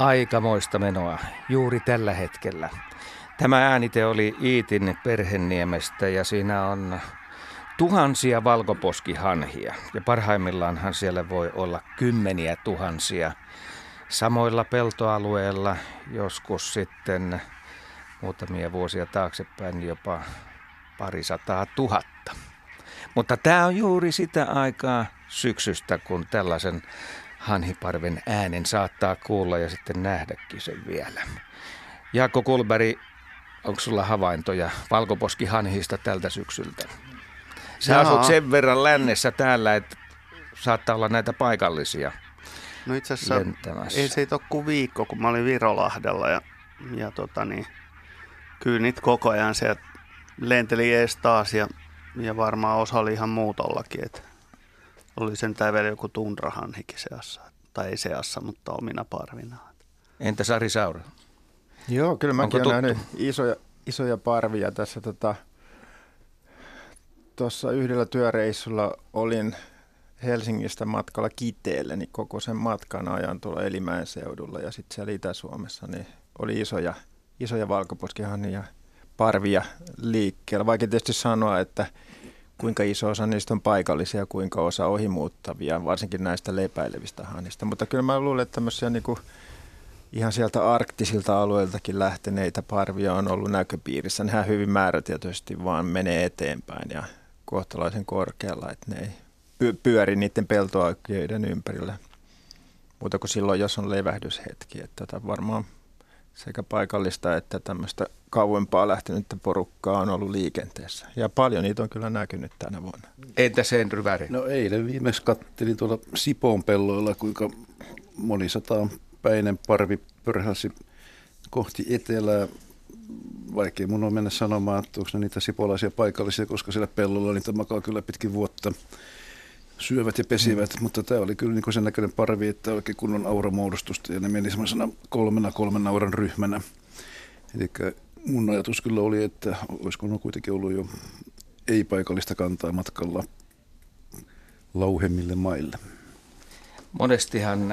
Aikamoista menoa juuri tällä hetkellä. Tämä äänite oli Iitin perheniemestä ja siinä on tuhansia valkoposkihanhia ja parhaimmillaanhan siellä voi olla kymmeniä tuhansia. Samoilla peltoalueilla joskus sitten muutamia vuosia taaksepäin jopa parisataa tuhatta. Mutta tämä on juuri sitä aikaa syksystä, kun tällaisen hanhiparven äänen saattaa kuulla ja sitten nähdäkin sen vielä. Jaakko Kulberi, onko sulla havaintoja valkoposkihanhista tältä syksyltä? Sä Jaa. asut sen verran lännessä täällä, että saattaa olla näitä paikallisia No itse asiassa ei se ole kuin viikko, kun mä olin Virolahdella ja, ja tota niin, kyllä niitä koko ajan se lenteli ees taas ja, ja varmaan osa oli ihan muutollakin, että oli sen vielä joku tundrahanhikin seassa, tai ei seassa, mutta omina parvinaan. Entä Sari Saura? Joo, kyllä mäkin olen nähnyt isoja, isoja parvia tässä tota, tuossa yhdellä työreissulla olin Helsingistä matkalla Kiteelle, niin koko sen matkan ajan tuolla Elimäen seudulla ja sitten siellä Itä-Suomessa niin oli isoja, isoja valkoposkihannia parvia liikkeellä. Vaikka tietysti sanoa, että kuinka iso osa niistä on paikallisia, kuinka osa ohimuuttavia, varsinkin näistä lepäilevistä hanista. Mutta kyllä mä luulen, että tämmöisiä niin kuin ihan sieltä arktisilta alueiltakin lähteneitä parvia on ollut näköpiirissä. Nehän hyvin määrätietoisesti vaan menee eteenpäin ja kohtalaisen korkealla, että ne ei pyöri niiden peltoaikeiden ympärillä. Muuta kuin silloin, jos on levähdyshetki. Että tota varmaan sekä paikallista että tämmöistä kauempaa lähtenyttä porukkaa on ollut liikenteessä. Ja paljon niitä on kyllä näkynyt tänä vuonna. Entä sen ryväri? No eilen viimeksi kattelin tuolla Sipoon pelloilla, kuinka monisataan päinen parvi pörhäsi kohti etelää. Vaikea mun on mennä sanomaan, että onko ne niitä sipolaisia paikallisia, koska siellä pellolla niitä makaa kyllä pitkin vuotta syövät ja pesivät, mm. mutta tämä oli kyllä niin sen näköinen parvi, että oikein kunnon auramuodostusta ja ne meni semmoisena kolmena kolmen auran ryhmänä. Eli mun ajatus kyllä oli, että olisiko ne kuitenkin ollut jo ei-paikallista kantaa matkalla lauhemmille maille. Monestihan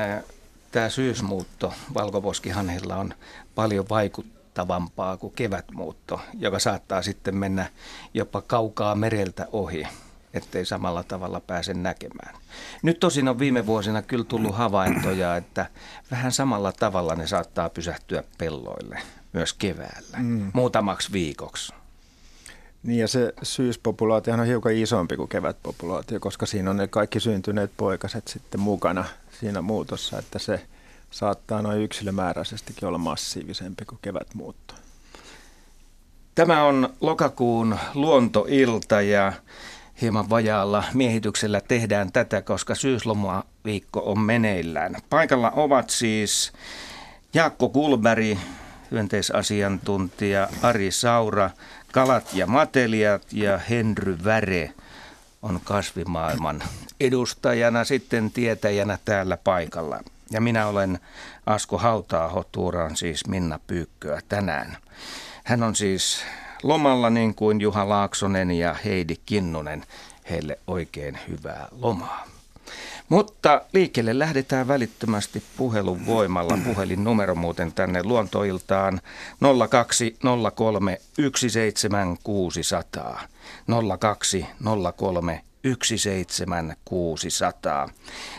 tämä syysmuutto valkoposkihanhilla on paljon vaikuttavampaa kuin kevätmuutto, joka saattaa sitten mennä jopa kaukaa mereltä ohi ettei samalla tavalla pääse näkemään. Nyt tosin on viime vuosina kyllä tullut havaintoja, että vähän samalla tavalla ne saattaa pysähtyä pelloille myös keväällä, mm. muutamaksi viikoksi. Niin ja se syyspopulaatio on hiukan isompi kuin kevätpopulaatio, koska siinä on ne kaikki syntyneet poikaset sitten mukana siinä muutossa, että se saattaa noin yksilömääräisestikin olla massiivisempi kuin kevätmuutto. Tämä on lokakuun luontoilta ja hieman vajaalla miehityksellä tehdään tätä, koska syyslomaviikko on meneillään. Paikalla ovat siis Jaakko Kulberi, hyönteisasiantuntija Ari Saura, kalat ja matelijat ja Henry Väre on kasvimaailman edustajana, sitten tietäjänä täällä paikalla. Ja minä olen Asko Hautaaho, tuuraan siis Minna Pyykköä tänään. Hän on siis lomalla niin kuin Juha Laaksonen ja Heidi Kinnunen. Heille oikein hyvää lomaa. Mutta liikkeelle lähdetään välittömästi puhelun voimalla. Puhelin numero muuten tänne luontoiltaan 0203 17600. 0203 17600.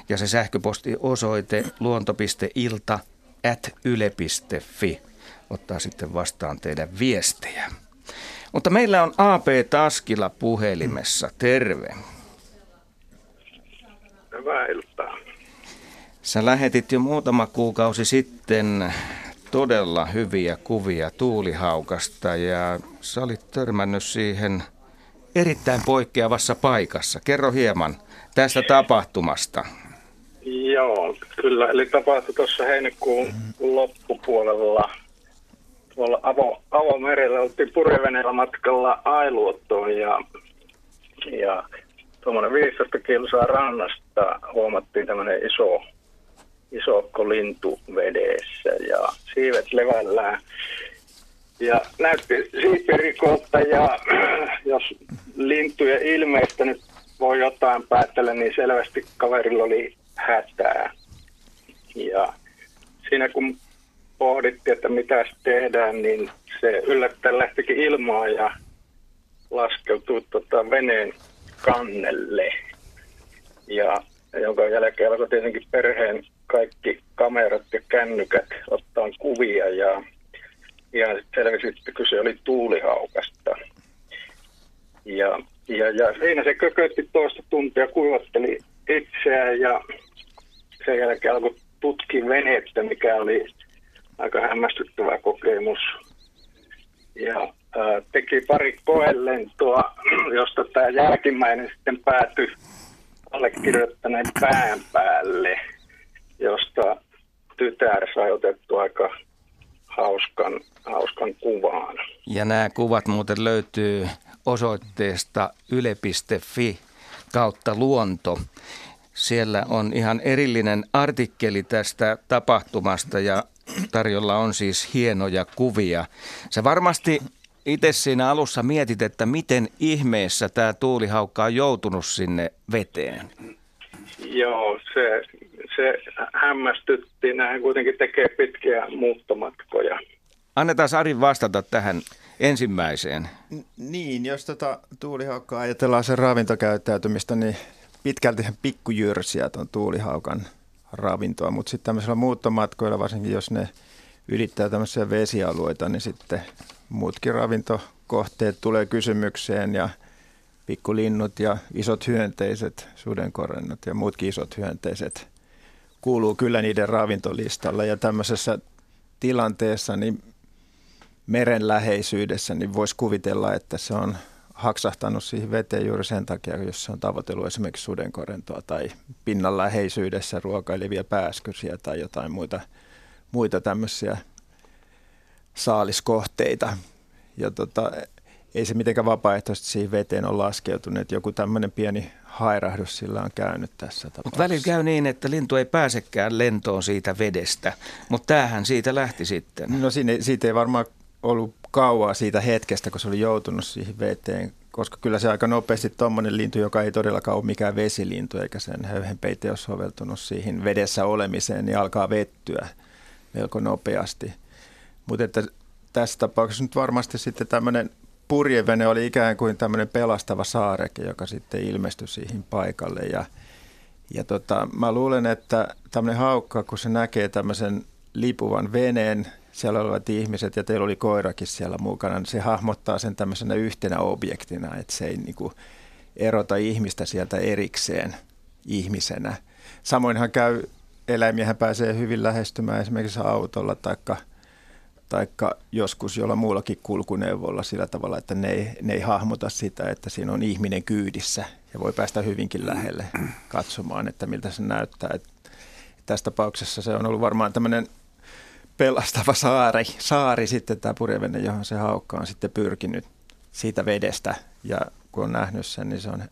Ja se sähköpostiosoite luonto.ilta at yle.fi ottaa sitten vastaan teidän viestejä. Mutta meillä on AP Taskila puhelimessa. Terve. Hyvää iltaa. Sä lähetit jo muutama kuukausi sitten todella hyviä kuvia tuulihaukasta ja sä olit törmännyt siihen erittäin poikkeavassa paikassa. Kerro hieman tästä tapahtumasta. Joo, kyllä. Eli tapahtui tuossa heinäkuun loppupuolella tuolla avo, avomerellä oltiin purjeveneellä matkalla Ailuottoon ja, ja tuommoinen 15 kilsaa rannasta huomattiin tämmöinen iso, isokko lintu vedessä ja siivet levällään. Ja näytti siipirikolta ja jos lintujen ilmeistä nyt voi jotain päättellä, niin selvästi kaverilla oli hätää. Ja siinä kun pohdittiin, että mitä tehdään, niin se yllättäen lähtikin ilmaan ja laskeutui tota veneen kannelle. Ja jonka jälkeen alkoi tietenkin perheen kaikki kamerat ja kännykät ottaa kuvia ja ja selvisi, että kyse oli tuulihaukasta. Ja, ja, ja siinä se kökötti toista tuntia, kuivatteli itseään ja sen jälkeen alkoi tutkia venettä, mikä oli aika hämmästyttävä kokemus. Ja ää, teki pari koelentoa, josta tämä jälkimmäinen sitten päätyi allekirjoittaneen pään päälle, josta tytär sai otettu aika hauskan, hauskan kuvaan. Ja nämä kuvat muuten löytyy osoitteesta yle.fi kautta luonto. Siellä on ihan erillinen artikkeli tästä tapahtumasta ja tarjolla on siis hienoja kuvia. Sä varmasti itse siinä alussa mietit, että miten ihmeessä tämä tuulihaukka on joutunut sinne veteen. Joo, se, se hämmästytti. Näin kuitenkin tekee pitkiä muuttomatkoja. Annetaan Arin vastata tähän ensimmäiseen. Niin, jos tota tuulihaukkaa ajatellaan sen ravintokäyttäytymistä, niin pitkälti pikkujyrsiä tuon tuulihaukan ravintoa, mutta sitten tämmöisillä muuttomatkoilla, varsinkin jos ne ylittää tämmöisiä vesialueita, niin sitten muutkin ravintokohteet tulee kysymykseen ja pikkulinnut ja isot hyönteiset, sudenkorennot ja muutkin isot hyönteiset kuuluu kyllä niiden ravintolistalla ja tämmöisessä tilanteessa niin meren läheisyydessä, niin voisi kuvitella, että se on haksahtanut siihen veteen juuri sen takia, jos se on tavoitellut esimerkiksi sudenkorentoa tai pinnan läheisyydessä ruokailevia pääskysiä tai jotain muita, muita tämmöisiä saaliskohteita. Ja tota, ei se mitenkään vapaaehtoisesti siihen veteen ole laskeutunut. Että joku tämmöinen pieni hairahdus sillä on käynyt tässä tapauksessa. Mutta välillä käy niin, että lintu ei pääsekään lentoon siitä vedestä, mutta tämähän siitä lähti sitten. No siinä, siitä ei varmaan ollut kauaa siitä hetkestä, kun se oli joutunut siihen veteen, koska kyllä se aika nopeasti tuommoinen lintu, joka ei todellakaan ole mikään vesilintu, eikä sen höyhenpeite ole soveltunut siihen vedessä olemiseen, niin alkaa vettyä melko nopeasti. Mutta että tässä tapauksessa nyt varmasti sitten tämmöinen purjevene oli ikään kuin tämmöinen pelastava saareke, joka sitten ilmestyi siihen paikalle. Ja, ja tota, mä luulen, että tämmöinen haukka, kun se näkee tämmöisen lipuvan veneen, siellä olevat ihmiset ja teillä oli koirakin siellä mukana, niin se hahmottaa sen tämmöisenä yhtenä objektina, että se ei niin kuin erota ihmistä sieltä erikseen ihmisenä. Samoinhan käy, eläimiähän pääsee hyvin lähestymään esimerkiksi autolla tai taikka joskus jolla muullakin kulkuneuvolla sillä tavalla, että ne ei, ne ei hahmota sitä, että siinä on ihminen kyydissä ja voi päästä hyvinkin lähelle katsomaan, että miltä se näyttää. Et tässä tapauksessa se on ollut varmaan tämmöinen pelastava saari, saari sitten tämä purjevene, johon se haukka on sitten pyrkinyt siitä vedestä ja kun on nähnyt sen, niin se on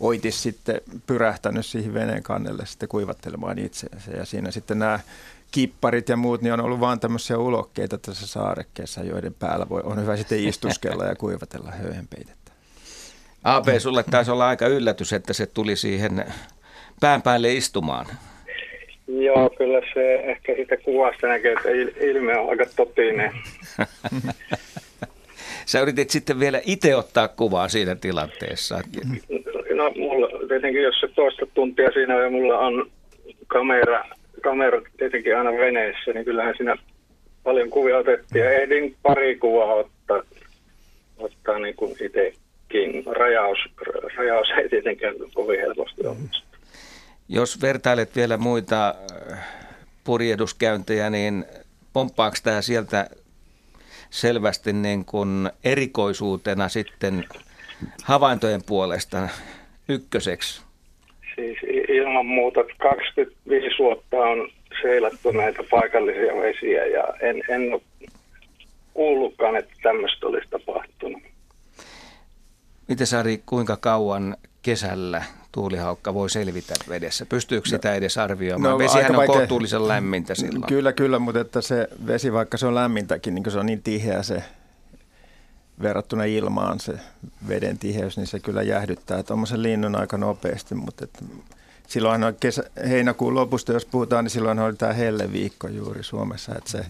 oitis sitten pyrähtänyt siihen veneen kannelle sitten kuivattelemaan itseänsä ja siinä sitten nämä kipparit ja muut, niin on ollut vain tämmöisiä ulokkeita tässä saarekkeessa, joiden päällä voi, on hyvä sitten istuskella ja kuivatella höyhenpeitettä. AP, sulle taisi olla aika yllätys, että se tuli siihen pään päälle istumaan. Joo, kyllä se ehkä sitä kuvasta näkee, että ilme on aika totinen. Sä yritit sitten vielä itse ottaa kuvaa siinä tilanteessa. No mulla, tietenkin jos se toista tuntia siinä ja mulla on kamera kamerat tietenkin aina veneessä, niin kyllähän siinä paljon kuvia otettiin ja ehdin pari kuvaa ottaa, ottaa niin kuin itsekin. Rajaus, rajaus ei tietenkään kovin helposti onnistu. Jos vertailet vielä muita äh, purjeduskäyntejä, niin pomppaako tämä sieltä selvästi niin kuin erikoisuutena sitten havaintojen puolesta ykköseksi? Siis ilman muuta 25 vuotta on seilattu näitä paikallisia vesiä ja en, en ole kuullutkaan, että tämmöistä olisi tapahtunut. Miten Sari, kuinka kauan kesällä tuulihaukka voi selvitä vedessä? Pystyykö sitä no, edes arvioimaan? No, Vesihän on vaikea. kohtuullisen lämmintä silloin. Kyllä, kyllä, mutta että se vesi, vaikka se on lämmintäkin, niin se on niin tiheä se verrattuna ilmaan se veden tiheys, niin se kyllä jäähdyttää tuommoisen linnun aika nopeasti, mutta että silloin on kesä, heinäkuun lopusta, jos puhutaan, niin silloin oli tämä helleviikko juuri Suomessa. Että se,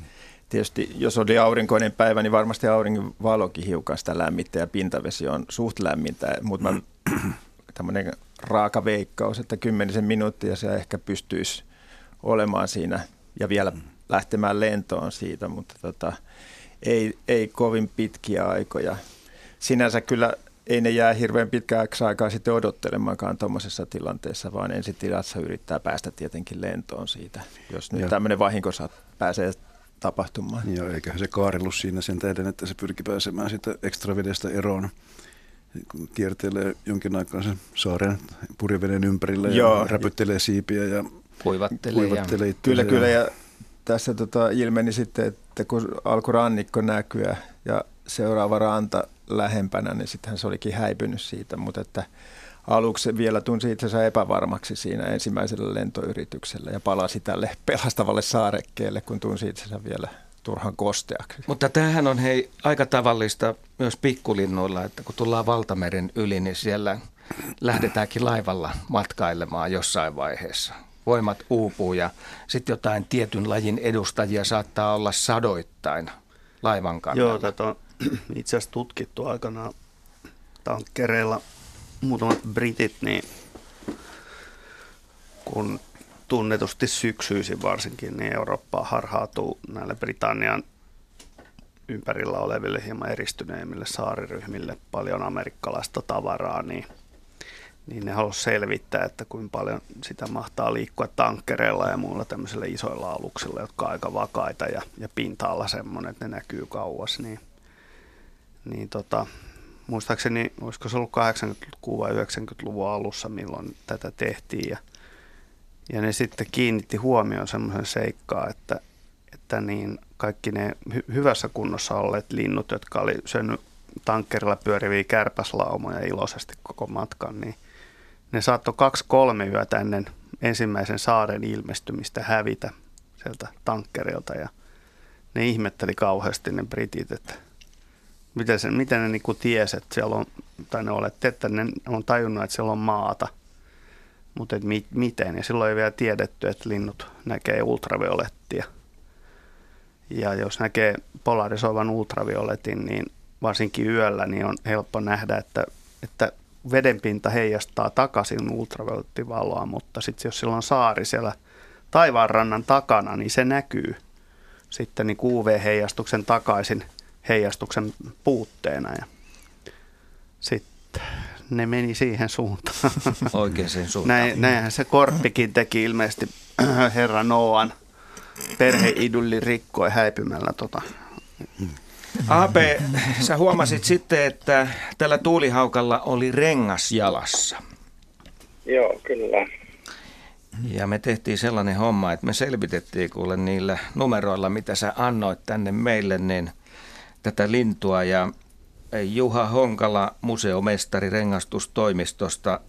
tietysti jos oli aurinkoinen päivä, niin varmasti auringon valokin hiukan sitä lämmittää ja pintavesi on suht lämmintä, mutta tämmöinen raaka veikkaus, että kymmenisen minuuttia se ehkä pystyisi olemaan siinä ja vielä lähtemään lentoon siitä, mutta tota, ei, ei kovin pitkiä aikoja. Sinänsä kyllä ei ne jää hirveän pitkäksi aikaa sitten odottelemaankaan tuommoisessa tilanteessa, vaan ensi tilassa yrittää päästä tietenkin lentoon siitä, jos nyt tämmöinen vahinko saa, pääsee tapahtumaan. Joo, eiköhän se kaarillut siinä sen tähden, että se pyrki pääsemään sitä ekstravedestä eroon kiertelee jonkin aikaa sen saaren purjeveden ympärillä Joo. ja räpyttelee siipiä ja kuivattelee. kuivattelee ja... Kyllä, kyllä. Ja tässä tota ilmeni sitten, että kun alkoi rannikko näkyä ja seuraava ranta lähempänä, niin sittenhän se olikin häipynyt siitä, mutta että aluksi vielä tunsi itsensä epävarmaksi siinä ensimmäisellä lentoyrityksellä ja palasi tälle pelastavalle saarekkeelle, kun tunsi itsensä vielä turhan kosteaksi. Mutta tämähän on hei aika tavallista myös pikkulinnuilla, että kun tullaan valtameren yli, niin siellä lähdetäänkin laivalla matkailemaan jossain vaiheessa. Voimat uupuu ja sitten jotain tietyn lajin edustajia saattaa olla sadoittain laivan kannalla. Joo, tätä on itse asiassa tutkittu aikanaan tankkereilla muutamat britit, niin kun tunnetusti syksyisin varsinkin, niin Eurooppaa harhautuu näille Britannian ympärillä oleville hieman eristyneimmille saariryhmille paljon amerikkalaista tavaraa, niin, niin ne haluaisi selvittää, että kuinka paljon sitä mahtaa liikkua tankkereilla ja muilla tämmöisillä isoilla aluksilla, jotka on aika vakaita ja, ja pinta-alla semmoinen, että ne näkyy kauas, niin, niin tota, muistaakseni, olisiko se ollut 80-luvun vai 90-luvun alussa, milloin tätä tehtiin ja – ja ne sitten kiinnitti huomioon semmoisen seikkaa, että, että niin kaikki ne hy- hyvässä kunnossa olleet linnut, jotka oli syönyt tankkerilla pyöriviä kärpäslaumoja iloisesti koko matkan, niin ne saattoi kaksi-kolme yötä ennen ensimmäisen saaren ilmestymistä hävitä sieltä tankkerilta. Ja ne ihmetteli kauheasti ne britit, että miten, se, miten ne niinku tiesi, että siellä on, tai ne olette, että ne on tajunnut, että siellä on maata – mutta et mi- miten. Ja silloin ei vielä tiedetty, että linnut näkee ultraviolettia. Ja jos näkee polarisoivan ultravioletin, niin varsinkin yöllä niin on helppo nähdä, että, että vedenpinta heijastaa takaisin ultraviolettivaloa, mutta sitten jos sillä on saari siellä taivaanrannan takana, niin se näkyy sitten niin UV-heijastuksen takaisin heijastuksen puutteena. Ja sitten ne meni siihen suuntaan. Oikein sen suuntaan. Näin, näinhän se Korppikin teki ilmeisesti herra Noan perheidulli rikkoi häipymällä tota. AP, sä huomasit sitten, että tällä tuulihaukalla oli rengas jalassa. Joo, kyllä. Ja me tehtiin sellainen homma, että me selvitettiin kuule niillä numeroilla, mitä sä annoit tänne meille, niin tätä lintua. Ja Juha Honkala, museomestari rengastustoimistosta,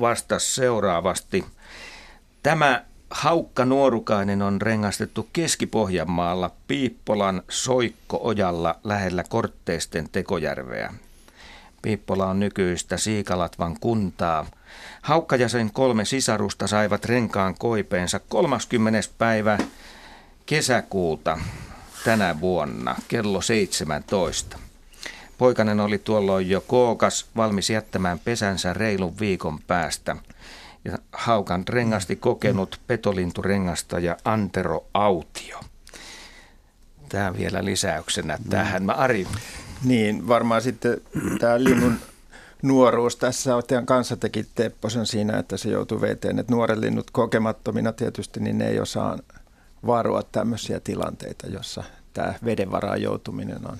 vastasi seuraavasti. Tämä haukka nuorukainen on rengastettu Keski-Pohjanmaalla Piippolan Soikko-ojalla lähellä Kortteisten tekojärveä. Piippola on nykyistä Siikalatvan kuntaa. Haukka ja sen kolme sisarusta saivat renkaan koipeensa 30. päivä kesäkuuta tänä vuonna kello 17. Poikanen oli tuolloin jo kookas, valmis jättämään pesänsä reilun viikon päästä. Ja haukan rengasti kokenut petolinturengastaja Antero Autio. Tämä vielä lisäyksenä tähän. Mä Ari. Niin, varmaan sitten tämä linnun nuoruus tässä teidän kanssa teki Tepposen siinä, että se joutui veteen. Että nuoret linnut kokemattomina tietysti, niin ne ei osaa varoa tämmöisiä tilanteita, jossa tämä vedenvaraan joutuminen on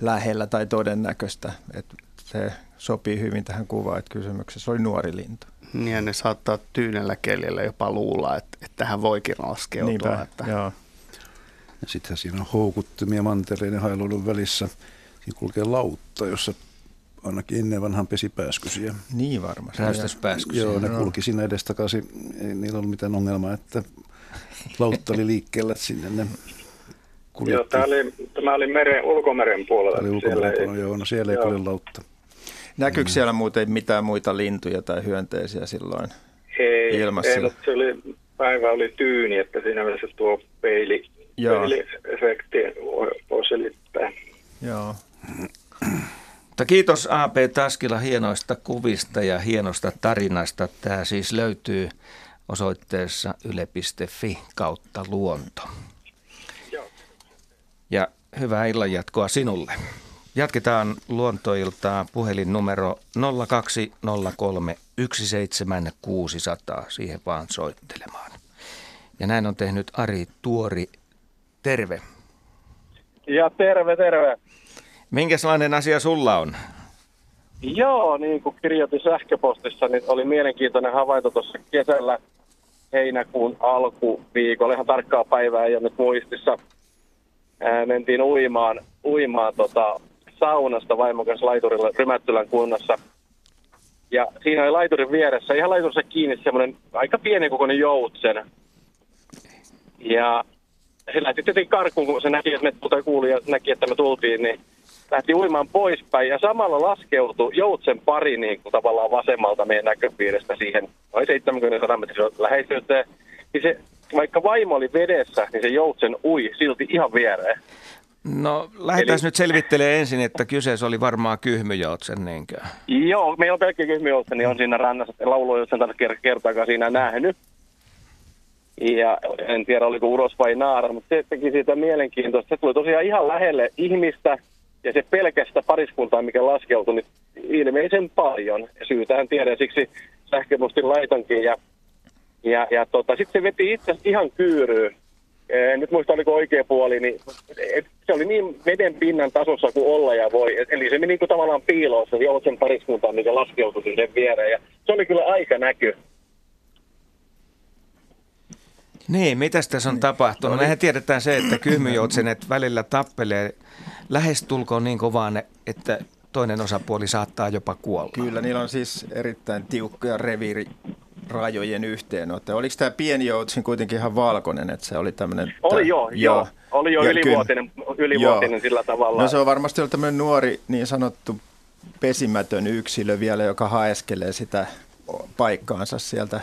lähellä tai todennäköistä. Että se sopii hyvin tähän kuvaan, että kysymyksessä oli nuori lintu. Niin ja ne saattaa tyynellä keljellä jopa luulla, että, että tähän voikin laskeutua. Niinpä, että... joo. Ja sittenhän siinä on houkuttimia mantereiden hailuudun välissä. Siinä kulkee lautta, jossa ainakin ennen vanhan pesi pääskysiä. Niin varmasti. Räystäspääskysiä. Joo, ne kulki siinä edestakaisin. Ei niillä ollut mitään ongelmaa, että lautta oli liikkeellä sinne ne Joo, tämä oli, tämä oli meren, ulkomeren puolella. Tämä oli ulkomeren puolella, ei, joo, no siellä ei kulje lautta. Näkyykö siellä muuten mitään muita lintuja tai hyönteisiä silloin? ei, ilmassa? Ei, se oli, päivä oli tyyni, että siinä mielessä tuo peili, peiliefekti voi, voi selittää. Joo. Mutta kiitos AP Taskila hienoista kuvista ja hienosta tarinasta. Tämä siis löytyy osoitteessa yle.fi kautta luonto. Ja hyvää illanjatkoa sinulle. Jatketaan luontoiltaa puhelinnumero 0203 17600. Siihen vaan soittelemaan. Ja näin on tehnyt Ari Tuori. Terve. Ja terve, terve. Minkälainen asia sulla on? Joo, niin kuin kirjoitin sähköpostissa, niin oli mielenkiintoinen havainto tuossa kesällä heinäkuun alkuviikolla. Ihan tarkkaa päivää ei ole nyt muistissa. Ää, mentiin uimaan, uimaan tota, saunasta vaimon kanssa laiturilla Rymättylän kunnassa. Ja siinä oli laiturin vieressä, ihan laiturissa kiinni semmoinen aika pieni kokoinen joutsen. Ja se lähti tietenkin karkuun, kun se näki, että me kuuli ja näki, että me tultiin, niin lähti uimaan poispäin ja samalla laskeutui joutsen pari niin kuin tavallaan vasemmalta meidän näköpiiristä siihen noin 70 metrin läheisyyteen. Niin se, vaikka vaimo oli vedessä, niin se joutsen ui silti ihan viereen. No lähdetään Eli... nyt selvittelemään ensin, että kyseessä oli varmaan kyhmyjoutsen, niinkö? Joo, meillä on pelkkä kyhmyjoutsen, niin on siinä rannassa. Laulujoutsen taas kertaakaan siinä nähnyt. Ja en tiedä, oliko uros vai naara, mutta se teki siitä mielenkiintoista. Se tuli tosiaan ihan lähelle ihmistä, ja se pelkästä pariskuntaa, mikä laskeutui, niin ilmeisen paljon. Ja syytähän tiedän, siksi sähköpostin laitonkin. Ja, ja, ja tota, sitten se veti itse ihan kyyryyn. En nyt muista, oliko oikea puoli, niin et, se oli niin veden pinnan tasossa kuin olla ja voi. Eli se meni niin kuin tavallaan piiloon se joutsen pariskuntaan, mikä laskeutui sen viereen. Ja se oli kyllä aika näky. Niin, mitä tässä on niin. tapahtunut? Oli... Mehän tiedetään se, että kyhmyjoutsenet välillä tappelee lähestulkoon niin kovaan, että toinen osapuoli saattaa jopa kuolla. Kyllä, niillä on siis erittäin tiukkoja reviirirajojen yhteenotto. Oliko tämä pieni joutsin kuitenkin ihan valkoinen, että se oli tämmöinen... Oli joo, joo. joo. Oli jo ylivuotinen, ylivuotinen joo. sillä tavalla. No se on varmasti ollut tämmöinen nuori niin sanottu pesimätön yksilö vielä, joka haeskelee sitä paikkaansa sieltä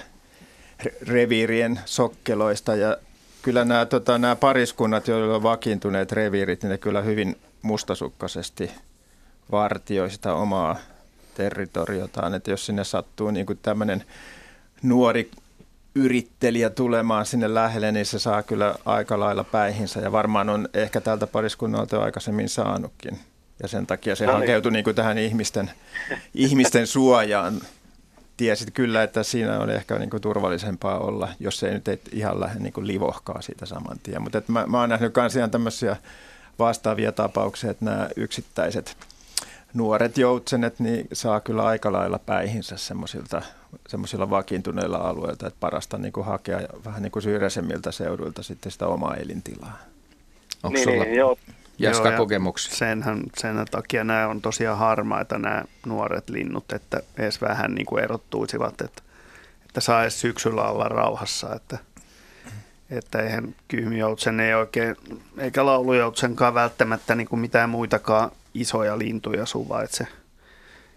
reviirien sokkeloista ja kyllä nämä, tota, nämä pariskunnat, joilla on vakiintuneet reviirit, niin ne kyllä hyvin mustasukkaisesti vartioi sitä omaa territoriotaan. Että jos sinne sattuu niin kuin tämmöinen nuori yrittelijä tulemaan sinne lähelle, niin se saa kyllä aika lailla päihinsä ja varmaan on ehkä tältä pariskunnalta aikaisemmin saanutkin. Ja sen takia se no niin. hakeutui niin kuin tähän ihmisten, ihmisten suojaan tiesit kyllä, että siinä on ehkä niin kuin turvallisempaa olla, jos ei nyt ihan lähde niin kuin livohkaa siitä saman tien. Mutta mä, mä oon nähnyt myös ihan tämmöisiä vastaavia tapauksia, että nämä yksittäiset nuoret joutsenet niin saa kyllä aika lailla päihinsä semmoisilta semmoisilla vakiintuneilla alueilla, että parasta niin kuin hakea vähän niin kuin syrjäisemmiltä seuduilta sitten sitä omaa elintilaa. Onko niin, sulla niin, joo. Jaska kokemuksia? Senhän, sen takia nämä on tosiaan harmaita nämä nuoret linnut, että edes vähän niin kuin erottuisivat, että, että saa edes syksyllä olla rauhassa, että, että eihän kyhmijoutsen ei oikein, eikä laulujoutsenkaan välttämättä niin kuin mitään muitakaan isoja lintuja suvaitse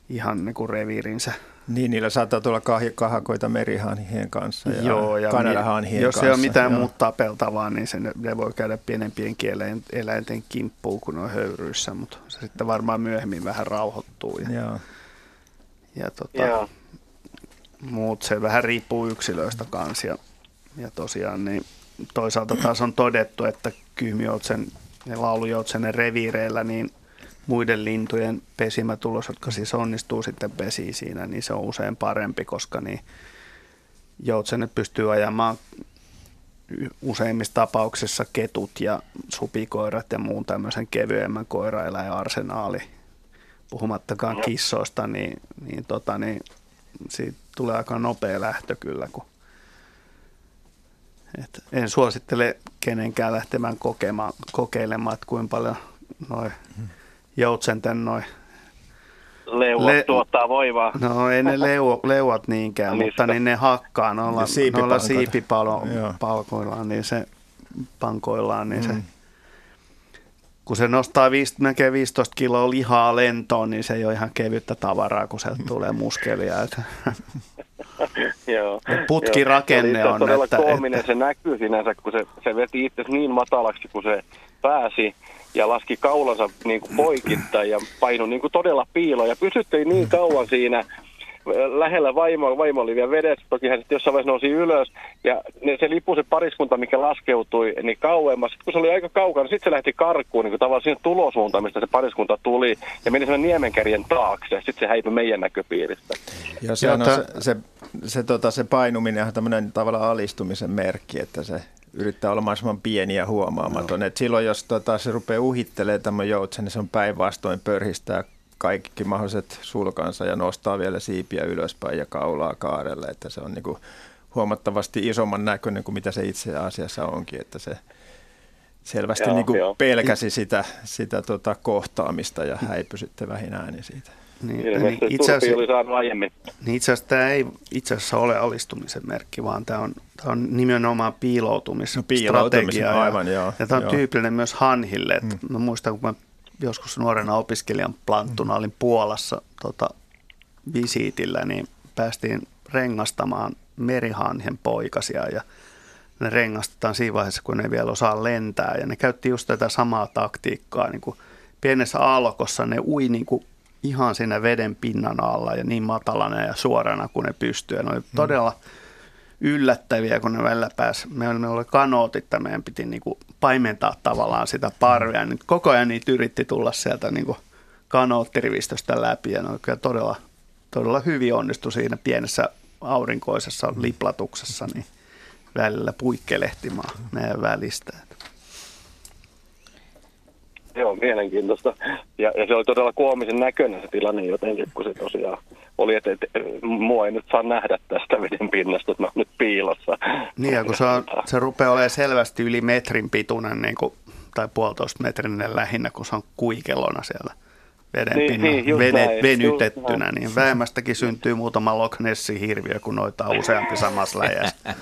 ihan niin kuin reviirinsä niin, niillä saattaa tulla kah- kahakoita merihanhien kanssa ja, Joo, ja kanadahanhien jos kanssa. Jos ei ole mitään muuta tapeltavaa, niin se, ne voi käydä pienempien kieleen, eläinten kimppuun, kun on höyryissä, mutta se sitten varmaan myöhemmin vähän rauhoittuu. Ja, Joo. ja tota, Joo. muut se vähän riippuu yksilöistä kanssa. Ja, ja tosiaan niin toisaalta taas on todettu, että kyhmijoutsen ja laulujoutsen reviireillä, niin muiden lintujen pesimätulos, jotka siis onnistuu sitten pesiä siinä, niin se on usein parempi, koska niin joutsenet pystyy ajamaan useimmissa tapauksissa ketut ja supikoirat ja muun tämmöisen kevyemmän koiraeläin arsenaali, puhumattakaan kissoista, niin, niin, tota, niin siitä tulee aika nopea lähtö kyllä, kun et en suosittele kenenkään lähtemään kokemaan, kokeilemaan, että kuinka paljon noin joutsenten noin Leuat Le- tuottaa voimaa. No ei ne leu- leuat niinkään, mutta niin ne hakkaa noilla, noilla siipipalkoillaan, niin se pankoillaan, niin mm. se kun se nostaa viist, näkee 15 kiloa lihaa lentoon, niin se ei ole ihan kevyttä tavaraa, kun sieltä tulee muskelia. Joo. Putkirakenne Joo. on. todella että, koominen että... se näkyy sinänsä, kun se, se veti itse niin matalaksi, kun se pääsi ja laski kaulansa niin kuin poikittain ja painui niin kuin todella piiloon. Ja pysytteli niin kauan siinä lähellä vaimoa, vaimo oli vielä vedessä, toki hän sitten jossain vaiheessa nousi ylös, ja ne, se lipu se pariskunta, mikä laskeutui, niin kauemmas, sitten kun se oli aika kaukana, niin sitten se lähti karkuun, niin kuin tavallaan siihen tulosuuntaan, mistä se pariskunta tuli, ja meni sen niemenkärjen taakse, sitten se häipyi meidän näköpiiristä. Ja se, on, se, se, se, tota, se painuminen on tämmöinen tavallaan alistumisen merkki, että se yrittää olla mahdollisimman pieni ja huomaamaton. No. Et silloin, jos tota, se rupeaa uhittelemaan tämän joutsen, niin se on päinvastoin pörhistää kaikki mahdolliset sulkansa ja nostaa vielä siipiä ylöspäin ja kaulaa kaarelle, että se on niin kuin huomattavasti isomman näköinen kuin mitä se itse asiassa onkin, että se selvästi joo, niin kuin pelkäsi sitä, sitä tota kohtaamista ja häipyi sitten vähin ääni siitä. Niin, niin, itse asiassa, oli saanut aiemmin. Niin itse asiassa tämä ei itse asiassa ole alistumisen merkki, vaan tämä on, tämä on nimenomaan piiloutumisstrategia. No, aivan, joo. Ja tämä on joo. tyypillinen myös hanhille. Että hmm. Mä muistan, kun mä joskus nuorena opiskelijan planttuna olin Puolassa tota, visiitillä, niin päästiin rengastamaan merihanhen poikasia ja ne rengastetaan siinä vaiheessa, kun ne vielä osaa lentää. Ja ne käytti just tätä samaa taktiikkaa, niin kuin pienessä aallokossa ne ui niin kuin ihan siinä veden pinnan alla ja niin matalana ja suorana kuin ne pystyy. ne oli todella yllättäviä, kun ne välillä pääsi. Meillä oli kanootit, että meidän piti niin kuin paimentaa tavallaan sitä parvia. Nyt koko ajan niitä yritti tulla sieltä niin kuin kanoottirivistöstä läpi ja ne oli todella, todella hyvin onnistu siinä pienessä aurinkoisessa liplatuksessa niin välillä puikkelehtimaan meidän välistä. Joo, mielenkiintoista. Ja, ja se oli todella koomisen näköinen se tilanne jotenkin, kun se tosiaan oli, että, että mua ei nyt saa nähdä tästä veden pinnasta, että mä oon nyt piilossa. Niin, ja kun se, on, se rupeaa olemaan selvästi yli metrin pituinen niin kuin, tai puolitoista metrinen lähinnä, kun se on kuikelona siellä veden niin, pinnan niin, vene, näin, venytettynä, niin vähemmästäkin syntyy muutama Loch Nessin hirviö, kun noita on useampi samassa läjässä.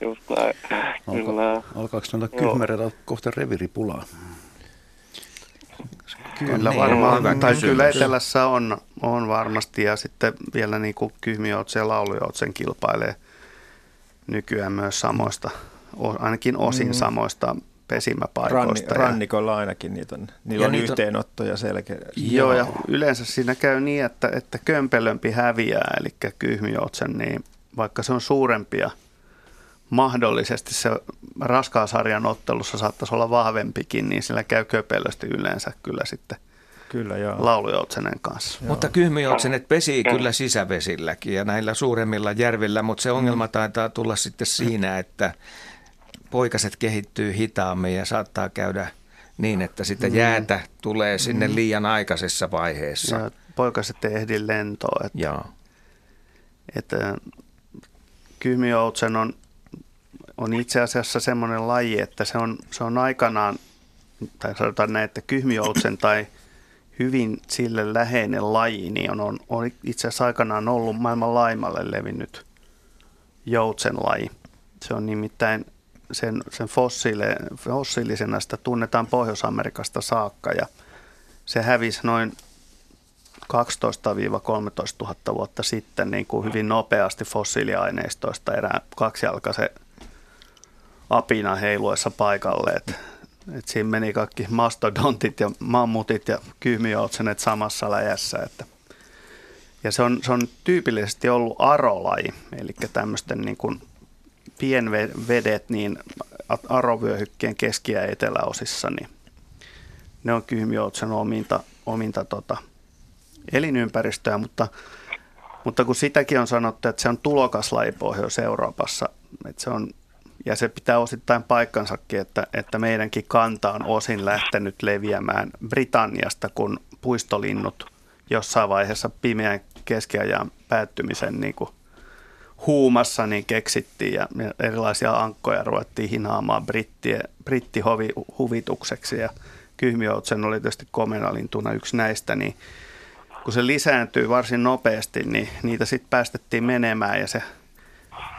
just näin. Alka, alkaako noita kohta reviripulaa? Kyllä niin, varmaan, hyvä tai kyllä Etelässä on, on varmasti ja sitten vielä niin kuin Kyhmijoutsen ja Laulujoutsen kilpailee nykyään myös samoista, ainakin osin mm. samoista pesimäpaikoista. Ranni, rannikolla ainakin niitä on, niillä ja on yhteenottoja selkeä. Joo, ja yleensä siinä käy niin, että, että kömpelömpi häviää, eli Kyhmijoutsen, niin vaikka se on suurempia – mahdollisesti se raskaasarjan ottelussa saattaisi olla vahvempikin, niin sillä käy köpelösti yleensä kyllä sitten Kyllä, joo. laulujoutsenen kanssa. Joo. Mutta kyhmijoutsenet pesii kyllä sisävesilläkin ja näillä suuremmilla järvillä, mutta se ongelma mm. taitaa tulla sitten siinä, että poikaset kehittyy hitaammin ja saattaa käydä niin, että sitä mm. jäätä tulee sinne mm. liian aikaisessa vaiheessa. Ja poikaset ei ehdi lentoon. Että, Joo. että kyhmijoutsen on on itse asiassa semmoinen laji, että se on, se on aikanaan, tai sanotaan näin, että kyhmijoutsen tai hyvin sille läheinen laji, niin on, on, on itse asiassa aikanaan ollut maailman laimalle levinnyt joutsen laji. Se on nimittäin sen, sen fossiile, fossiilisena sitä tunnetaan Pohjois-Amerikasta saakka ja se hävisi noin 12-13 000 vuotta sitten niin kuin hyvin nopeasti fossiiliaineistoista erään kaksijalkaisen apina heiluessa paikalle. Et, et siinä meni kaikki mastodontit ja mammutit ja kyhmijoutsenet samassa läjässä. Että. Ja se on, se on tyypillisesti ollut arolaji, eli tämmöisten niin kuin pienvedet niin arovyöhykkeen keski- ja eteläosissa, niin ne on kyhmijoutsen ominta, ominta tota, elinympäristöä, mutta, mutta kun sitäkin on sanottu, että se on tulokaslaji Pohjois-Euroopassa, että se on ja se pitää osittain paikkansakin, että, että meidänkin kanta on osin lähtenyt leviämään Britanniasta, kun puistolinnut jossain vaiheessa pimeän keskiajan päättymisen niin kuin huumassa niin keksittiin ja erilaisia ankkoja ruvettiin hinaamaan brittie, brittihuvitukseksi ja kyhmijoutsen oli tietysti komenalintuna yksi näistä, niin kun se lisääntyy varsin nopeasti, niin niitä sitten päästettiin menemään ja se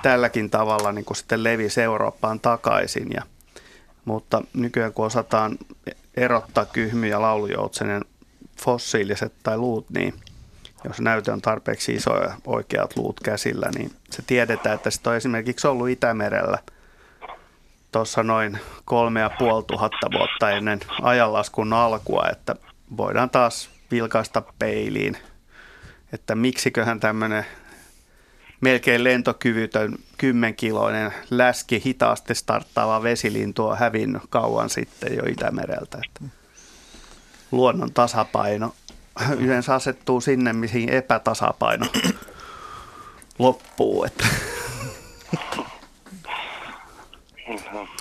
tälläkin tavalla niin kuin sitten levisi Eurooppaan takaisin. Ja, mutta nykyään kun osataan erottaa kyhmy- ja laulujoutsenen fossiiliset tai luut, niin jos näytö on tarpeeksi iso ja oikeat luut käsillä, niin se tiedetään, että se on esimerkiksi ollut Itämerellä tuossa noin kolme ja tuhatta vuotta ennen ajanlaskun alkua, että voidaan taas vilkaista peiliin, että miksiköhän tämmöinen melkein lentokyvytön kymmenkiloinen läski hitaasti starttaava vesilintu on hävinnyt kauan sitten jo Itämereltä. Että luonnon tasapaino yleensä asettuu sinne, mihin epätasapaino loppuu. Että.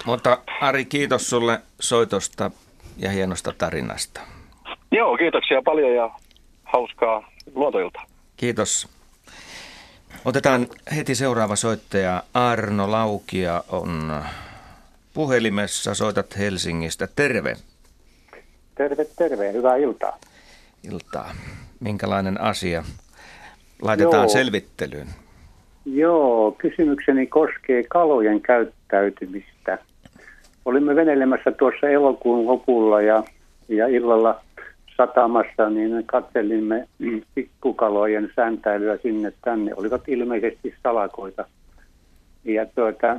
Mutta Ari, kiitos sulle soitosta ja hienosta tarinasta. Joo, kiitoksia paljon ja hauskaa luontoilta. Kiitos. Otetaan heti seuraava soittaja. Arno Laukia on puhelimessa. Soitat Helsingistä. Terve. Terve, terve. Hyvää iltaa. Iltaa. Minkälainen asia laitetaan Joo. selvittelyyn? Joo, kysymykseni koskee kalojen käyttäytymistä. Olimme veneilemässä tuossa elokuun lopulla ja, ja illalla satamassa, niin katselimme pikkukalojen säntäilyä sinne tänne. Olivat ilmeisesti salakoita. Ja, tuota,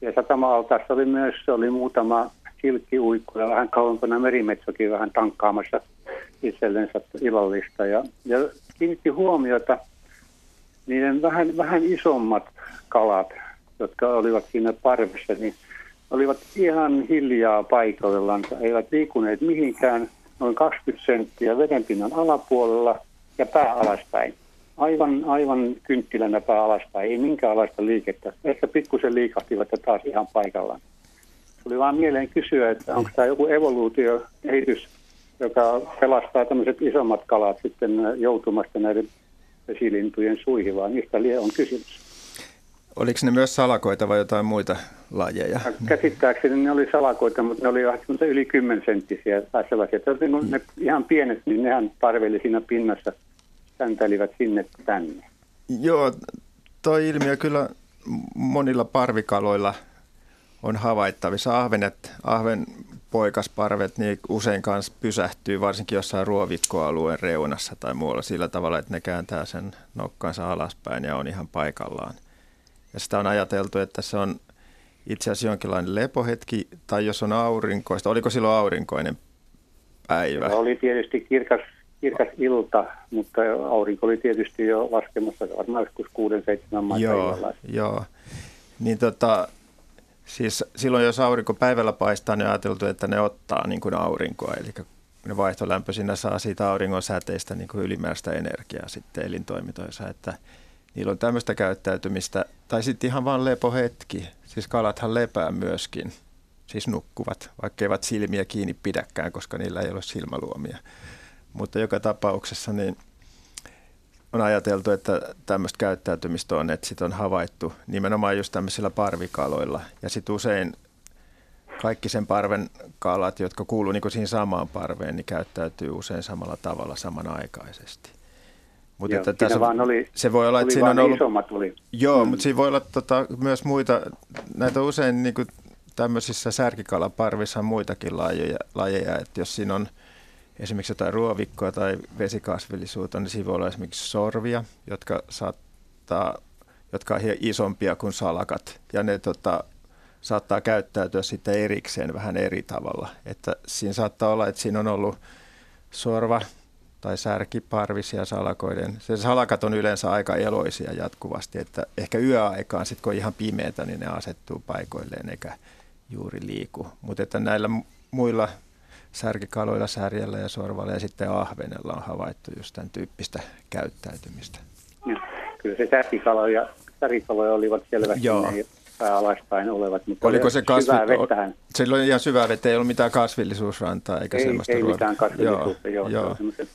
ja satama-altaassa oli myös oli muutama silkkiuikku ja vähän kauempana merimetsokin vähän tankkaamassa itsellensä illallista. Ja, ja kiinnitti huomiota niiden vähän, vähän isommat kalat, jotka olivat siinä parvessa, niin olivat ihan hiljaa paikoillaan, eivät liikuneet mihinkään, noin 20 senttiä vedenpinnan alapuolella ja pää alaspäin. Aivan, aivan kynttilänä pää alaspäin, ei minkäänlaista liikettä. Ehkä pikkusen liikahtivat ja taas ihan paikallaan. Tuli vaan mieleen kysyä, että onko tämä joku evoluutiokehitys, joka pelastaa tämmöiset isommat kalat sitten joutumasta näiden vesilintujen suihin, vaan mistä lie on kysymys. Oliko ne myös salakoita vai jotain muita lajeja? Käsittääkseni ne oli salakoita, mutta ne oli yli 10 senttisiä tai sellaisia. Että ne ihan pienet, niin nehän parveli siinä pinnassa, säntäilivät sinne tänne. Joo, toi ilmiö kyllä monilla parvikaloilla on havaittavissa. Ahvenet, ahven poikasparvet niin usein kanssa pysähtyy, varsinkin jossain ruovikkoalueen reunassa tai muualla sillä tavalla, että ne kääntää sen nokkansa alaspäin ja on ihan paikallaan. Ja sitä on ajateltu, että se on itse asiassa jonkinlainen lepohetki, tai jos on aurinkoista. Oliko silloin aurinkoinen päivä? Se oli tietysti kirkas, kirkas ilta, mutta aurinko oli tietysti jo laskemassa varmaan joskus 6-7 maita Joo, joo. Niin tota, siis silloin jos aurinko päivällä paistaa, niin on ajateltu, että ne ottaa niin kuin aurinkoa, eli ne vaihtolämpö siinä saa siitä auringon säteistä niin kuin ylimääräistä energiaa sitten elintoimintoissa, että niillä on tämmöistä käyttäytymistä, tai sitten ihan vaan lepohetki, siis kalathan lepää myöskin, siis nukkuvat, vaikka eivät silmiä kiinni pidäkään, koska niillä ei ole silmäluomia. Mutta joka tapauksessa niin on ajateltu, että tämmöistä käyttäytymistä on, että sit on havaittu nimenomaan just tämmöisillä parvikaloilla. Ja sitten usein kaikki sen parven kalat, jotka kuuluu niin siihen samaan parveen, niin käyttäytyy usein samalla tavalla samanaikaisesti. Mutta että tässä, vaan oli, se voi olla, että siinä on ollut, isommat oli. Joo, mm. mutta siinä voi olla tota, myös muita, näitä usein niin kuin tämmöisissä särkikalaparvissa on muitakin lajeja, lajeja, että jos siinä on esimerkiksi jotain ruovikkoa tai vesikasvillisuutta, niin siinä voi olla esimerkiksi sorvia, jotka saattaa, jotka on isompia kuin salakat, ja ne tota, saattaa käyttäytyä sitten erikseen vähän eri tavalla. Että siinä saattaa olla, että siinä on ollut sorva tai särkiparvisia salakoiden. Se salakat on yleensä aika eloisia jatkuvasti, että ehkä yöaikaan sitten kun on ihan pimeätä, niin ne asettuu paikoilleen eikä juuri liiku. Mutta että näillä muilla särkikaloilla, särjellä ja sorvalla ja sitten ahvenella on havaittu just tämän tyyppistä käyttäytymistä. Kyllä se särkikalo ja särkikaloja olivat selvästi Joo. ne olevat, mutta Oliko se kasvi... syvää vettähän. Se oli ihan syvää vettä, ei ollut mitään kasvillisuusrantaa eikä ei, semmoista Ei ruoda. mitään kasvillisuutta, joo. joo, joo.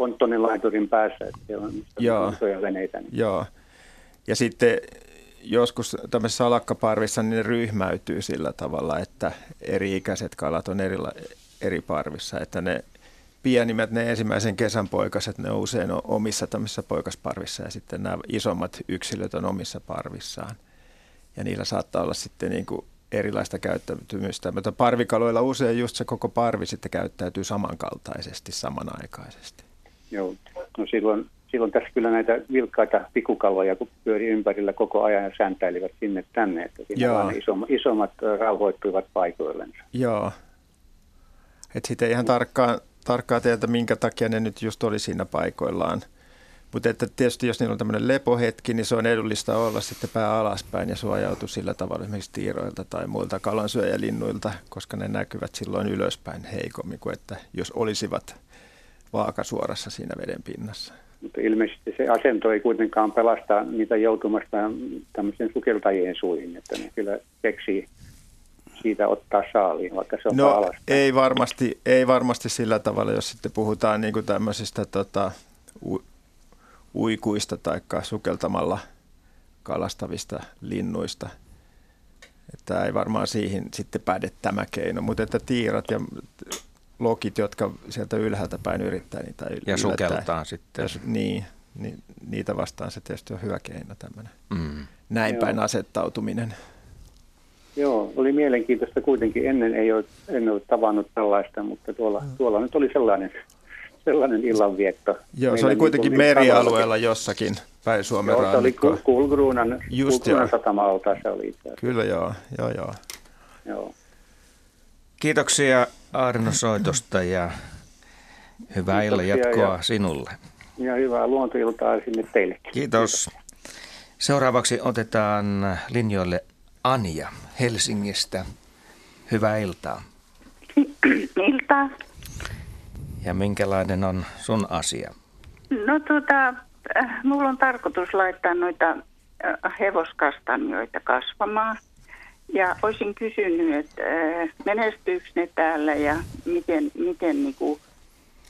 Ponttonin laiturin päässä, että siellä on joo. isoja veneitä. Niin. Joo. Ja sitten joskus tämmöisessä salakkaparvissa niin ne ryhmäytyy sillä tavalla, että eri-ikäiset kalat on erila, eri parvissa, että ne pienimmät, ne ensimmäisen kesän poikaset, ne on usein omissa tämmöisissä poikasparvissa ja sitten nämä isommat yksilöt on omissa parvissaan. Ja niillä saattaa olla sitten niin kuin erilaista käyttäytymistä, mutta parvikaloilla usein just se koko parvi sitten käyttäytyy samankaltaisesti samanaikaisesti. Joo. No silloin, silloin tässä kyllä näitä vilkkaita pikukaloja kun pyöri ympärillä koko ajan ja säntäilivät sinne tänne, että siinä isommat, isommat rauhoittuivat paikoillensa. Joo. Että sitten ihan tarkkaan, tarkkaan teiltä, minkä takia ne nyt just oli siinä paikoillaan. Mutta että tietysti jos niillä on tämmöinen lepohetki, niin se on edullista olla sitten pää alaspäin ja suojautua sillä tavalla esimerkiksi tiiroilta tai muilta kalansyöjälinnuilta, koska ne näkyvät silloin ylöspäin heikommin kuin että jos olisivat vaakasuorassa siinä veden pinnassa. Mutta ilmeisesti se asento ei kuitenkaan pelasta niitä joutumasta tämmöisen sukeltajien suihin, että ne kyllä keksii siitä ottaa saaliin, vaikka se on no, ei varmasti, ei varmasti sillä tavalla, jos sitten puhutaan niin kuin tämmöisistä tota, u- uikuista tai sukeltamalla kalastavista linnuista. Että ei varmaan siihen sitten päde tämä keino, mutta että tiirat ja lokit, jotka sieltä ylhäältä päin yrittää niitä Ja sukeltaa sitten. Jos, niin, niin, niitä vastaan se tietysti on hyvä keino tämmöinen mm. näin päin asettautuminen. Joo, oli mielenkiintoista kuitenkin. Ennen ei ole, en ole tavannut tällaista, mutta tuolla, mm. tuolla nyt oli sellainen, sellainen illanvietto. Joo, se oli kuitenkin niin merialueella jossakin päin Suomen joo, rannikkoa. se oli Kulgruunan, Kulgruunan satama se oli itse Kyllä joo, joo joo. joo. Kiitoksia Arno soitosta ja hyvää illan jatkoa ja, sinulle. Ja hyvää luontoiltaa sinne teillekin. Kiitos. Kiitos. Seuraavaksi otetaan linjoille Anja Helsingistä. Hyvää iltaa. Iltaa. Ja minkälainen on sun asia? No tuota, äh, mulla on tarkoitus laittaa noita äh, hevoskastanjoita kasvamaan. Ja olisin kysynyt, että äh, menestyykö ne täällä ja miten, miten niinku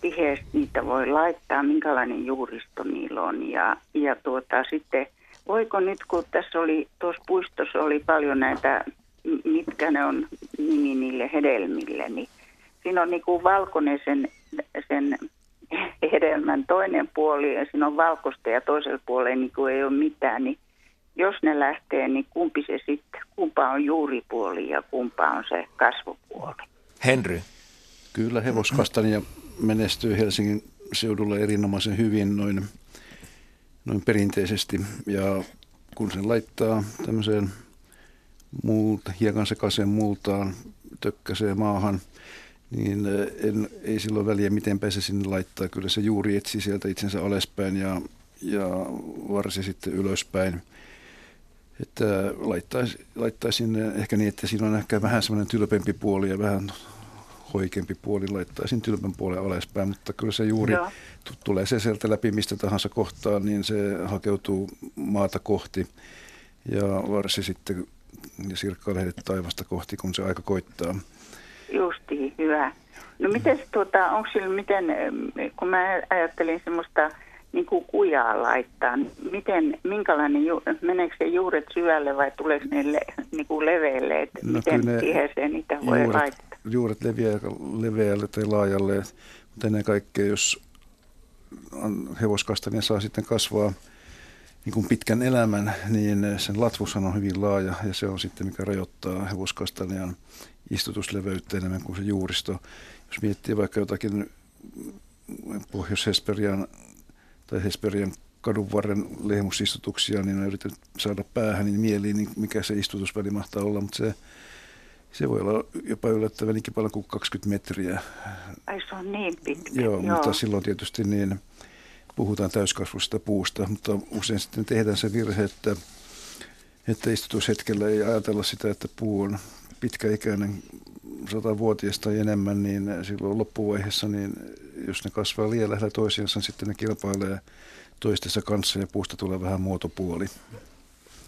tiheästi niitä voi laittaa, minkälainen juuristo niillä on. Ja, ja tuota, sitten voiko nyt, kun tässä oli, tuossa puistossa oli paljon näitä, mitkä ne on nimi niille hedelmille, niin siinä on niin kuin valkoinen sen, sen hedelmän toinen puoli ja siinä on valkoista ja toisella puolella niin kuin ei ole mitään, niin jos ne lähtee, niin kumpi se sitten, kumpa on juuripuoli ja kumpa on se kasvupuoli? Henry. Kyllä hevoskastania menestyy Helsingin seudulla erinomaisen hyvin noin noin perinteisesti. Ja kun sen laittaa tämmöiseen multa, hiekan sekaiseen multaan, tökkäseen maahan, niin eh, en, ei silloin väliä, miten se sinne laittaa. Kyllä se juuri etsi sieltä itsensä alaspäin ja, ja varsi sitten ylöspäin. Että laittaisi, laittaisin ehkä niin, että siinä on ehkä vähän semmoinen tylpempi puoli ja vähän hoikempi puoli laittaisin tylpän puolen alaspäin, mutta kyllä se juuri Joo. t- tulee se sieltä läpi mistä tahansa kohtaa, niin se hakeutuu maata kohti ja varsi sitten ja sirkkailee taivasta kohti, kun se aika koittaa. Justi, hyvä. No miten tuota, onko sillä miten, kun mä ajattelin semmoista niin kuin kujaa laittaa, miten, minkälainen, meneekö se juuret syvälle vai tuleeko ne le, niin kuin leveälle, että no, miten tiheeseen niitä voi juuret, laittaa? juuret leviää leveälle tai laajalle, mutta ennen kaikkea jos hevoskastania saa sitten kasvaa niin kuin pitkän elämän, niin sen latvushan on hyvin laaja ja se on sitten mikä rajoittaa hevoskastanian istutusleveyttä enemmän kuin se juuristo. Jos miettii vaikka jotakin Pohjois-Hesperian tai Hesperian kadun varren lehmusistutuksia, niin yritän saada päähän niin mieliin, niin mikä se istutusväli mahtaa olla, mutta se se voi olla jopa yllättävänkin paljon kuin 20 metriä. Ai se on niin pitkä. Joo, Joo. mutta silloin tietysti niin puhutaan täyskasvusta puusta, mutta usein sitten tehdään se virhe, että, että istutushetkellä ei ajatella sitä, että puu on pitkäikäinen, satavuotias tai enemmän, niin silloin loppuvaiheessa, niin jos ne kasvaa liian lähellä toisiinsa, niin sitten ne kilpailee toistensa kanssa ja puusta tulee vähän muotopuoli.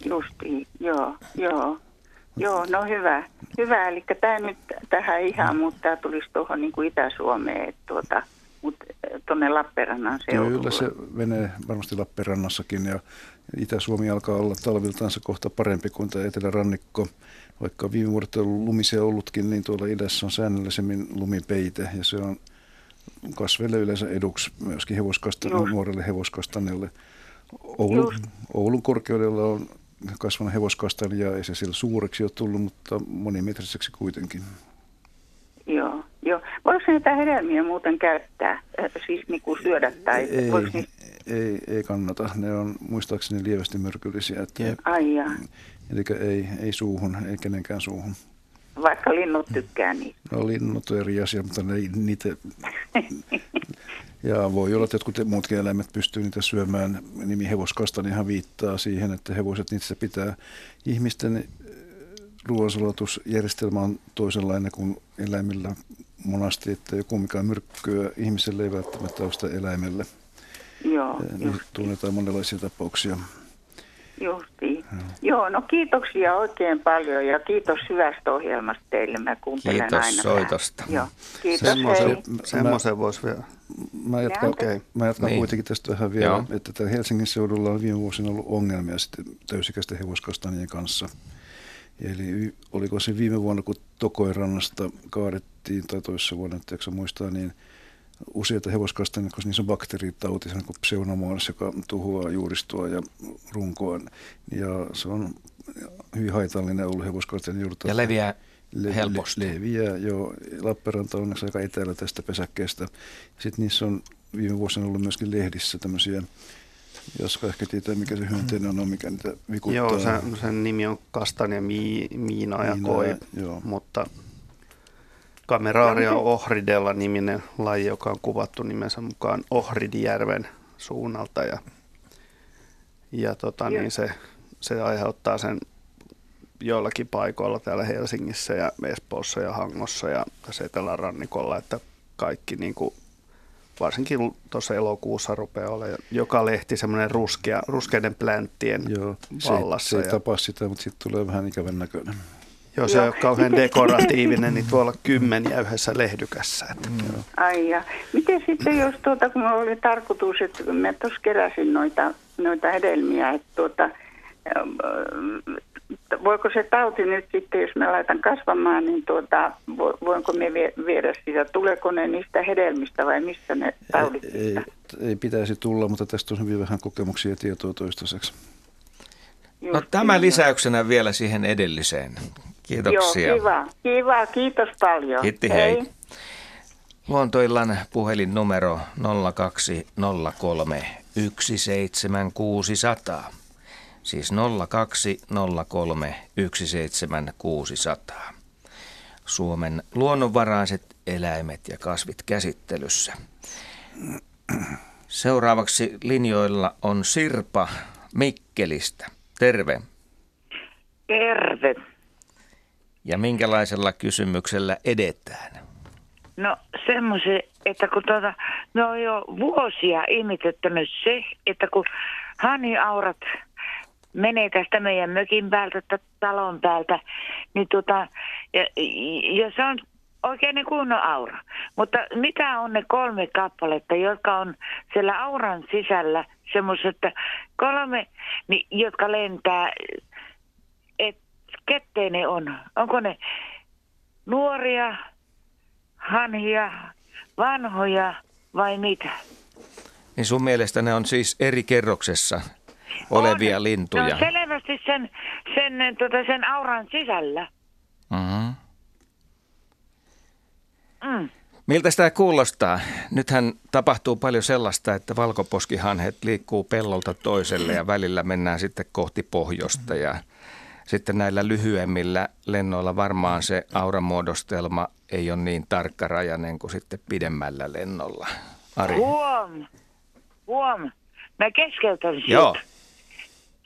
Justiin, joo, joo. Joo, no hyvä. Hyvä, eli tämä nyt tähän ihan, mutta tämä tulisi tuohon niin kuin Itä-Suomeen, tuota, mutta tuonne Lappeenrannan seudulle. Kyllä se menee varmasti Lappeenrannassakin ja Itä-Suomi alkaa olla talviltaansa kohta parempi kuin tämä Etelärannikko. Vaikka viime vuodet on lumisia ollutkin, niin tuolla idässä on säännöllisemmin lumipeite ja se on kasveille yleensä eduksi myöskin hevoskastan, nuorelle hevoskastanelle. Oulun, Oulun korkeudella on kasvanut hevoskastan ja ei se sillä suureksi ole tullut, mutta monimetriseksi kuitenkin. Joo, joo. Voiko näitä hedelmiä muuten käyttää, siis niin kuin syödä tai ei, niin... ei, ei kannata. Ne on muistaakseni lievästi myrkyllisiä. Että, Ai Eli ei, ei suuhun, ei kenenkään suuhun. Vaikka linnut tykkää niitä. No linnut on eri asia, mutta ne, niitä... ja voi olla, että jotkut muutkin eläimet pystyy niitä syömään. Nimi hevoskastanihan viittaa siihen, että hevoset niissä pitää ihmisten ruoansulatusjärjestelmä on toisenlainen kuin eläimillä monasti, että joku mikä myrkkyä ihmiselle ei välttämättä ole sitä eläimelle. Joo, niin tunnetaan monenlaisia tapauksia. Justiin. Joo. Joo, no kiitoksia oikein paljon ja kiitos hyvästä ohjelmasta teille. Mä kuuntelen kiitos aina soitosta. Joo, kiitos. Semmoisen, semmoisen voisi vielä. Mä jatkan, okay. mä jatkan niin. kuitenkin tästä vähän vielä, Joo. että täällä Helsingin seudulla on viime vuosina ollut ongelmia sitten täysikäisten hevoskastanien kanssa. Eli oliko se viime vuonna, kun Tokoirannasta kaadettiin, tai toisessa vuonna, että muistaa, niin useita hevoskastania, koska niissä on bakteeritauti, se on kuin pseudomonas, joka tuhoaa juuristoa ja runkoa. Ja se on hyvin haitallinen ollut hevoskastania. Ja leviää le- helposti. Le- leviää, joo. Lappeenranta on aika etäällä tästä pesäkkeestä. Sitten niissä on viime vuosina ollut myöskin lehdissä tämmöisiä Jaska ehkä tietää, mikä se hyönteinen on, mikä niitä vikuttaa. Joo, sen, sen nimi on kastania mi, miina ja koi, joo. mutta Kameraaria ohridella niminen laji, joka on kuvattu nimensä mukaan Ohridijärven suunnalta ja, ja tota, niin se, se aiheuttaa sen joillakin paikoilla täällä Helsingissä ja Espoossa ja Hangossa ja tässä etelärannikolla, että kaikki niin kuin varsinkin tuossa elokuussa rupeaa olemaan joka lehti semmoinen ruskea, ruskeiden plänttien Joo, vallassa. Se, se ei ja... tapa sitä, mutta sitten tulee vähän ikävän näköinen. Joo, se Joo. on kauhean dekoratiivinen, niin tuolla kymmeniä yhdessä lehdykässä. Että. Mm. Ai ja. Miten sitten, jos tuota, kun oli tarkoitus, että mä tuossa keräsin noita, noita hedelmiä, että tuota, voiko se tauti nyt sitten, jos mä laitan kasvamaan, niin tuota, voinko me viedä sitä, tuleeko ne niistä hedelmistä vai missä ne taudit ei, ei, ei pitäisi tulla, mutta tästä on hyvin vähän kokemuksia ja tietoa toistaiseksi. Just no tämä lisäyksenä vielä siihen edelliseen. Kiitoksia. Joo, kiva. Kiva, kiitos paljon. Kiitti, hei. hei. Luontoillan puhelinnumero 0203 17600. Siis 0203 17600. Suomen luonnonvaraiset eläimet ja kasvit käsittelyssä. Seuraavaksi linjoilla on Sirpa Mikkelistä. Terve. Terve. Ja minkälaisella kysymyksellä edetään? No semmoisen, että kun tuota, me on jo vuosia ihmetyttänyt se, että kun haniaurat menee tästä meidän mökin päältä, talon päältä, niin tuota, ja, ja se on oikein niin kunnon aura. Mutta mitä on ne kolme kappaletta, jotka on siellä auran sisällä, semmoiset kolme, niin, jotka lentää, ketteen ne on? Onko ne nuoria, hanhia, vanhoja vai mitä? Niin sun mielestä ne on siis eri kerroksessa olevia on, lintuja? Ne on selvästi sen, sen, tota, sen auran sisällä. Mm-hmm. Mm. Miltä sitä kuulostaa? Nythän tapahtuu paljon sellaista, että valkoposkihanhet liikkuu pellolta toiselle ja välillä mennään sitten kohti pohjoista ja sitten näillä lyhyemmillä lennoilla varmaan se auramuodostelma ei ole niin tarkkarajainen kuin sitten pidemmällä lennolla. Ari. Huom, huom. Mä keskeytän siitä. Joo.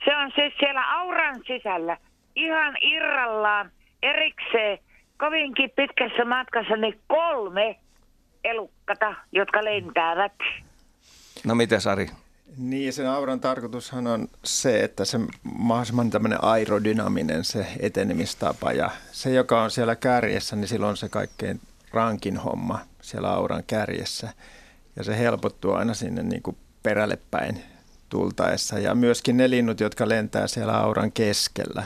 Se on siis siellä auran sisällä ihan irrallaan erikseen kovinkin pitkässä matkassa niin kolme elukkata, jotka lentävät. No miten Sari? Niin, sen auran tarkoitushan on se, että se mahdollisimman tämmöinen aerodynaminen se etenemistapa ja se, joka on siellä kärjessä, niin silloin on se kaikkein rankin homma siellä auran kärjessä ja se helpottuu aina sinne niin kuin perälle päin tultaessa ja myöskin ne linnut, jotka lentää siellä auran keskellä,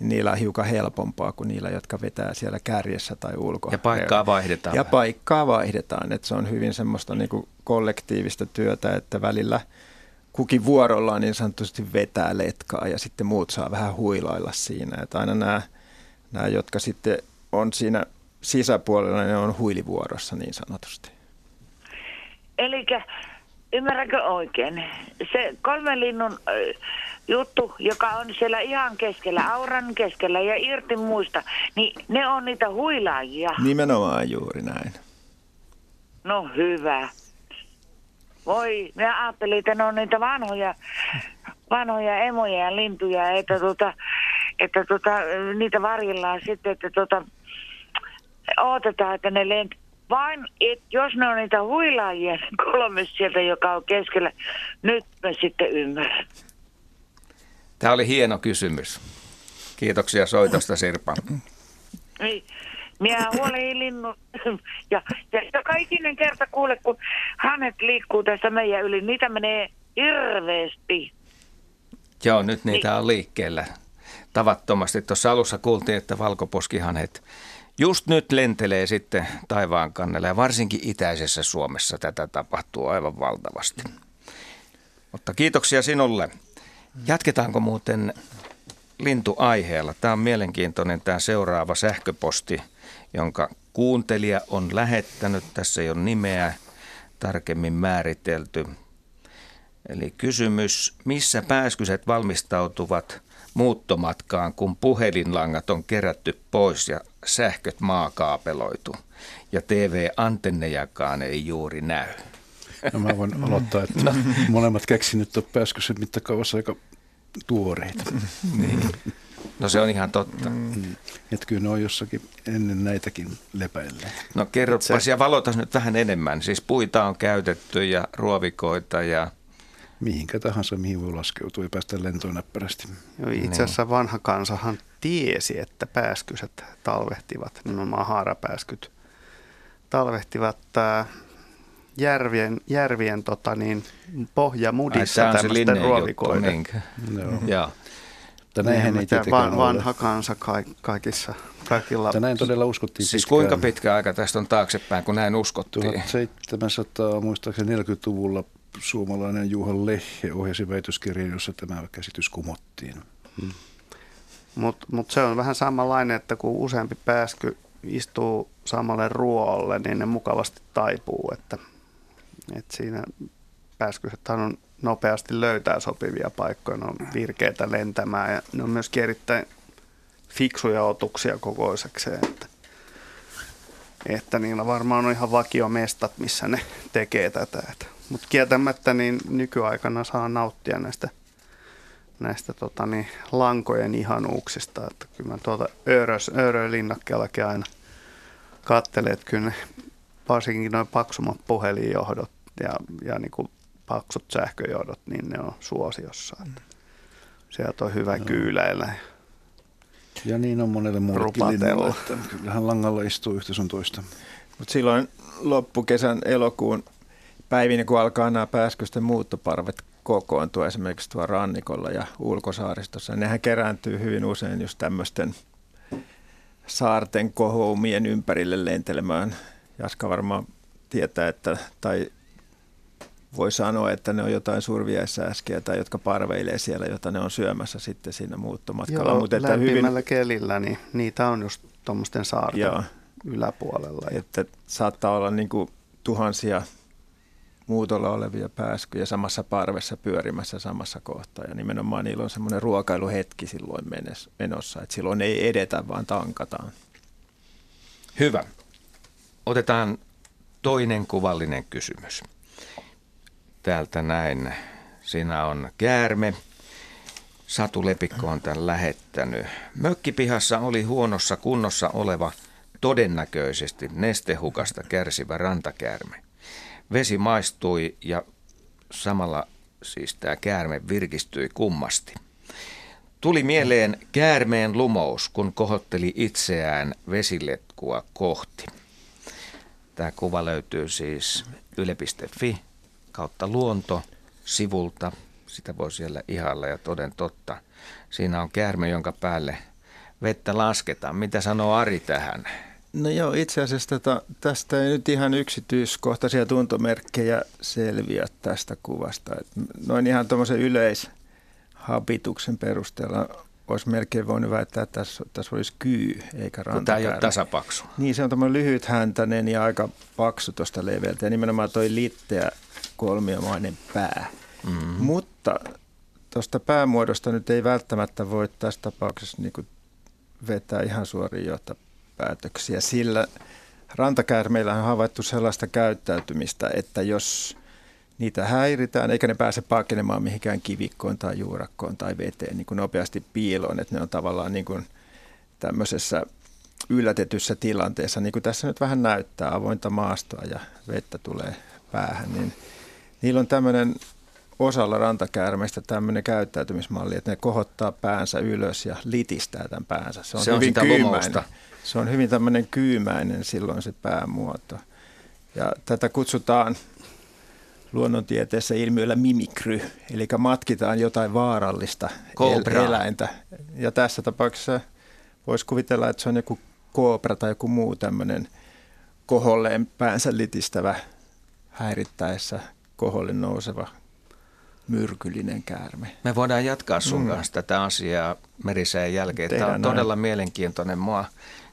niin niillä on hiukan helpompaa kuin niillä, jotka vetää siellä kärjessä tai ulkoa. Ja paikkaa vaihdetaan. Ja paikkaa vaihdetaan, että se on hyvin semmoista niin kuin kollektiivista työtä, että välillä – kukin vuorollaan niin sanotusti vetää letkaa ja sitten muut saa vähän huilailla siinä. Että aina nämä, nämä, jotka sitten on siinä sisäpuolella ne on huilivuorossa niin sanotusti. Eli ymmärränkö oikein? Se kolmen linnun juttu, joka on siellä ihan keskellä, auran keskellä ja irti muista, niin ne on niitä huilaajia. Nimenomaan juuri näin. No hyvä. Voi, minä ajattelin, että ne on niitä vanhoja, vanhoja emoja ja lintuja, että, tota, että tota, niitä varjellaan sitten, että tota, odotetaan, että ne lent. Vain, että jos ne on niitä huilaajia, niin kolme sieltä, joka on keskellä, nyt mä sitten ymmärrän. Tämä oli hieno kysymys. Kiitoksia soitosta, Sirpa. Niin. Minä huolin linnun. Ja, ja joka ikinen kerta kuule, kun hänet liikkuu tässä meidän yli, niitä menee hirveästi. Joo, nyt niitä niin. on liikkeellä tavattomasti. Tuossa alussa kuultiin, että valkoposkihanet just nyt lentelee sitten taivaan kannella ja varsinkin itäisessä Suomessa tätä tapahtuu aivan valtavasti. Mutta kiitoksia sinulle. Jatketaanko muuten lintuaiheella? Tämä on mielenkiintoinen tämä seuraava sähköposti, jonka kuuntelija on lähettänyt. Tässä ei ole nimeä tarkemmin määritelty. Eli kysymys, missä pääskyset valmistautuvat muuttomatkaan, kun puhelinlangat on kerätty pois ja sähköt maakaapeloitu ja TV-antennejakaan ei juuri näy? No mä voin aloittaa, että molemmat keksinyt on pääskyset mittakaavassa aika tuoreita. niin. No se on ihan totta. Mm. Että kyllä ne on jossakin ennen näitäkin lepäilleet. No kerropas se... ja valotas nyt vähän enemmän. Siis puita on käytetty ja ruovikoita ja... Mihinkä tahansa, mihin voi laskeutua ja päästä lentoon näppärästi. Joo, itse niin. asiassa vanha kansahan tiesi, että pääskyset talvehtivat, nimenomaan haarapääskyt talvehtivat äh, järvien, järvien tota niin, pohjamudissa tämmöisten ruovikoiden. Joo. Joo. Mutta näinhän ei van, vanha kansa kaikissa, kaikilla. Mutta näin todella uskottiin Siis pitkään. kuinka pitkä aika tästä on taaksepäin, kun näin uskottiin? 1700, muistaakseni 40-luvulla suomalainen Juha Lehhe ohjasi väitöskirjan, jossa tämä käsitys kumottiin. Hmm. Mutta mut se on vähän samanlainen, että kun useampi pääsky istuu samalle ruoalle, niin ne mukavasti taipuu. Että, että siinä pääskysethän on nopeasti löytää sopivia paikkoja, ne on virkeitä lentämään ja ne on myös erittäin fiksuja otuksia kokoisekseen, että, että niillä varmaan on ihan vakiomestat, missä ne tekee tätä. Mutta kieltämättä niin nykyaikana saa nauttia näistä, näistä tota niin, lankojen ihanuuksista. Että kyllä mä tuolta Öörö, linnakkeellakin aina katselen, että kyllä ne, varsinkin noin paksummat puhelinjohdot ja, ja niin kuin paksut sähköjohdot, niin ne on suosiossa. Että sieltä on hyvä no. kyyläillä. Ja niin on monelle muullekin linjalle, että kyllähän langalla istuu yhtä sun toista. Mutta silloin loppukesän elokuun päivinä, kun alkaa nämä pääskysten muuttoparvet kokoontua esimerkiksi tuolla rannikolla ja ulkosaaristossa, niin nehän kerääntyy hyvin usein just tämmöisten saarten kohoumien ympärille lentelemään. Jaska varmaan tietää, että, tai voi sanoa, että ne on jotain surviaissääskiä tai jotka parveilee siellä, jota ne on syömässä sitten siinä muuttomatkalla. Joo, Mutta että hyvin... kelillä, niin niitä on just tuommoisten saarten Joo. yläpuolella. Että saattaa olla niin kuin tuhansia muutolla olevia pääskyjä samassa parvessa pyörimässä samassa kohtaa. Ja nimenomaan niillä on semmoinen ruokailuhetki silloin menossa, että silloin ei edetä, vaan tankataan. Hyvä. Otetaan toinen kuvallinen kysymys täältä näin. Siinä on käärme. Satu Lepikko on tämän lähettänyt. Mökkipihassa oli huonossa kunnossa oleva todennäköisesti nestehukasta kärsivä rantakäärme. Vesi maistui ja samalla siis tämä käärme virkistyi kummasti. Tuli mieleen käärmeen lumous, kun kohotteli itseään vesiletkua kohti. Tämä kuva löytyy siis yle.fi kautta luonto sivulta. Sitä voi siellä ihalla ja toden totta. Siinä on käärme, jonka päälle vettä lasketaan. Mitä sanoo Ari tähän? No joo, itse asiassa tätä, tästä ei nyt ihan yksityiskohtaisia tuntomerkkejä selviä tästä kuvasta. Et noin ihan tuommoisen yleishabituksen perusteella olisi melkein voinut väittää, että tässä, tässä olisi kyy eikä rantakäärme. Tämä ei ole tasapaksu. Niin, se on tämmöinen lyhythäntäinen ja aika paksu tuosta leveltä. Ja nimenomaan toi litteä kolmiomainen pää. Mm-hmm. Mutta tuosta päämuodosta nyt ei välttämättä voi tässä tapauksessa niin vetää ihan suoria johtopäätöksiä, sillä rantakäärmeillä on havaittu sellaista käyttäytymistä, että jos niitä häiritään, eikä ne pääse pakenemaan mihinkään kivikkoon tai juurakkoon tai veteen niin kuin nopeasti piiloon, että ne on tavallaan niin kuin tämmöisessä yllätetyssä tilanteessa, niin kuin tässä nyt vähän näyttää, avointa maastoa ja vettä tulee päähän, niin niillä on tämmöinen osalla rantakäärmeistä tämmöinen käyttäytymismalli, että ne kohottaa päänsä ylös ja litistää tämän päänsä. Se on, se on hyvin kyymäinen. Se on hyvin tämmöinen kyymäinen silloin se päämuoto. Ja tätä kutsutaan luonnontieteessä ilmiöllä mimikry, eli matkitaan jotain vaarallista el- eläintä. Ja tässä tapauksessa voisi kuvitella, että se on joku koopra tai joku muu tämmöinen koholleen päänsä litistävä häirittäessä koholle nouseva myrkyllinen käärme. Me voidaan jatkaa sun mm. kanssa tätä asiaa merisään jälkeen. Tehdään Tämä on näin. todella mielenkiintoinen. Mua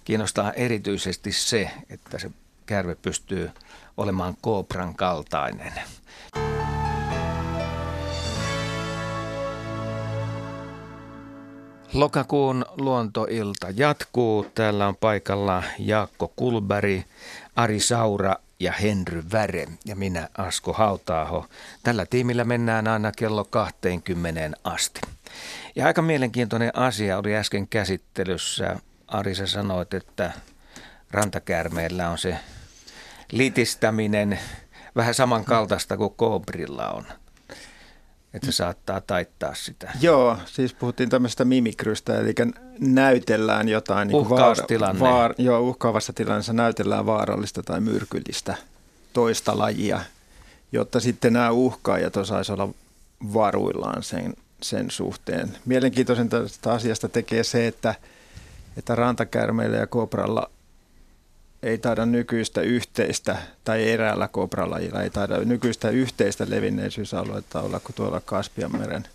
kiinnostaa erityisesti se, että se käärme pystyy olemaan koopran kaltainen. Lokakuun luontoilta jatkuu. Täällä on paikalla Jaakko Kulberi, Ari Saura ja Henry Väre ja minä Asko Hautaaho. Tällä tiimillä mennään aina kello 20 asti. Ja aika mielenkiintoinen asia oli äsken käsittelyssä. Ari, sä sanoit, että rantakäärmeellä on se litistäminen vähän samankaltaista kuin koobrilla on. Että se saattaa taittaa sitä. Joo, siis puhuttiin tämmöisestä mimikrystä, eli näytellään jotain. Niin Uhkaustilanne. Vaar, vaar, joo, uhkaavassa tilanteessa näytellään vaarallista tai myrkyllistä toista lajia, jotta sitten nämä uhkaajat osaisi olla varuillaan sen, sen suhteen. Mielenkiintoisen tästä asiasta tekee se, että, että rantakärmeillä ja kobralla ei taida nykyistä yhteistä, tai eräällä kobralajilla ei taida nykyistä yhteistä levinneisyysaluetta olla kuin tuolla Kaspianmeren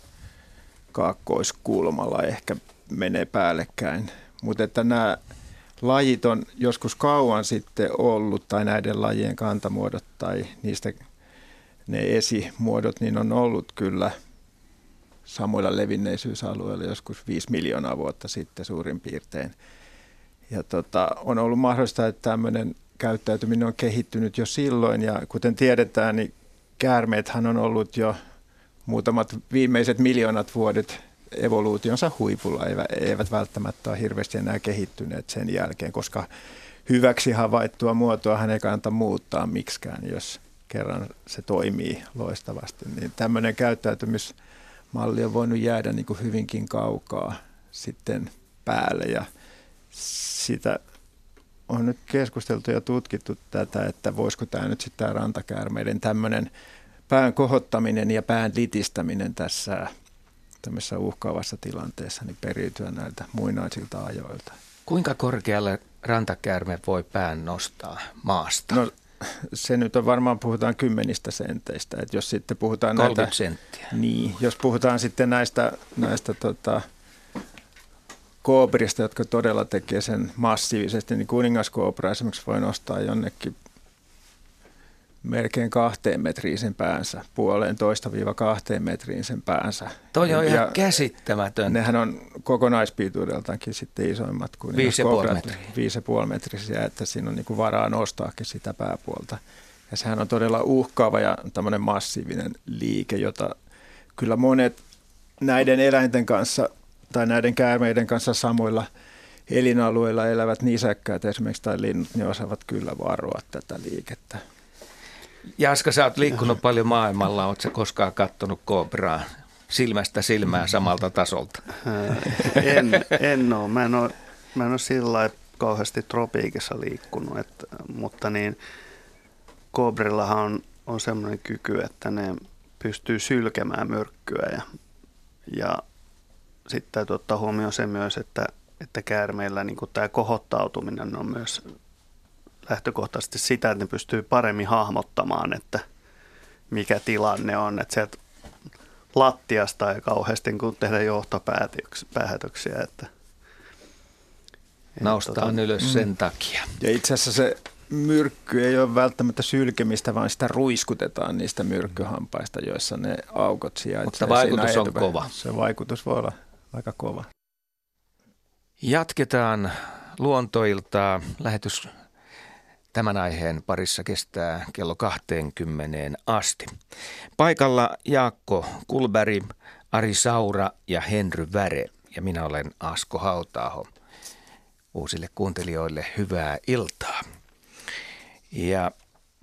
kaakkoiskulmalla ehkä menee päällekkäin. Mutta että nämä lajit on joskus kauan sitten ollut, tai näiden lajien kantamuodot tai niistä ne esimuodot, niin on ollut kyllä samoilla levinneisyysalueilla joskus 5 miljoonaa vuotta sitten suurin piirtein. Ja tota, on ollut mahdollista, että tämmöinen käyttäytyminen on kehittynyt jo silloin, ja kuten tiedetään, niin käärmeethän on ollut jo muutamat viimeiset miljoonat vuodet evoluutionsa huipulla, eivät välttämättä ole hirveästi enää kehittyneet sen jälkeen, koska hyväksi havaittua muotoa hän ei kannata muuttaa miksikään, jos kerran se toimii loistavasti. Niin tämmöinen käyttäytymismalli on voinut jäädä niin kuin hyvinkin kaukaa sitten päälle. Ja sitä on nyt keskusteltu ja tutkittu tätä, että voisiko tämä nyt sitten tämä rantakäärmeiden tämmöinen pään kohottaminen ja pään litistäminen tässä tämmöisessä uhkaavassa tilanteessa niin periytyä näiltä muinaisilta ajoilta. Kuinka korkealle rantakäärme voi pään nostaa maasta? No se nyt on varmaan puhutaan kymmenistä senteistä. Että jos sitten puhutaan 30 näitä, senttiä. Niin, jos puhutaan sitten näistä, näistä tota, koobrista, jotka todella tekee sen massiivisesti, niin kuningaskoopra esimerkiksi voi nostaa jonnekin melkein kahteen metriin sen päänsä, puoleen toista viiva kahteen metriin sen päänsä. Toi on ja ihan käsittämätön. Nehän on kokonaispituudeltaankin sitten isoimmat kuin viisi ja puoli metriä. Viisi ja puoli metrisiä, että siinä on niin varaa nostaakin sitä pääpuolta. Ja sehän on todella uhkaava ja tämmöinen massiivinen liike, jota kyllä monet näiden eläinten kanssa tai näiden käärmeiden kanssa samoilla elinalueilla elävät nisäkkäät esimerkiksi tai linnut, niin osaavat kyllä varoa tätä liikettä. Jaska, sä oot liikkunut paljon maailmalla. Oletko koskaan kattonut kobraa silmästä silmää samalta tasolta? En, en ole. Mä en ole, mä en ole sillä kauheasti tropiikissa liikkunut, että, mutta niin kobrillahan on, on semmoinen kyky, että ne pystyy sylkemään myrkkyä ja, ja sitten täytyy ottaa huomioon se myös, että, että käärmeillä niin tämä kohottautuminen on myös lähtökohtaisesti sitä, että ne pystyy paremmin hahmottamaan, että mikä tilanne on. Että sieltä lattiasta ja kauheasti kun tehdä johtopäätöksiä. Että, Naustaan tota, ylös sen mm. takia. Ja itse asiassa se myrkky ei ole välttämättä sylkemistä, vaan sitä ruiskutetaan niistä myrkkyhampaista, joissa ne aukot sijaitsevat. Mutta vaikutus on kova. Se vaikutus voi olla aika kova. Jatketaan luontoiltaa. Lähetys tämän aiheen parissa kestää kello 20 asti. Paikalla Jaakko Kulberi, Ari Saura ja Henry Väre ja minä olen Asko Hautaaho. Uusille kuuntelijoille hyvää iltaa. Ja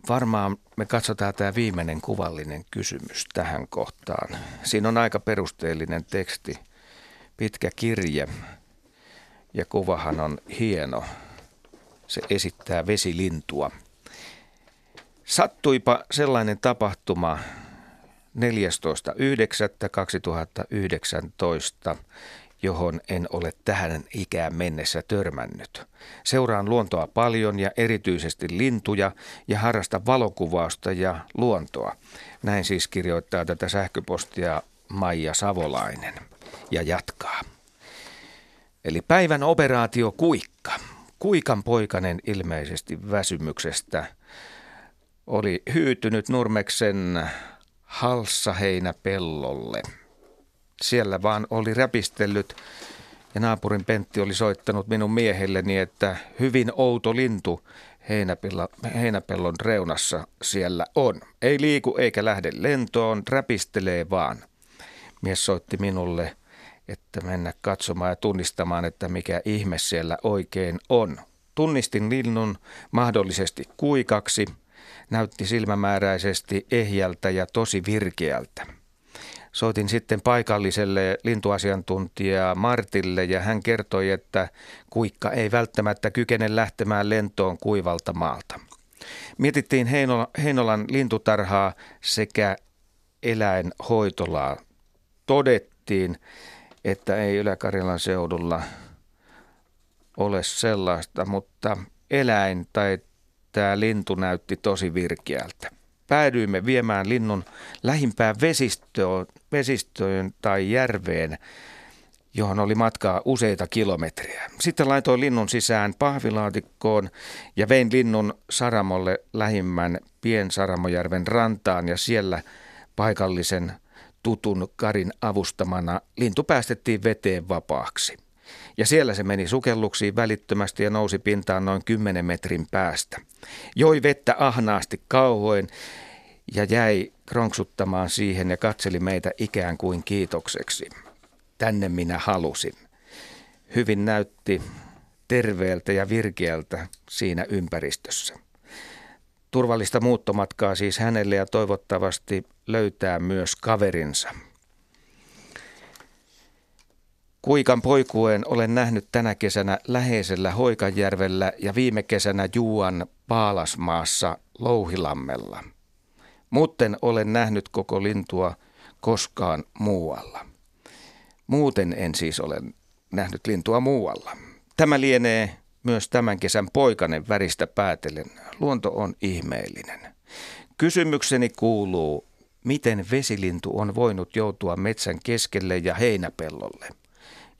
varmaan me katsotaan tämä viimeinen kuvallinen kysymys tähän kohtaan. Siinä on aika perusteellinen teksti, pitkä kirje ja kuvahan on hieno. Se esittää vesilintua. Sattuipa sellainen tapahtuma 14.9.2019 johon en ole tähän ikään mennessä törmännyt. Seuraan luontoa paljon ja erityisesti lintuja ja harrasta valokuvausta ja luontoa. Näin siis kirjoittaa tätä sähköpostia Maija Savolainen ja jatkaa. Eli päivän operaatio Kuikka. Kuikan poikanen ilmeisesti väsymyksestä oli hyytynyt Nurmeksen halssaheinäpellolle – siellä vaan oli räpistellyt ja naapurin Pentti oli soittanut minun miehelleni, että hyvin outo lintu heinäpellon reunassa siellä on. Ei liiku eikä lähde lentoon, räpistelee vaan. Mies soitti minulle, että mennä katsomaan ja tunnistamaan, että mikä ihme siellä oikein on. Tunnistin linnun mahdollisesti kuikaksi, näytti silmämääräisesti ehjältä ja tosi virkeältä. Soitin sitten paikalliselle lintuasiantuntija Martille ja hän kertoi, että kuikka ei välttämättä kykene lähtemään lentoon kuivalta maalta. Mietittiin Heinolan lintutarhaa sekä eläinhoitolaa. Todettiin, että ei Ylä-Karjalan seudulla ole sellaista, mutta eläin tai tämä lintu näytti tosi virkeältä päädyimme viemään linnun lähimpään vesistöön, vesistöön tai järveen, johon oli matkaa useita kilometriä. Sitten laitoin linnun sisään pahvilaatikkoon ja vein linnun Saramolle lähimmän Piensaramojärven rantaan ja siellä paikallisen tutun Karin avustamana lintu päästettiin veteen vapaaksi. Ja siellä se meni sukelluksiin välittömästi ja nousi pintaan noin 10 metrin päästä. Joi vettä ahnaasti kauhoin ja jäi kronksuttamaan siihen ja katseli meitä ikään kuin kiitokseksi. Tänne minä halusin. Hyvin näytti terveeltä ja virkeältä siinä ympäristössä. Turvallista muuttomatkaa siis hänelle ja toivottavasti löytää myös kaverinsa. Kuikan poikueen olen nähnyt tänä kesänä läheisellä Hoikajärvellä ja viime kesänä Juuan Paalasmaassa Louhilammella. Muuten olen nähnyt koko lintua koskaan muualla. Muuten en siis ole nähnyt lintua muualla. Tämä lienee myös tämän kesän poikanen väristä päätellen. Luonto on ihmeellinen. Kysymykseni kuuluu, miten vesilintu on voinut joutua metsän keskelle ja heinäpellolle?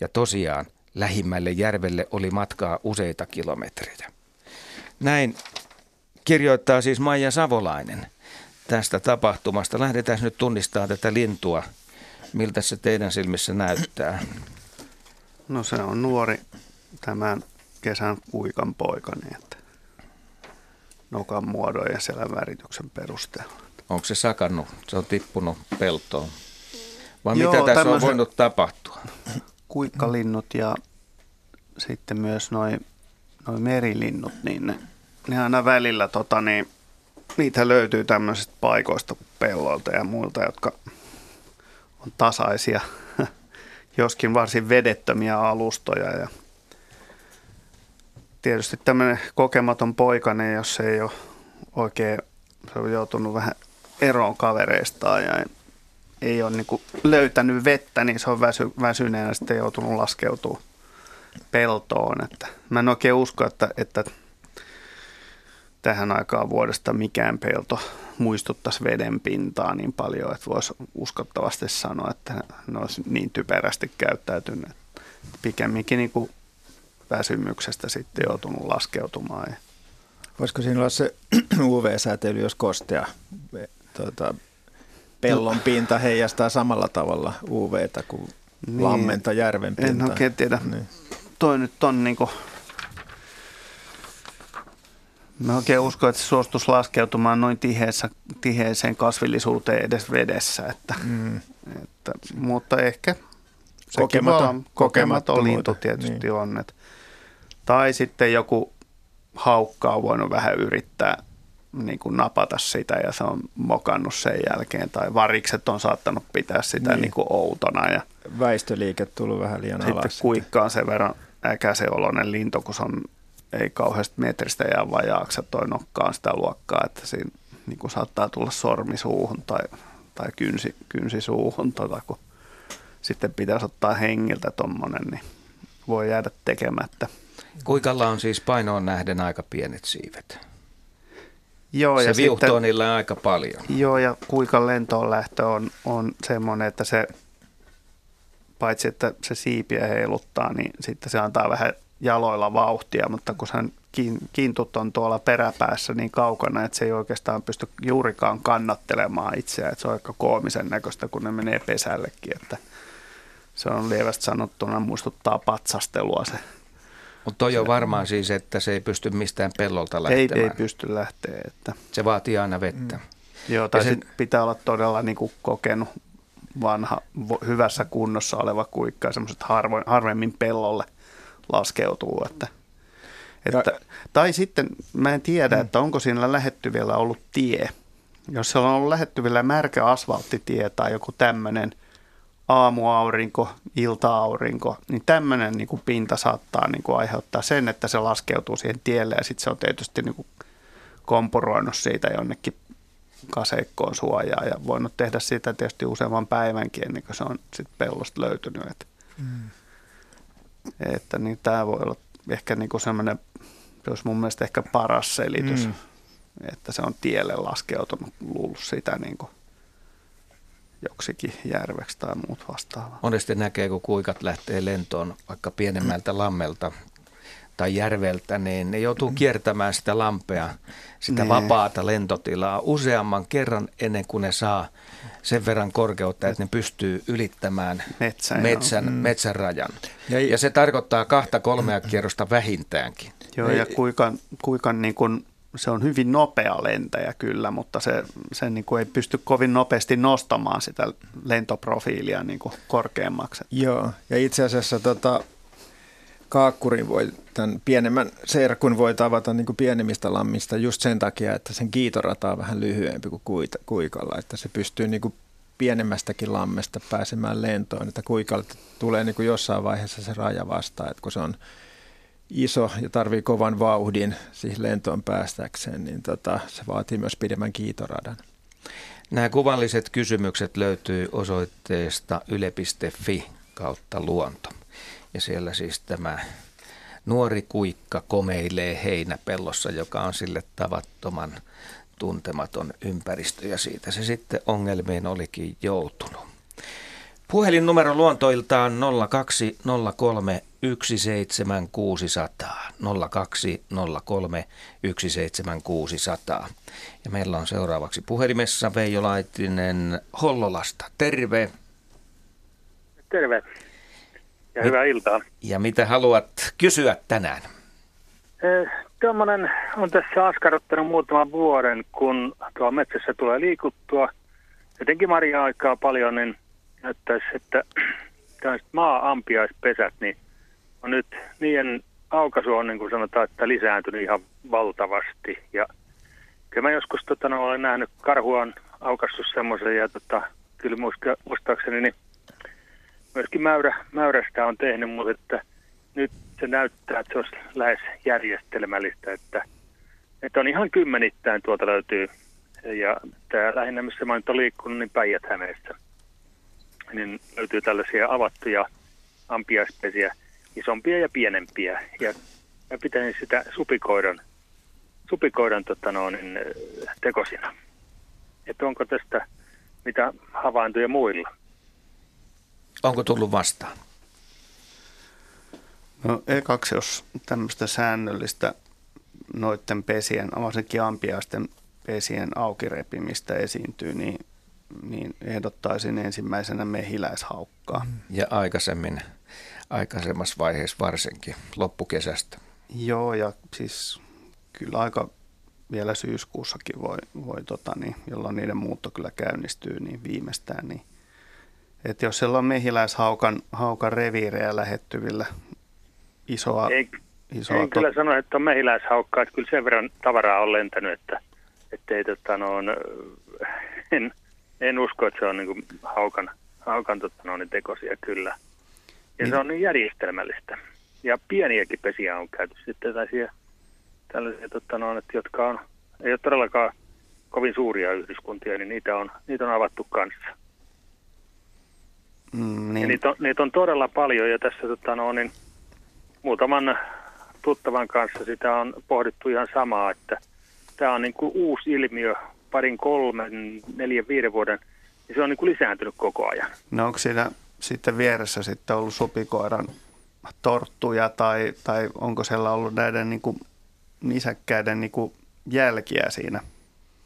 Ja tosiaan lähimmälle järvelle oli matkaa useita kilometrejä. Näin kirjoittaa siis Maija Savolainen tästä tapahtumasta. Lähdetään nyt tunnistamaan tätä lintua. Miltä se teidän silmissä näyttää? No se on nuori tämän kesän kuikan poika, niin että nokan muodon ja selän värityksen perusteella. Onko se sakannut? Se on tippunut peltoon. Vai Joo, mitä tässä on voinut tapahtua? kuikkalinnut ja sitten myös noin noi merilinnut, niin ne, ne aina välillä, tota, niin, niitä löytyy tämmöisistä paikoista pelloilta ja muilta, jotka on tasaisia, joskin varsin vedettömiä alustoja. Ja tietysti tämmöinen kokematon poikainen, jos se ei ole oikein, se on joutunut vähän eroon kavereistaan ja ei ole niin löytänyt vettä, niin se on väsy, väsyneenä sitten joutunut laskeutumaan peltoon. Että mä en oikein usko, että, että tähän aikaan vuodesta mikään pelto muistuttaisi veden pintaa niin paljon, että voisi uskottavasti sanoa, että ne olisi niin typerästi käyttäytyneet. Pikemminkin niin kuin väsymyksestä sitten joutunut laskeutumaan. Voisiko siinä olla se UV-säätely, jos kostea tuota, pellon pinta heijastaa samalla tavalla UVtä kuin niin, lammen tai järven pinta? En oikein tiedä. Niin. Toi nyt on niin kuin Mä oikein uskon, että se suostus laskeutumaan noin tiheessä, tiheeseen kasvillisuuteen edes vedessä. Että, mm. että, mutta ehkä kokematon, kokematon lintu tietysti niin. on. Että, tai sitten joku haukka on voinut vähän yrittää niin kuin napata sitä ja se on mokannut sen jälkeen. Tai varikset on saattanut pitää sitä niin. Niin kuin outona. Ja Väistöliike tullut vähän liian sitten alas. Sitten kuikka on sen verran äkäseoloinen lintu, kun se on ei kauheasti metristä jää vajaaksi, toi nokkaan sitä luokkaa, että siinä niin kuin saattaa tulla sormi suuhun tai, tai kynsi, kynsi suuhun, tota, kun sitten pitäisi ottaa hengiltä tuommoinen, niin voi jäädä tekemättä. Kuikalla on siis painoon nähden aika pienet siivet. Joo, se ja viuhtoo sitten, niillä aika paljon. Joo, ja kuikan lentoon lähtö on, on semmoinen, että se paitsi että se siipiä heiluttaa, niin sitten se antaa vähän jaloilla vauhtia, mutta kun sen kintut on tuolla peräpäässä niin kaukana, että se ei oikeastaan pysty juurikaan kannattelemaan itseään. Että se on aika koomisen näköistä, kun ne menee pesällekin. Että se on lievästi sanottuna muistuttaa patsastelua se. Mutta toi on varmaan siis, että se ei pysty mistään pellolta lähtemään. Ei, ei pysty lähteä. Että. Se vaatii aina vettä. Mm. Joo, tai sen... pitää olla todella niin kuin kokenut vanha, hyvässä kunnossa oleva kuikka, semmoiset harvemmin pellolle – laskeutuu. Että, että, ja, tai sitten mä en tiedä, mm. että onko siinä lähettyvillä ollut tie. Jos siellä on ollut lähettyvillä märkä asfalttitie tai joku tämmöinen aamuaurinko, ilta-aurinko, niin tämmöinen niin kuin pinta saattaa niin kuin aiheuttaa sen, että se laskeutuu siihen tielle ja sitten se on tietysti niin kuin kompuroinut siitä jonnekin kaseikkoon suojaa ja voinut tehdä sitä tietysti useamman päivänkin ennen kuin se on sitten pellosta löytynyt. Että mm. Että niin tämä voi olla ehkä niin kuin semmoinen, se olisi mun mielestä ehkä paras selitys, mm. että se on tielle laskeutunut, luullut sitä niin kuin joksikin järveksi tai muut vastaavaa. Monesti näkee, kun kuikat lähtee lentoon vaikka pienemmältä lammelta tai järveltä, niin ne joutuu kiertämään sitä lampea, sitä niin. vapaata lentotilaa useamman kerran ennen kuin ne saa sen verran korkeutta, että ne pystyy ylittämään Metsän, metsän, mm. metsän rajan. Ja, ja se tarkoittaa kahta kolmea kierrosta vähintäänkin. Joo, ja kuikan, kuikan niin kuin, se on hyvin nopea lentäjä kyllä, mutta se, se niin kuin ei pysty kovin nopeasti nostamaan sitä lentoprofiilia niin kuin korkeammaksi. Joo, ja itse asiassa tota, kaakkurin voi, tämän pienemmän serkun voi tavata niin kuin pienemmistä lammista just sen takia, että sen kiitorata on vähän lyhyempi kuin kuita, kuikalla, että se pystyy niin kuin pienemmästäkin lammesta pääsemään lentoon, että kuikalla tulee niin kuin jossain vaiheessa se raja vastaan, että kun se on iso ja tarvii kovan vauhdin siihen lentoon päästäkseen, niin tota, se vaatii myös pidemmän kiitoradan. Nämä kuvalliset kysymykset löytyy osoitteesta yle.fi kautta luonto. Ja siellä siis tämä nuori kuikka komeilee heinäpellossa, joka on sille tavattoman tuntematon ympäristö ja siitä se sitten ongelmiin olikin joutunut. Puhelinnumero luontoiltaan 0203 17600. 0203 17600. Ja meillä on seuraavaksi puhelimessa Veijo Laitinen Hollolasta. Terve. Terve ja hyvää iltaa. Ja mitä haluat kysyä tänään? Eh, Tuommoinen on tässä askarruttanut muutaman vuoden, kun tuo metsässä tulee liikuttua. Jotenkin marja-aikaa paljon, niin näyttäisi, että maa-ampiaispesät, niin on nyt niiden aukaisu on niin kuin sanotaan, että lisääntynyt ihan valtavasti. Ja kyllä mä joskus tota, no, olen nähnyt karhuan aukassut semmoisen ja tota, kyllä muistaakseni niin myöskin mäyrä, mäyrästä on tehnyt, mutta että nyt se näyttää, että se olisi lähes järjestelmällistä, että, että on ihan kymmenittäin tuolta löytyy. Ja tämä lähinnä, missä mä nyt olen liikkunut, niin päijät niin löytyy tällaisia avattuja ampiaispesiä, isompia ja pienempiä. Ja mä pitäisin sitä supikoidan, supikoidan tota no, niin, tekosina. että onko tästä mitä havaintoja muilla. Onko tullut vastaan? No ekaksi, jos tämmöistä säännöllistä noiden pesien, varsinkin ampiaisten pesien aukirepimistä esiintyy, niin, niin ehdottaisin ensimmäisenä mehiläishaukkaa. Ja aikaisemmin, aikaisemmassa vaiheessa varsinkin, loppukesästä. Joo, ja siis kyllä aika vielä syyskuussakin voi, voi tota, niin, jolloin niiden muutto kyllä käynnistyy, niin viimeistään. Niin, että jos siellä on mehiläishaukan haukan reviirejä lähettyvillä isoa... Ei, isoa en tot... kyllä sano, että on mehiläishaukkaa, että kyllä sen verran tavaraa on lentänyt, että, että ei, tota, no, on, en, en usko, että se on niin haukan, haukan tota, no, niin tekosia kyllä. Ja niin. se on niin järjestelmällistä. Ja pieniäkin pesiä on käyty sitten tällaisia, tällaisia tota, no, että jotka on, ei ole todellakaan kovin suuria yhdyskuntia, niin niitä on, niitä on avattu kanssa. Mm, niin. ja niitä, on, niitä on todella paljon ja tässä tota, no, niin, muutaman tuttavan kanssa sitä on pohdittu ihan samaa, että tämä on niin kuin uusi ilmiö parin, kolmen, neljän, viiden vuoden, niin se on niin kuin lisääntynyt koko ajan. No onko siinä sitten vieressä sitten ollut supikoiran torttuja tai, tai onko siellä ollut näiden niin kuin nisäkkäiden niin kuin jälkiä siinä?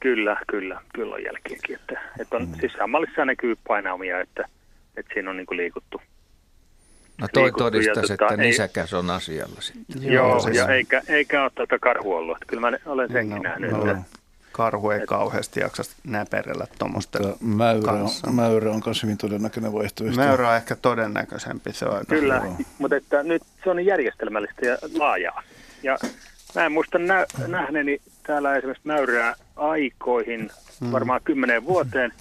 Kyllä, kyllä, kyllä on jälkiäkin. Että, että on, mm. Siis samallissa näkyy painaumia, että, että siinä on niin kuin liikuttu. No toi todistaisi, että tota, nisäkäs on asialla sitten. Joo, Joo siis... ja eikä, eikä ole tuota karhu ollut. Kyllä mä olen senkin no, nähnyt. No, että, karhu ei et, kauheasti jaksa näperellä tuommoista mäyrä kanssa. On, mäyrä on myös hyvin todennäköinen vaihtoehto. Mäyrä on ehkä todennäköisempi. Se on aika Kyllä, hyvä. mutta että nyt se on niin järjestelmällistä ja laajaa. Ja mä en muista nä- nähneeni täällä esimerkiksi mäyrää aikoihin, hmm. varmaan kymmenen vuoteen,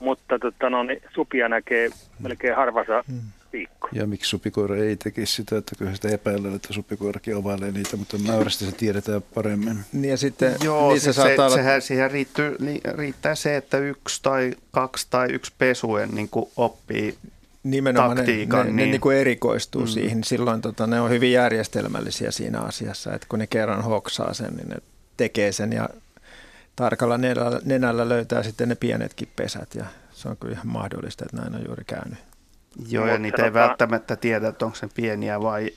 mutta tota, no, niin supia näkee melkein harvassa hmm viikko. Ja miksi supikoira ei tekisi sitä, että kyllä sitä epäillään, että supikoirakin ovailee niitä, mutta mäyrästi se tiedetään paremmin. Niin ja sitten Joo, niin se, se, olla... sehän, siihen riittyy, riittää se, että yksi tai kaksi tai yksi pesuen niin kuin oppii Nimenomaan taktiikan. Ne, ne, niin. ne niin kuin erikoistuu mm. siihen. Silloin tota, ne on hyvin järjestelmällisiä siinä asiassa, että kun ne kerran hoksaa sen, niin ne tekee sen ja tarkalla nenällä, nenällä löytää sitten ne pienetkin pesät ja se on kyllä ihan mahdollista, että näin on juuri käynyt. Joo, ja niitä ei välttämättä tiedä, että onko se pieniä vai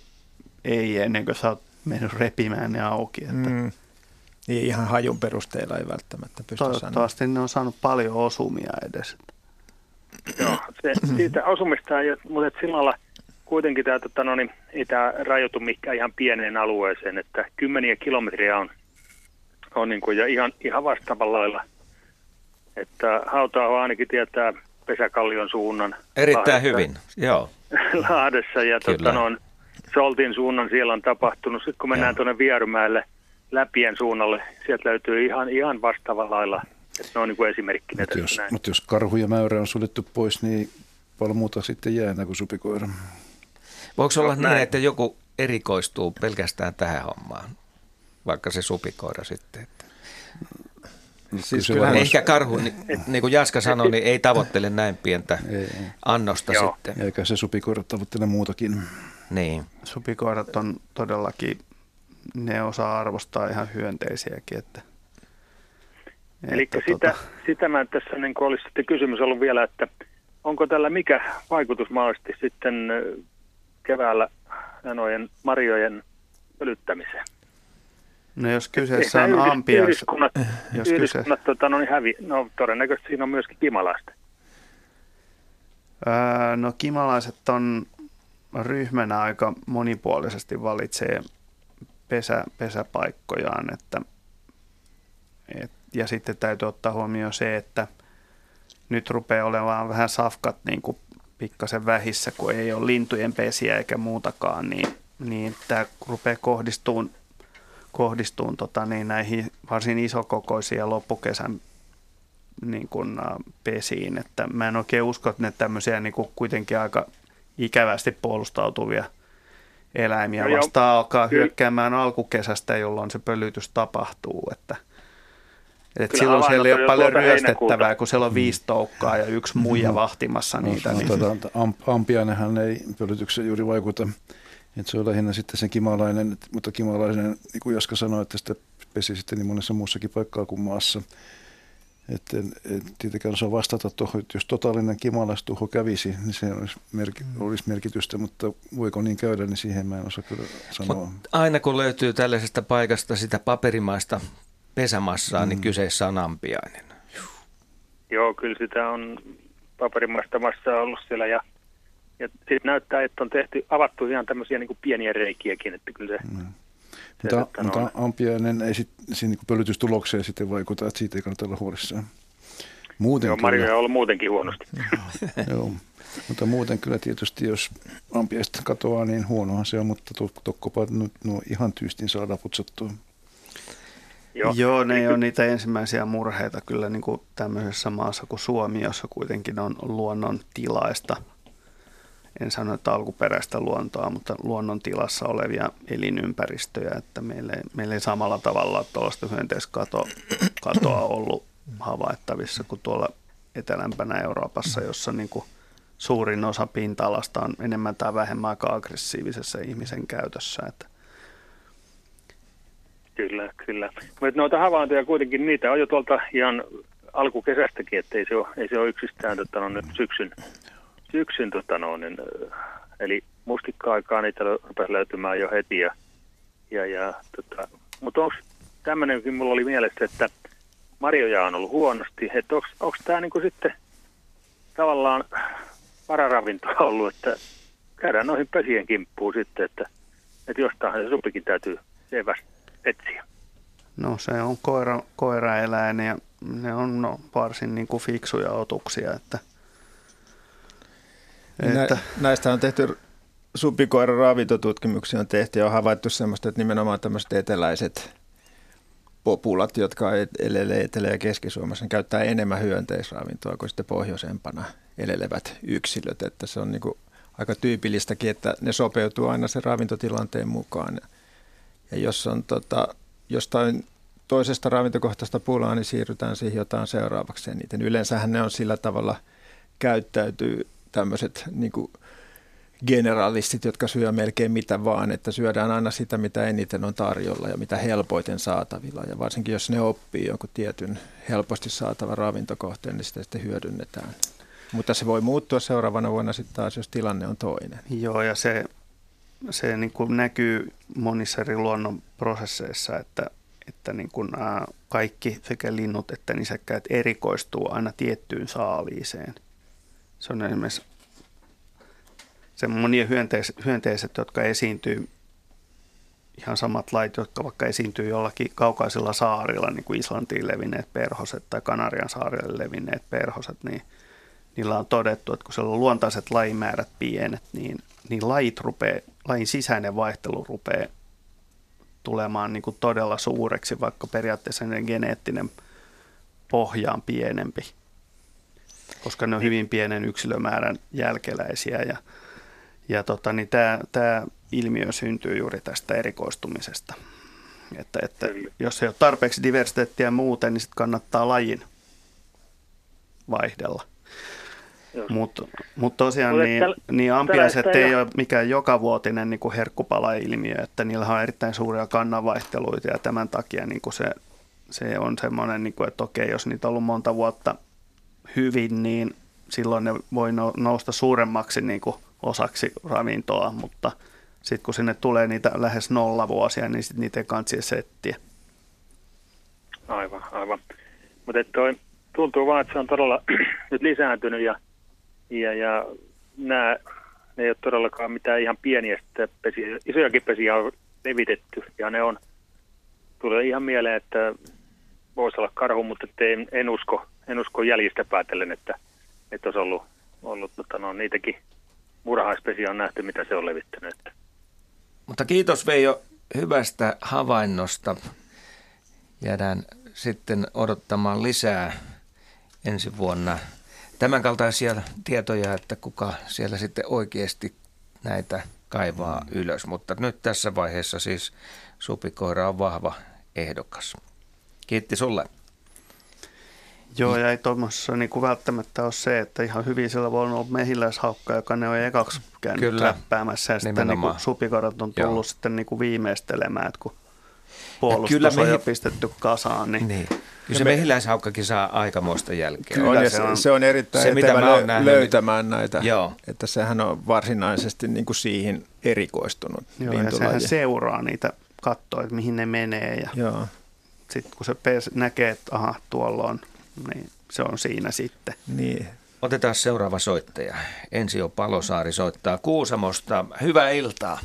ei, ennen kuin sä oot mennyt repimään ne auki. Että. Mm. Niin ihan hajun perusteella ei välttämättä pysty Toivottavasti sanomaan. ne on saanut paljon osumia edes. Joo, se, siitä osumista ei mutta et sillä lailla kuitenkin tämä, tota, no, niin, ei tämä rajoitu mikään ihan pieneen alueeseen, että kymmeniä kilometriä on, on niin kuin, ja ihan, ihan vastaavalla lailla. Että hautaa ainakin tietää Pesäkallion suunnan. Erittäin Lahdessa, hyvin, joo. Lahdessa ja tota, noin, Soltin suunnan siellä on tapahtunut. Sitten kun mennään tuonne Vierumäelle Läpien suunnalle, sieltä löytyy ihan, ihan vastaavalla lailla. Että ne on niin kuin esimerkkinä mutta jos, mutta jos karhu ja mäyrä on suljettu pois, niin paljon muuta sitten jää kuin supikoira. Voiko olla no, niin, että joku erikoistuu pelkästään tähän hommaan, vaikka se supikoira sitten? Että... Siis kyllähän ehkä karhu, niin, niin kuin Jaska sanoi, niin ei tavoittele näin pientä ei, annosta Joo. sitten. Eikä se supikoirat tavoittele muutakin. Niin. Supikoirat on todellakin, ne osaa arvostaa ihan hyönteisiäkin. Että, Eli että sitä, tota... sitä mä tässä niin olisi sitten kysymys ollut vielä, että onko tällä mikä vaikutus mahdollisesti sitten keväällä nojen marjojen pölyttämiseen? No jos kyseessä on ampiais... Yhdyskunnat, jos yhdyskunnat kyse... tota, no, niin hävi, no todennäköisesti siinä on myöskin kimalaiset. Öö, no kimalaiset on ryhmänä aika monipuolisesti valitsee pesä, pesäpaikkojaan, että, et, ja sitten täytyy ottaa huomioon se, että nyt rupeaa olemaan vähän safkat niin kuin pikkasen vähissä, kun ei ole lintujen pesiä eikä muutakaan, niin, niin tämä rupeaa kohdistumaan kohdistuu tota, niin näihin varsin isokokoisiin ja loppukesän niin kuin, pesiin. Että mä en oikein usko, että ne tämmöisiä niin kuin, kuitenkin aika ikävästi puolustautuvia eläimiä no vastaan alkaa kyllä. hyökkäämään alkukesästä, jolloin se pölytys tapahtuu. Että, et silloin siellä ei ole paljon ryöstettävää, kun siellä on viisi toukkaa ja yksi muija mm. vahtimassa niitä. No, niin. Ampiainenhan ei pölytykseen juuri vaikuta. Et se on lähinnä sitten sen kimalainen, mutta kimalainen, niin kuin Jaska sanoi, että sitä pesi sitten niin monessa muussakin paikkaa kuin maassa. että en, en tietenkään osaa vastata tuohon, että jos totaalinen kimalastuho kävisi, niin se olisi, merki, mm. olisi merkitystä, mutta voiko niin käydä, niin siihen mä en osaa kyllä sanoa. Mut aina kun löytyy tällaisesta paikasta sitä paperimaista pesämassaa, niin mm. niin kyseessä on ampiainen. Joo, kyllä sitä on paperimaista massaa ollut siellä ja, ja sitten näyttää, että on tehty, avattu ihan tämmöisiä niin pieniä reikiäkin, että kyllä se... Mm mutta, mutta ampiainen ei sit, siinä niin pölytystulokseen sitten vaikuta, että siitä ei kannata olla huolissaan. Muuten Joo, Mario on ollut muutenkin huonosti. Joo, mutta muuten kyllä tietysti, jos ampiaista katoaa, niin huonohan se on, mutta tokkopa nyt nuo ihan tyystin saadaan putsattua. Joo, Joo ne on niitä ensimmäisiä murheita kyllä niin kuin tämmöisessä maassa kuin Suomi, jossa kuitenkin on luonnon tilaista – en sano, että alkuperäistä luontoa, mutta luonnon tilassa olevia elinympäristöjä, että meillä ei, meillä ei samalla tavalla tuollaista hyönteiskatoa ollut havaittavissa kuin tuolla etelämpänä Euroopassa, jossa niin kuin suurin osa pinta-alasta on enemmän tai vähemmän aika aggressiivisessa ihmisen käytössä. Että Kyllä, kyllä. Mutta noita havaintoja kuitenkin, niitä on jo tuolta ihan alkukesästäkin, että ei se ole, ei se ole yksistään että on nyt syksyn syksyn, tota no, niin, eli mustikka-aikaa niitä rupesi löytymään jo heti. Ja, ja, ja, tota, mutta onko tämmöinenkin mulla oli mielessä, että marjoja on ollut huonosti, että onko tämä niinku sitten tavallaan vararavintoa ollut, että käydään noihin pesien kimppuun sitten, että, että jostain se supikin täytyy selvästi etsiä. No se on koira, koiraeläin ja ne on no, varsin niin kuin fiksuja otuksia, että – että... Näistä on tehty supikoiran ravintotutkimuksia on tehty ja on havaittu semmoista, että nimenomaan tämmöiset eteläiset populat, jotka elelee Etelä- ja Keski-Suomessa, käyttää enemmän hyönteisravintoa kuin sitten pohjoisempana elelevät yksilöt. Että se on niin kuin aika tyypillistäkin, että ne sopeutuu aina sen ravintotilanteen mukaan. Ja jos on tota, jostain toisesta ravintokohtaista pulaa, niin siirrytään siihen jotain seuraavaksi eniten. Yleensähän ne on sillä tavalla käyttäytyy tämmöiset niin generalistit, jotka syö melkein mitä vaan, että syödään aina sitä, mitä eniten on tarjolla ja mitä helpoiten saatavilla. Ja varsinkin jos ne oppii jonkun tietyn helposti saatavan ravintokohteen, niin sitä sitten hyödynnetään. Mutta se voi muuttua seuraavana vuonna sitten taas, jos tilanne on toinen. Joo, ja se, se niin kuin näkyy monissa eri luonnon prosesseissa, että, että niin kuin, kaikki sekä linnut että nisäkkäät erikoistuu aina tiettyyn saaliiseen. Se on esimerkiksi se monia hyönteis, hyönteiset, jotka esiintyy, ihan samat lait, jotka vaikka esiintyy jollakin kaukaisilla saarilla, niin kuin Islantiin levinneet perhoset tai Kanarian saarille levinneet perhoset, niin niillä on todettu, että kun siellä on luontaiset lajimäärät pienet, niin, niin lajit rupeaa, lajin sisäinen vaihtelu rupeaa tulemaan niin kuin todella suureksi, vaikka periaatteessa geneettinen pohja on pienempi koska ne on hyvin pienen yksilömäärän jälkeläisiä. Ja, ja tota, niin tämä, tämä ilmiö syntyy juuri tästä erikoistumisesta. Että, että jos ei ole tarpeeksi diversiteettiä muuten, niin sitten kannattaa lajin vaihdella. Mutta mut tosiaan niin, niin ampiaiset ei ole mikään jokavuotinen niin kuin herkkupala-ilmiö, että niillä on erittäin suuria kannanvaihteluita ja tämän takia niin kuin se, se on semmoinen, niin kuin, että okei, jos niitä on ollut monta vuotta hyvin, niin silloin ne voi nousta suuremmaksi niin kuin osaksi ravintoa, mutta sitten kun sinne tulee niitä lähes nolla vuosia, niin sitten niitä kansi settiä. Aivan, aivan. Mutta tuntuu vaan, että se on todella nyt lisääntynyt ja, ja, ja nämä ne ei ole todellakaan mitään ihan pieniä pesiä. Isojakin pesiä on levitetty ja ne on, tulee ihan mieleen, että voisi olla karhu, mutta en, en usko, en usko jäljistä päätellen, että, että olisi ollut, ollut tota, no, niitäkin murhaispesiä on nähty, mitä se on levittänyt. Mutta kiitos Veijo hyvästä havainnosta. Jäädään sitten odottamaan lisää ensi vuonna tämän kaltaisia tietoja, että kuka siellä sitten oikeasti näitä kaivaa ylös. Mutta nyt tässä vaiheessa siis supikoira on vahva ehdokas. Kiitti sulle. Joo, ja ei tuommoisessa niin välttämättä ole se, että ihan hyvin sillä voi olla mehiläishaukka, joka ne on ekaksi käynyt Kyllä. läppäämässä, ja sitten niin supikorat on tullut Joo. sitten niin kuin viimeistelemään, että kun puolustus Kyllä on mehi... jo pistetty kasaan, niin, niin. Kyllä se me... mehiläishaukkakin saa aikamoista jälkeä. Kyllä, on, se, on, se on erittäin se, mitä mä lö- nähnyt, löytämään näitä. Joo. Että sehän on varsinaisesti niin kuin siihen erikoistunut Joo, ja sehän seuraa niitä, katsoa, että mihin ne menee. Ja Joo. Sitten kun se pes näkee, että aha, tuolla on, niin se on siinä sitten. Niin. Otetaan seuraava soittaja. Ensio Palosaari soittaa Kuusamosta. Hyvää iltaa.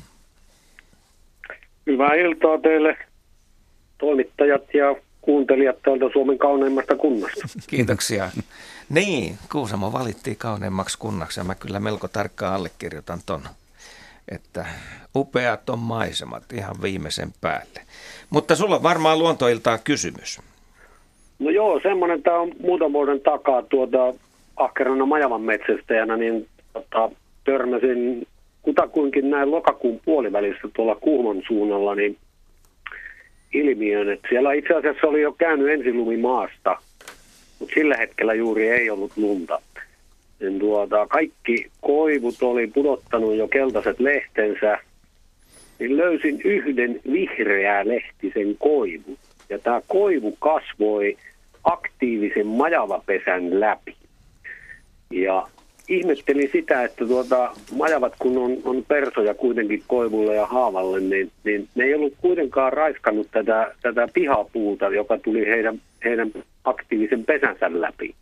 Hyvää iltaa teille toimittajat ja kuuntelijat täältä Suomen kauneimmasta kunnasta. Kiitoksia. Niin, Kuusamo valittiin kauneimmaksi kunnaksi ja mä kyllä melko tarkkaan allekirjoitan ton, että upeat on maisemat ihan viimeisen päälle. Mutta sulla on varmaan luontoiltaa kysymys. No joo, semmoinen, tämä on muutaman vuoden takaa tuota ahkerana majavan metsästäjänä, niin tota, törmäsin kutakuinkin näin lokakuun puolivälissä tuolla Kuhmon suunnalla, niin ilmiön, että siellä itse asiassa oli jo käynyt ensilumi maasta, mutta sillä hetkellä juuri ei ollut lunta. Niin tuota, kaikki koivut oli pudottanut jo keltaiset lehtensä, niin löysin yhden vihreää lehtisen koivun. Ja tämä koivu kasvoi aktiivisen majavapesän läpi. Ja ihmettelin sitä, että tuota, majavat kun on, on persoja kuitenkin koivulle ja haavalle, niin, niin ne ei ollut kuitenkaan raiskannut tätä, tätä pihapuuta, joka tuli heidän, heidän aktiivisen pesänsä läpi.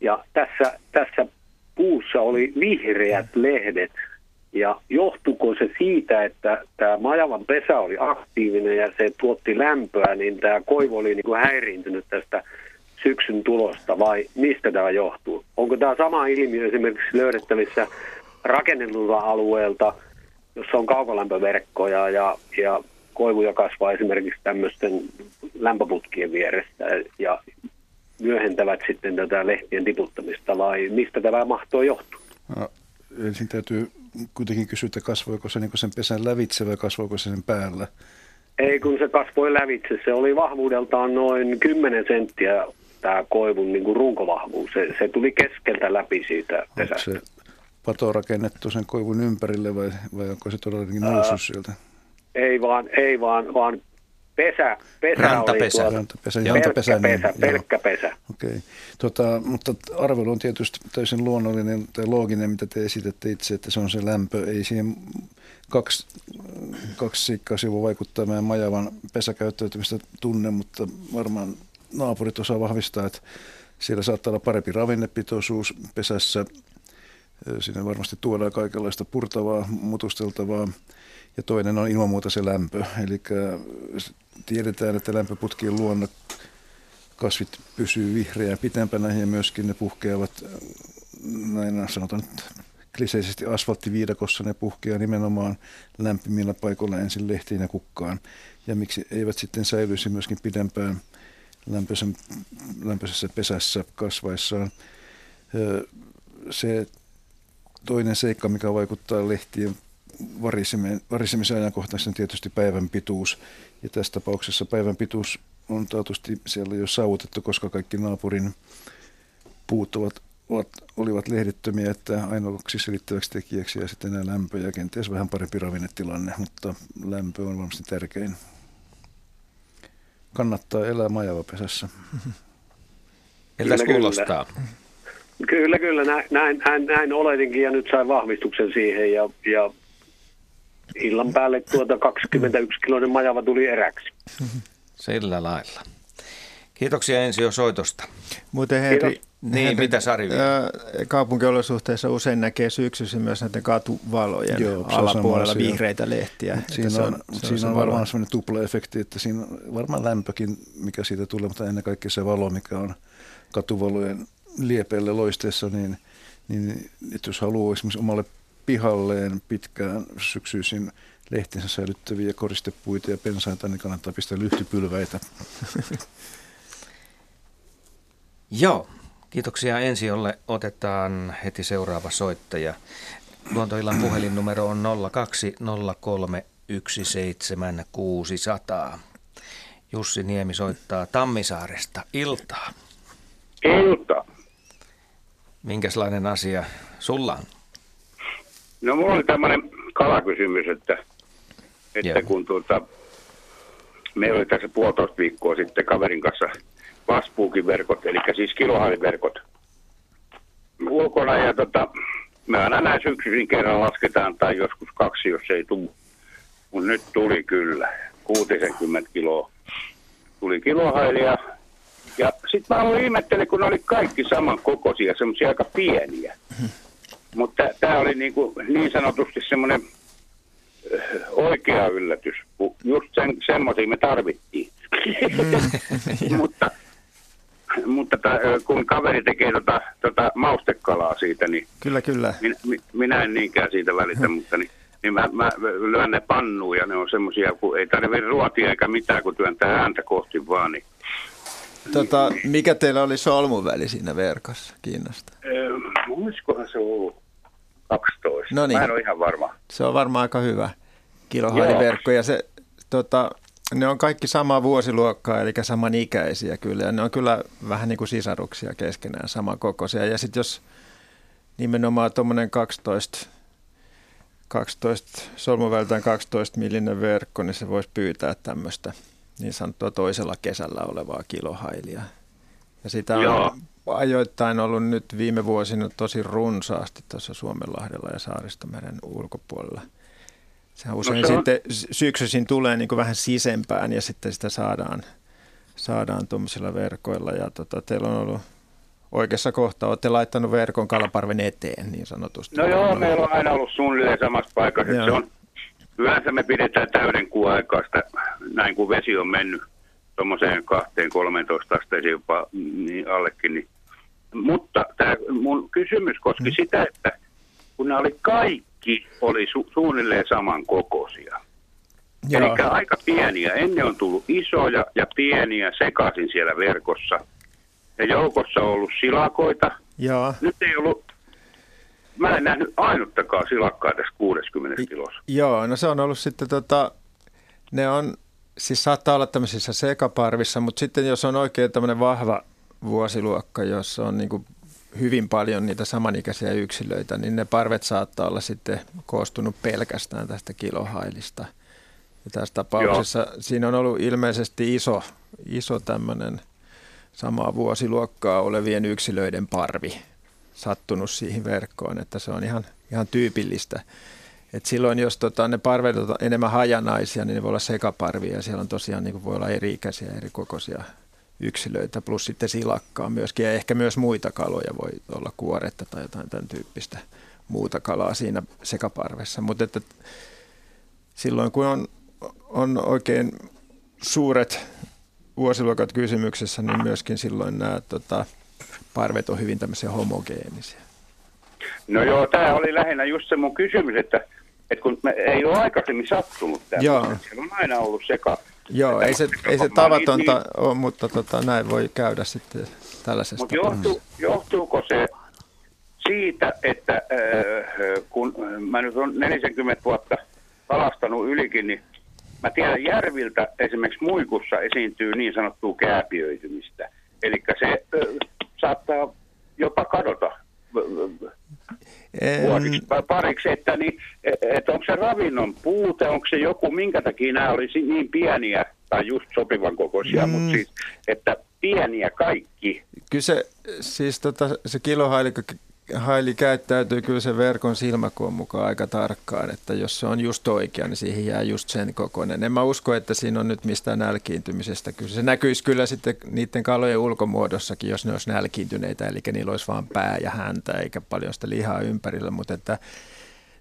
Ja tässä, tässä puussa oli vihreät lehdet, ja johtuko se siitä, että tämä majavan pesä oli aktiivinen ja se tuotti lämpöä, niin tämä koivu oli niin kuin häiriintynyt tästä syksyn tulosta vai mistä tämä johtuu? Onko tämä sama ilmiö esimerkiksi löydettävissä rakennellulla alueelta, jossa on kaukolämpöverkkoja ja, ja koivuja kasvaa esimerkiksi tämmöisten lämpöputkien vieressä ja myöhentävät sitten tätä lehtien tiputtamista vai mistä tämä mahtoo johtua? No, ensin täytyy kuitenkin kysyä, että kasvoiko se niin sen pesän lävitse vai kasvoiko se sen päällä? Ei, kun se kasvoi lävitse. Se oli vahvuudeltaan noin 10 senttiä tämä koivun niin kuin runkovahvuus. Se, se tuli keskeltä läpi siitä pesästä. Onko se pato rakennettu sen koivun ympärille vai, vai onko se todellakin noussut sieltä? Ei vaan, ei vaan, vaan pesä, pesä rantapesä. oli rantapesä, pelkkä pesä, niin, pelkkä pesä. Okei. Okay. Tota, mutta arvelu on tietysti täysin luonnollinen tai looginen, mitä te esitätte itse, että se on se lämpö. Ei siihen kaksi, kaksi siikkaa sivu vaikuttaa meidän majavan pesäkäyttäytymistä tunne, mutta varmaan naapurit osaa vahvistaa, että siellä saattaa olla parempi ravinnepitoisuus pesässä. Sinne varmasti tuodaan kaikenlaista purtavaa, mutusteltavaa. Ja toinen on ilman muuta se lämpö. Eli tiedetään, että lämpöputkien luonne kasvit pysyy vihreää pitempänä ja myöskin ne puhkeavat, näin sanotaan kliseisesti asfalttiviidakossa, ne puhkeaa nimenomaan lämpimillä paikoilla ensin lehtiin ja kukkaan. Ja miksi eivät sitten säilyisi myöskin pidempään – lämpöisen, lämpöisessä pesässä kasvaessaan. Se toinen seikka, mikä vaikuttaa lehtien varisemisen ajankohtaisesti on tietysti päivän pituus. Ja tässä tapauksessa päivän pituus on taatusti siellä jo saavutettu, koska kaikki naapurin puut ovat, ovat, olivat lehdittömiä, että ainoaksi selittäväksi tekijäksi ja sitten nämä lämpö ja kenties vähän parempi ravinnetilanne, mutta lämpö on varmasti tärkein kannattaa elää majavapesässä. Miltä kuulostaa? Kyllä, kyllä. Näin, näin, näin, näin oletinkin ja nyt sain vahvistuksen siihen ja, ja illan päälle tuota 21 kiloinen majava tuli eräksi. Sillä lailla. Kiitoksia ensi jo soitosta. Muuten Henri, niin, Henri, mitä Sari Kaupunkiolosuhteissa usein näkee syksyssä myös näiden katuvalojen Joo, alapuolella vihreitä lehtiä. Siinä on, on, se siinä on, on varmaan sellainen tupla-efekti, että siinä on varmaan lämpökin, mikä siitä tulee, mutta ennen kaikkea se valo, mikä on katuvalojen liepeille loisteessa, niin, niin että jos haluaa esimerkiksi omalle pihalleen pitkään syksyisin lehtensä säilyttäviä koristepuita ja pensaita, niin kannattaa pistää lyhtypylväitä. Joo, kiitoksia Ensiolle. Otetaan heti seuraava soittaja. Luontoillan puhelinnumero on 0203 17600. Jussi Niemi soittaa Tammisaaresta. Iltaa. Ilta. Minkälainen asia sulla on? No mulla oli tämmöinen kalakysymys, että, että kun tuota, meillä oli tässä puolitoista viikkoa sitten kaverin kanssa vaspuukin verkot, eli siis kilohailiverkot ulkona ja tota, me aina näin syksyisin kerran lasketaan tai joskus kaksi, jos ei tule. Mutta nyt tuli kyllä, 60 kiloa. Tuli kilohailia. Ja sitten mä aloin ihmettele, kun ne oli kaikki saman kokoisia, semmoisia aika pieniä. Mutta tämä oli niin, kuin, niin sanotusti semmoinen oikea yllätys. Just sen, semmoisia me tarvittiin. Mm. mutta mutta t- kun kaveri tekee tota, tota maustekalaa siitä, niin kyllä, kyllä. Minä, minä en niinkään siitä välitä, mutta niin, niin mä, mä lyön ne pannuun ja ne on semmoisia, kun ei tarvitse ruotia eikä mitään, kun työntää ääntä kohti vaan. Niin. Tota, mikä teillä oli solmuväli siinä verkossa? Kiinnostaa. Muiskohan se ollut 12. No niin. Mä en ole ihan varma. Se on varmaan aika hyvä kilohailiverkko ja se tota, ne on kaikki samaa vuosiluokkaa, eli samanikäisiä kyllä. Ja ne on kyllä vähän niin kuin sisaruksia keskenään, samankokoisia. Ja sitten jos nimenomaan tuommoinen 12, 12 solmuvältään 12 millinen verkko, niin se voisi pyytää tämmöistä niin sanottua toisella kesällä olevaa kilohailia. Ja sitä on Joo. Ajoittain ollut nyt viime vuosina tosi runsaasti tuossa Suomenlahdella ja Saaristomeren ulkopuolella – Sehän usein no se on... sitten syksyisin tulee niin kuin vähän sisempään ja sitten sitä saadaan, saadaan tuommoisilla verkoilla. Ja tota, teillä on ollut oikeassa kohtaa, olette laittanut verkon kalaparven eteen niin sanotusti. No joo, meillä on aina ollut suunnilleen samassa paikassa. Se on, yleensä me pidetään täyden sitä, näin kuin vesi on mennyt tuommoiseen 2-13 asteeseen jopa niin allekin. Niin. Mutta tämä mun kysymys koski hmm. sitä, että kun ne oli kaikki kaikki oli su- suunnilleen samankokoisia. Eli aika pieniä. Ennen on tullut isoja ja pieniä sekaisin siellä verkossa. Ja joukossa on ollut silakoita. Joo. Nyt ei ollut, mä en nähnyt ainuttakaan silakkaa tässä 60 kilossa. Joo, no se on ollut sitten tota, ne on, siis saattaa olla tämmöisissä sekaparvissa, mutta sitten jos on oikein tämmöinen vahva vuosiluokka, jossa on niin hyvin paljon niitä samanikäisiä yksilöitä, niin ne parvet saattaa olla sitten koostunut pelkästään tästä kilohailista. Ja tässä tapauksessa Joo. siinä on ollut ilmeisesti iso, iso tämmöinen samaa vuosiluokkaa olevien yksilöiden parvi sattunut siihen verkkoon, että se on ihan, ihan tyypillistä. Et silloin, jos tota, ne parvet on enemmän hajanaisia, niin ne voi olla sekaparvia ja siellä on tosiaan niin voi olla eri-ikäisiä, eri kokoisia yksilöitä plus sitten silakkaa myöskin ja ehkä myös muita kaloja voi olla kuoretta tai jotain tämän tyyppistä muuta kalaa siinä sekaparvessa. Mutta että silloin kun on, on oikein suuret vuosiluokat kysymyksessä, niin myöskin silloin nämä tota, parvet on hyvin tämmöisiä homogeenisia. No joo, tämä oli lähinnä just se mun kysymys, että, että kun me ei ole aikaisemmin sattunut tämä, siellä on aina ollut seka, Joo, ei se, ei se tavatonta niin, ole, mutta tota, näin voi käydä sitten tällaisesta. Mutta johtu, johtuuko se siitä, että äh, kun mä nyt olen 40 vuotta kalastanut ylikin, niin mä tiedän järviltä esimerkiksi muikussa esiintyy niin sanottua kääpiöitymistä. Eli se äh, saattaa jopa kadota vuosiksi pariksi, että, niin, että onko se ravinnon puute, onko se joku, minkä takia nämä olisi niin pieniä tai just sopivan kokoisia, mm. mutta siis, että pieniä kaikki. Kyllä se, siis tota, se kilohaili haili käyttäytyy kyllä sen verkon silmäkuun mukaan aika tarkkaan, että jos se on just oikea, niin siihen jää just sen kokoinen. En mä usko, että siinä on nyt mistään nälkiintymisestä. Kyllä se näkyisi kyllä sitten niiden kalojen ulkomuodossakin, jos ne olisi nälkiintyneitä, eli niillä olisi vain pää ja häntä eikä paljon sitä lihaa ympärillä, mutta että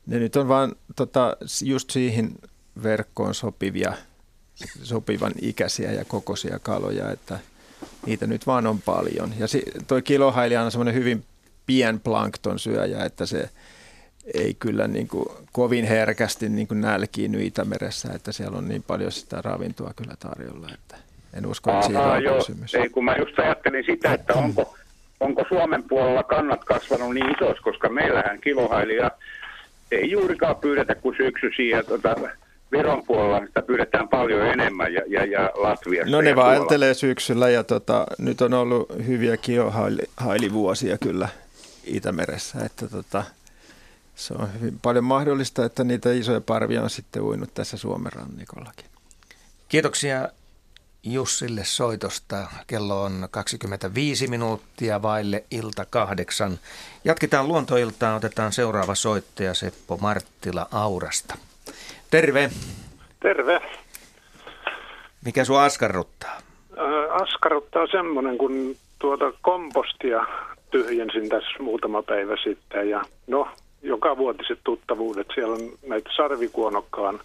ne nyt on vaan tota, just siihen verkkoon sopivia, sopivan ikäisiä ja kokoisia kaloja, että niitä nyt vaan on paljon. Ja toi kilohaili on semmoinen hyvin pienplankton syöjä, että se ei kyllä niin kuin kovin herkästi niin kuin nälkiinny Itämeressä, että siellä on niin paljon sitä ravintoa kyllä tarjolla, että en usko, että siitä on kysymys. Ei, kun mä just ajattelin sitä, että onko, onko Suomen puolella kannat kasvanut niin isos, koska meillähän kilohailia ei juurikaan pyydetä kuin syksyisiä ja tuota, Viron puolella sitä pyydetään paljon enemmän ja, ja, ja Latviassa. No ne vaeltelee syksyllä ja tota, nyt on ollut hyviä kilohailivuosia kyllä Itämeressä, että tota, se on hyvin paljon mahdollista, että niitä isoja parvia on sitten uinut tässä Suomen rannikollakin. Kiitoksia Jussille soitosta. Kello on 25 minuuttia vaille ilta kahdeksan. Jatketaan luontoiltaa. Otetaan seuraava soittaja Seppo Marttila Aurasta. Terve. Terve. Mikä sua askarruttaa? Äh, askarruttaa semmoinen, kun tuota kompostia tyhjensin tässä muutama päivä sitten. Ja no, joka vuotiset tuttavuudet. Siellä on näitä sarvikuonokkaan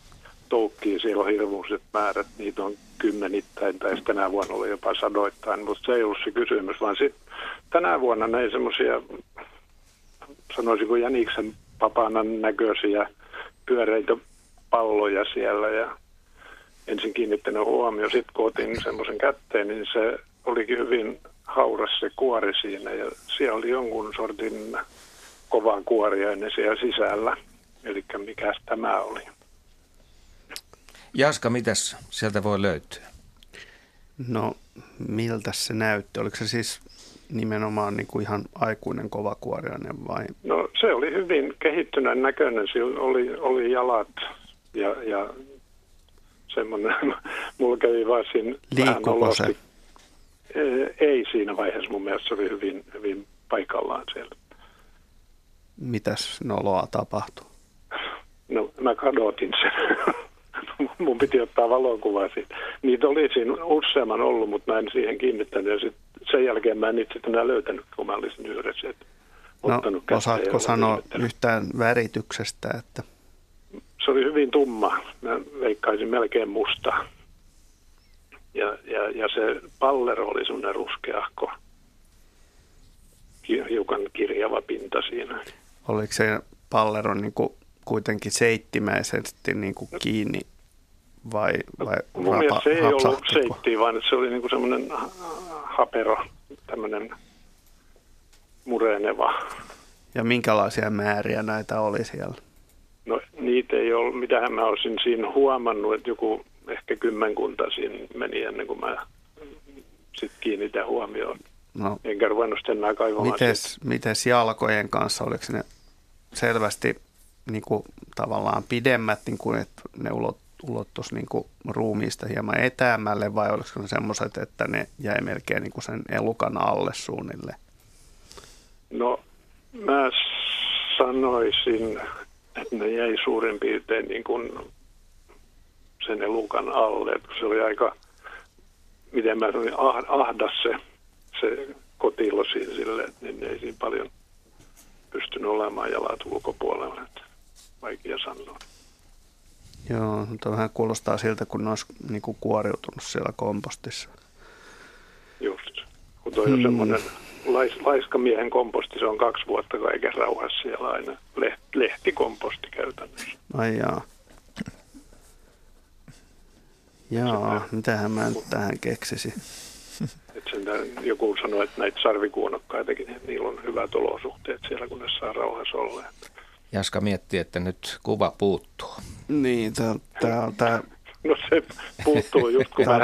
toukkia, siellä on hirmuiset määrät. Niitä on kymmenittäin tai tänä vuonna oli jopa sadoittain, mutta se ei ollut se kysymys, vaan sit, tänä vuonna näin semmoisia, sanoisinko jäniksen papanan näköisiä pyöreitä palloja siellä ja ensin kiinnittänyt huomioon. Sitten kun otin semmoisen kätteen, niin se olikin hyvin hauras se kuori siinä ja siellä oli jonkun sortin kovaa kuoriainen siellä sisällä. Eli mikä tämä oli? Jaska, mitäs sieltä voi löytyä? No, miltä se näytti? Oliko se siis nimenomaan niin kuin ihan aikuinen kovakuoriainen vai? No se oli hyvin kehittyneen näköinen. Sillä oli, oli jalat ja, ja semmoinen, mulla kävi vaan siinä Liikkuuko se? Ei siinä vaiheessa mun mielestä se oli hyvin, hyvin paikallaan siellä. Mitäs noloa tapahtui? No mä kadotin sen. mun piti ottaa valokuva siitä. Niitä oli siinä useamman ollut, mutta mä en siihen kiinnittänyt. Ja sit sen jälkeen mä en itse enää löytänyt, kun mä olisin yhdessä. No, osaatko sanoa yhtään värityksestä, että... Se oli hyvin tumma. Mä veikkaisin melkein musta. Ja, ja, ja se pallero oli semmoinen ruskeahko, hiukan kirjava pinta siinä. Oliko se pallero niin kuin kuitenkin seittimäisesti niin kuin kiinni vai, vai Mun rapa, se ei ollut seitti, vaan se oli niin kuin semmoinen hapero, tämmöinen mureneva. Ja minkälaisia määriä näitä oli siellä? No niitä ei ollut, mitähän mä olisin siinä huomannut, että joku ehkä kymmenkunta siinä meni ennen kuin mä sitten kiinnitän huomioon. No, Enkä ruvennut sitten enää kaivamaan. Mites, mites jalkojen kanssa, oliko ne selvästi niin kuin, tavallaan pidemmät, niin kuin, että ne ulot, ulottuisi niin kuin, ruumiista hieman etäämälle vai olisiko ne semmoiset, että ne jäi melkein niin kuin sen elukan alle suunnille? No mä sanoisin, että ne jäi suurin piirtein niin kuin sen elukan alle. Että se oli aika, miten mä sanoin, ah, ahdas se, se kotilo siinä sille, että niin ei siinä paljon pystynyt olemaan jalat ulkopuolella. Että vaikea sanoa. Joo, mutta vähän kuulostaa siltä, kun ne olisi niin kuin kuoriutunut siellä kompostissa. Just. Kun toi hmm. on semmoinen lais, laiskamiehen komposti, se on kaksi vuotta kaiken rauhassa siellä aina. Leht, lehtikomposti käytännössä. Ai jaa. Joo, mitähän mä nyt tähän keksisin. Et sen, joku sanoi, että näitä sarvikuonokkaitakin, niin niillä on hyvät olosuhteet siellä, kun ne saa rauhassa olla. Jaska miettii, että nyt kuva puuttuu. Niin, tämä on tämä... No se puuttuu just kun mä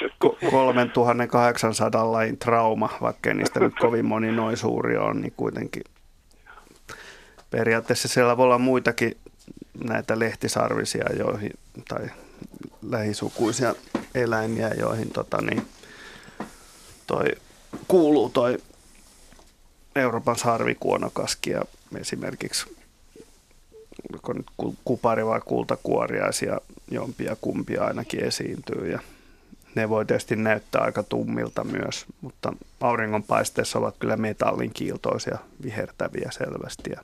se. 3800 lajin trauma, vaikka niistä nyt kovin moni noin suuri on, niin kuitenkin periaatteessa siellä voi olla muitakin näitä lehtisarvisia joihin, tai lähisukuisia eläimiä, joihin tota, niin, toi, kuuluu toi Euroopan sarvikuonokaski ja esimerkiksi nyt kupari vai kultakuoriaisia jompia kumpia ainakin esiintyy ja ne voi tietysti näyttää aika tummilta myös, mutta auringonpaisteessa ovat kyllä metallin kiiltoisia, vihertäviä selvästi. Ja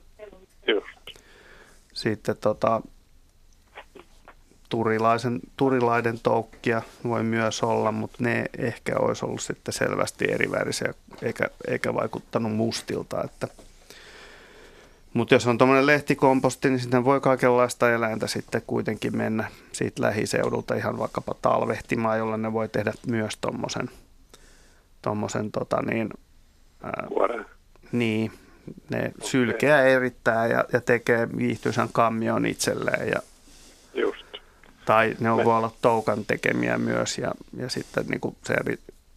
Sitten tota, turilaisen, turilaiden toukkia voi myös olla, mutta ne ehkä olisi ollut sitten selvästi erivärisiä eikä, eikä vaikuttanut mustilta, että mutta jos on tuommoinen lehtikomposti, niin sitten voi kaikenlaista eläintä sitten kuitenkin mennä siitä lähiseudulta ihan vaikkapa talvehtimaan, jolla ne voi tehdä myös tuommoisen tommosen, tota niin, ää, niin, ne okay. sylkeä erittää ja, ja tekee viihtyisän kammion itselleen. Ja. Tai ne on, voi olla toukan tekemiä myös ja, ja sitten niin kuin se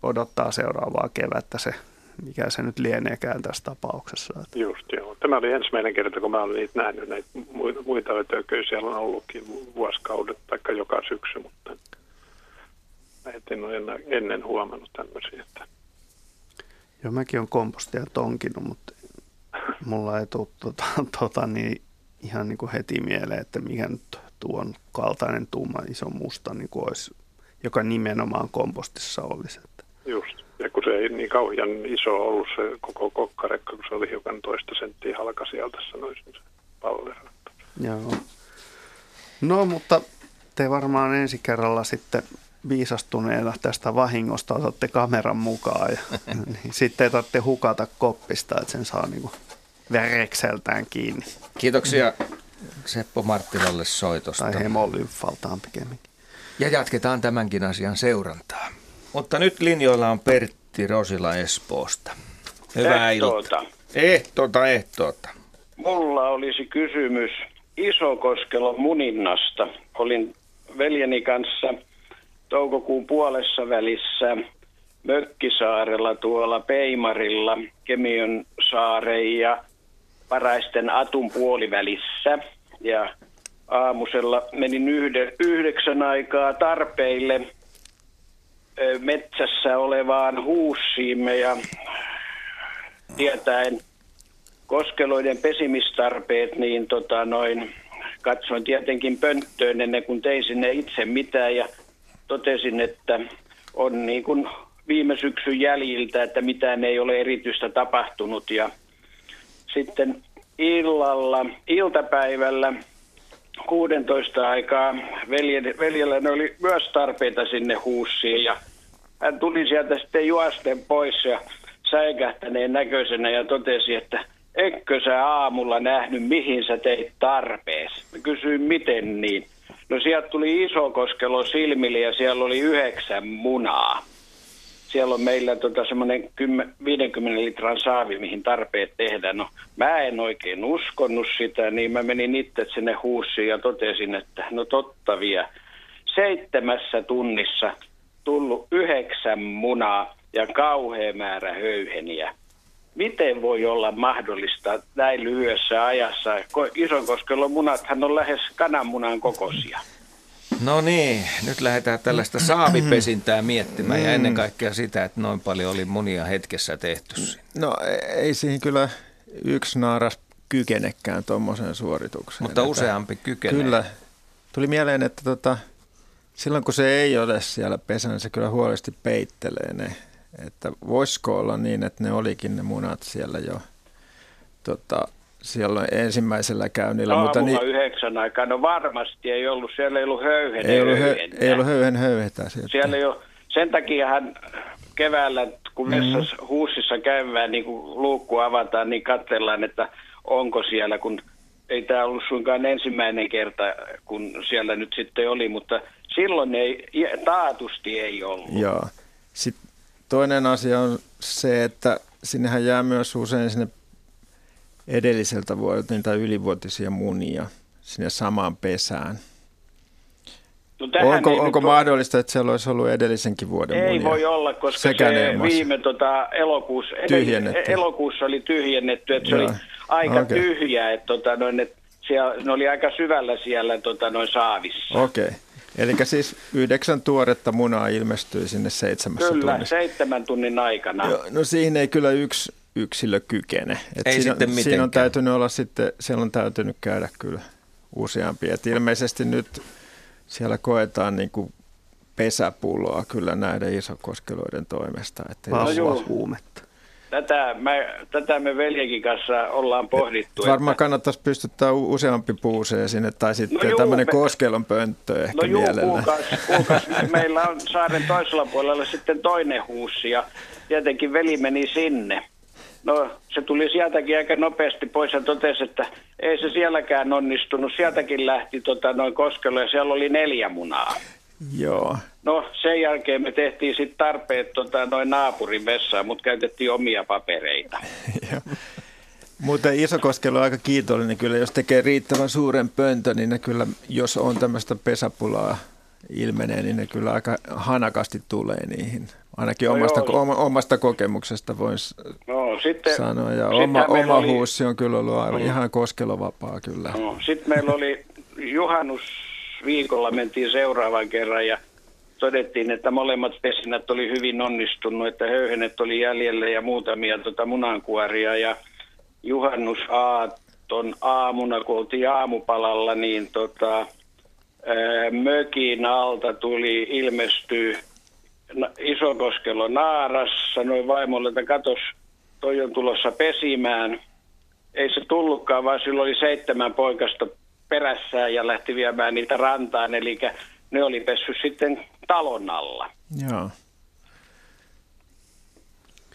odottaa seuraavaa kevättä se mikä se nyt lieneekään tässä tapauksessa. Just joo. Tämä oli ensimmäinen kerta, kun mä olen niitä nähnyt. Näitä muita ötököjä siellä on ollutkin vuosikaudet tai joka syksy, mutta en ole ennen huomannut tämmöisiä. Että... Joo, mäkin olen kompostia tonkinut, mutta mulla ei tule tuota, tuota, niin ihan niin kuin heti mieleen, että mikä nyt tuon kaltainen tuuma iso musta niin kuin olisi, joka nimenomaan kompostissa olisi. Että. Just, ja kun se ei niin kauhean iso ollut se koko kokkarekka, kun se oli hiukan toista senttiä halka sieltä, sanoisin se pallero. Joo. No, mutta te varmaan ensi kerralla sitten viisastuneena tästä vahingosta otatte kameran mukaan ja niin sitten ei tarvitse hukata koppista, että sen saa niinku verekseltään kiinni. Kiitoksia Seppo Marttilalle soitosta. Tai hemolymfaltaan pikemminkin. Ja jatketaan tämänkin asian seurantaa. Mutta nyt linjoilla on Pertti Rosila Espoosta. Hyvää ehtoota. iltaa. Ehtoota, ehtoota. Mulla olisi kysymys Isokoskelon muninnasta. Olin veljeni kanssa toukokuun puolessa välissä Mökkisaarella tuolla Peimarilla, Kemion saaren ja Paraisten Atun puolivälissä. Ja aamusella menin yhde, yhdeksän aikaa tarpeille metsässä olevaan huussiimme ja tietäen koskeloiden pesimistarpeet, niin tota noin, katsoin tietenkin pönttöön ennen kuin tein sinne itse mitään ja totesin, että on niin kuin viime syksyn jäljiltä, että mitään ei ole erityistä tapahtunut ja sitten illalla, iltapäivällä 16 aikaa veljellä ne oli myös tarpeita sinne huussiin ja hän tuli sieltä sitten juosten pois ja säikähtäneen näköisenä ja totesi, että etkö sä aamulla nähnyt, mihin sä teit tarpeesi? Mä kysyin, miten niin? No sieltä tuli iso koskelo silmille ja siellä oli yhdeksän munaa. Siellä on meillä tota semmoinen 50 litran saavi, mihin tarpeet tehdään. No mä en oikein uskonut sitä, niin mä menin itse sinne huussiin ja totesin, että no totta vielä. Seitsemässä tunnissa tullut yhdeksän munaa ja kauhea määrä höyheniä miten voi olla mahdollista näin lyhyessä ajassa? Isonkoskella munathan on lähes kananmunan kokoisia. No niin, nyt lähdetään tällaista saavipesintää miettimään ja ennen kaikkea sitä, että noin paljon oli munia hetkessä tehty. No ei siihen kyllä yksi naaras kykenekään tuommoiseen suoritukseen. Mutta useampi kykenee. Kyllä. Tuli mieleen, että tota, silloin kun se ei ole siellä pesänä, se kyllä huolesti peittelee ne että voisiko olla niin, että ne olikin ne munat siellä jo tota, siellä ensimmäisellä käynnillä. Aamulla mutta niin, yhdeksän aikaa, no varmasti ei ollut, siellä ei ollut höyhen Ei ollut, hö, ei ollut höyhen höyhetä. Sieltä. Siellä jo, sen hän keväällä, kun mm-hmm. mm-hmm. huussissa käydään, niin kun luukku avataan, niin katsellaan, että onko siellä, kun ei tämä ollut suinkaan ensimmäinen kerta, kun siellä nyt sitten oli, mutta silloin ei, taatusti ei ollut. Joo. Sitten Toinen asia on se, että sinnehän jää myös usein sinne edelliseltä vuodelta niitä ylivuotisia munia sinne samaan pesään. No onko, onko mahdollista, että siellä olisi ollut edellisenkin vuoden Ei munia? voi olla, koska Sekä se viime tota, elokuussa, tyhjennetty. elokuussa oli tyhjennetty, että se Joo. oli aika okay. tyhjä, että tota, noin, että siellä, ne oli aika syvällä siellä tota, noin saavissa. Okei. Okay. Eli siis yhdeksän tuoretta munaa ilmestyi sinne seitsemässä kyllä, tunnissa. seitsemän tunnin aikana. Joo, no siihen ei kyllä yksi yksilö kykene. Et ei siinä, sitten on, siinä on täytynyt olla sitten, siellä on täytynyt käydä kyllä useampia. Et ilmeisesti nyt siellä koetaan niin kuin pesäpuloa kyllä näiden isokoskeloiden toimesta. Että no huumetta. Tätä me, tätä me veljekin kanssa ollaan pohdittu. Varmaan että... kannattaisi pystyttää useampi puuseen sinne, tai sitten no tämmöinen me... koskelon pönttö ehkä no juu, mielellä. Kuukas, kuukas. Meillä on saaren toisella puolella sitten toinen huussi, ja tietenkin veli meni sinne. No se tuli sieltäkin aika nopeasti pois ja totesi, että ei se sielläkään onnistunut. Sieltäkin lähti tota, noin koskelo ja siellä oli neljä munaa. Joo. No sen jälkeen me tehtiin sitten tarpeet tota, noin naapurin vessaan, mutta käytettiin omia papereita. Mutta Isokoskelo on aika kiitollinen kyllä, jos tekee riittävän suuren pöntön, niin ne kyllä, jos on tämmöistä pesäpulaa ilmenee, niin ne kyllä aika hanakasti tulee niihin. Ainakin no omasta, joo. oma, omasta kokemuksesta voisi no, sitten, sanoa. Ja oma, oma oli, huussi on kyllä ollut aivan no. ihan koskelovapaa kyllä. No, sitten meillä oli juhannus viikolla mentiin seuraavan kerran ja todettiin, että molemmat pesinät oli hyvin onnistunut, että höyhenet oli jäljellä ja muutamia tota munankuoria ja juhannusaaton aamuna, kun oltiin aamupalalla, niin tota, mökin alta tuli ilmestyy Isokoskelo naaras, sanoi vaimolle, että katos, toi on tulossa pesimään. Ei se tullutkaan, vaan sillä oli seitsemän poikasta perässään ja lähti viemään niitä rantaan, eli ne oli pessy sitten talon alla. Joo.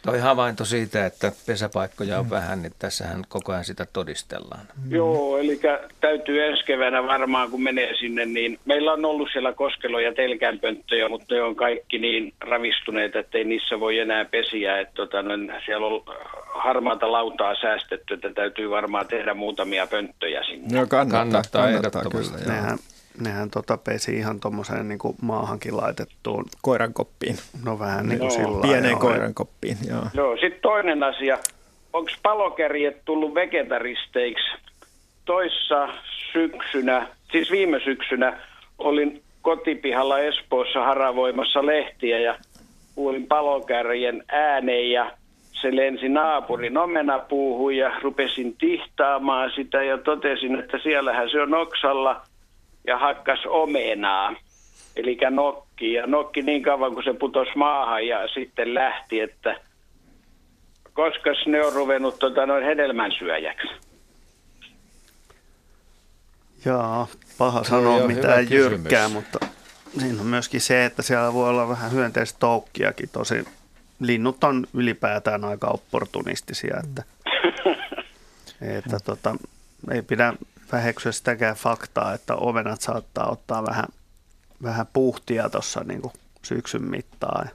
Toi havainto siitä, että pesäpaikkoja on mm. vähän, niin tässähän koko ajan sitä todistellaan. Mm. Joo, eli täytyy ensi keväänä varmaan, kun menee sinne, niin meillä on ollut siellä koskelo- ja telkänpönttöjä, mutta ne on kaikki niin ravistuneet, että ei niissä voi enää pesiä. Että tota, no, siellä on harmaata lautaa säästetty, että täytyy varmaan tehdä muutamia pönttöjä sinne. Joo, kannattaa, kannattaa, kannattaa kyllä. Joo. Nehän nehän tota pesi ihan tuommoiseen niin maahankin laitettuun koirankoppiin. No vähän niin kuin sillä Pieneen joo. koirankoppiin, joo. Joo, sitten toinen asia. Onko palokärjet tullut vegetaristeiksi? Toissa syksynä, siis viime syksynä, olin kotipihalla Espoossa haravoimassa lehtiä ja kuulin palokärjen ääneen ja se lensi naapurin omenapuuhun ja rupesin tihtaamaan sitä ja totesin, että siellähän se on oksalla ja hakkas omenaa, eli nokki. Ja nokki niin kauan, kun se putosi maahan ja sitten lähti, että koska ne on ruvennut tota, noin hedelmänsyöjäksi. Joo, paha sanoa mitään jyrkkää, mutta siinä on myöskin se, että siellä voi olla vähän hyönteistä toukkiakin. Tosi linnut on ylipäätään aika opportunistisia, että, että tota, ei pidä väheksyä sitäkään faktaa, että ovenat saattaa ottaa vähän, vähän puhtia tuossa niin syksyn mittaan.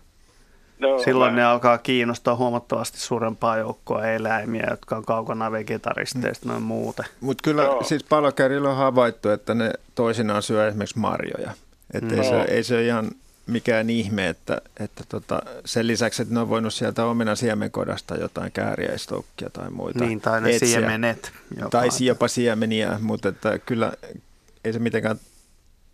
No, Silloin mä... ne alkaa kiinnostaa huomattavasti suurempaa joukkoa eläimiä, jotka on kaukana vegetaristeista noin muuten. Mutta kyllä no. siis palokärillä on havaittu, että ne toisinaan syö esimerkiksi marjoja. Että no. ei, se, ei se ihan mikään ihme, että, että tota, sen lisäksi, että ne on voinut sieltä omena siemenkodasta jotain kääriäistoukkia tai muita Niin, tai ne etsiä. siemenet. Jopa. Tai jopa siemeniä, mutta että kyllä ei se mitenkään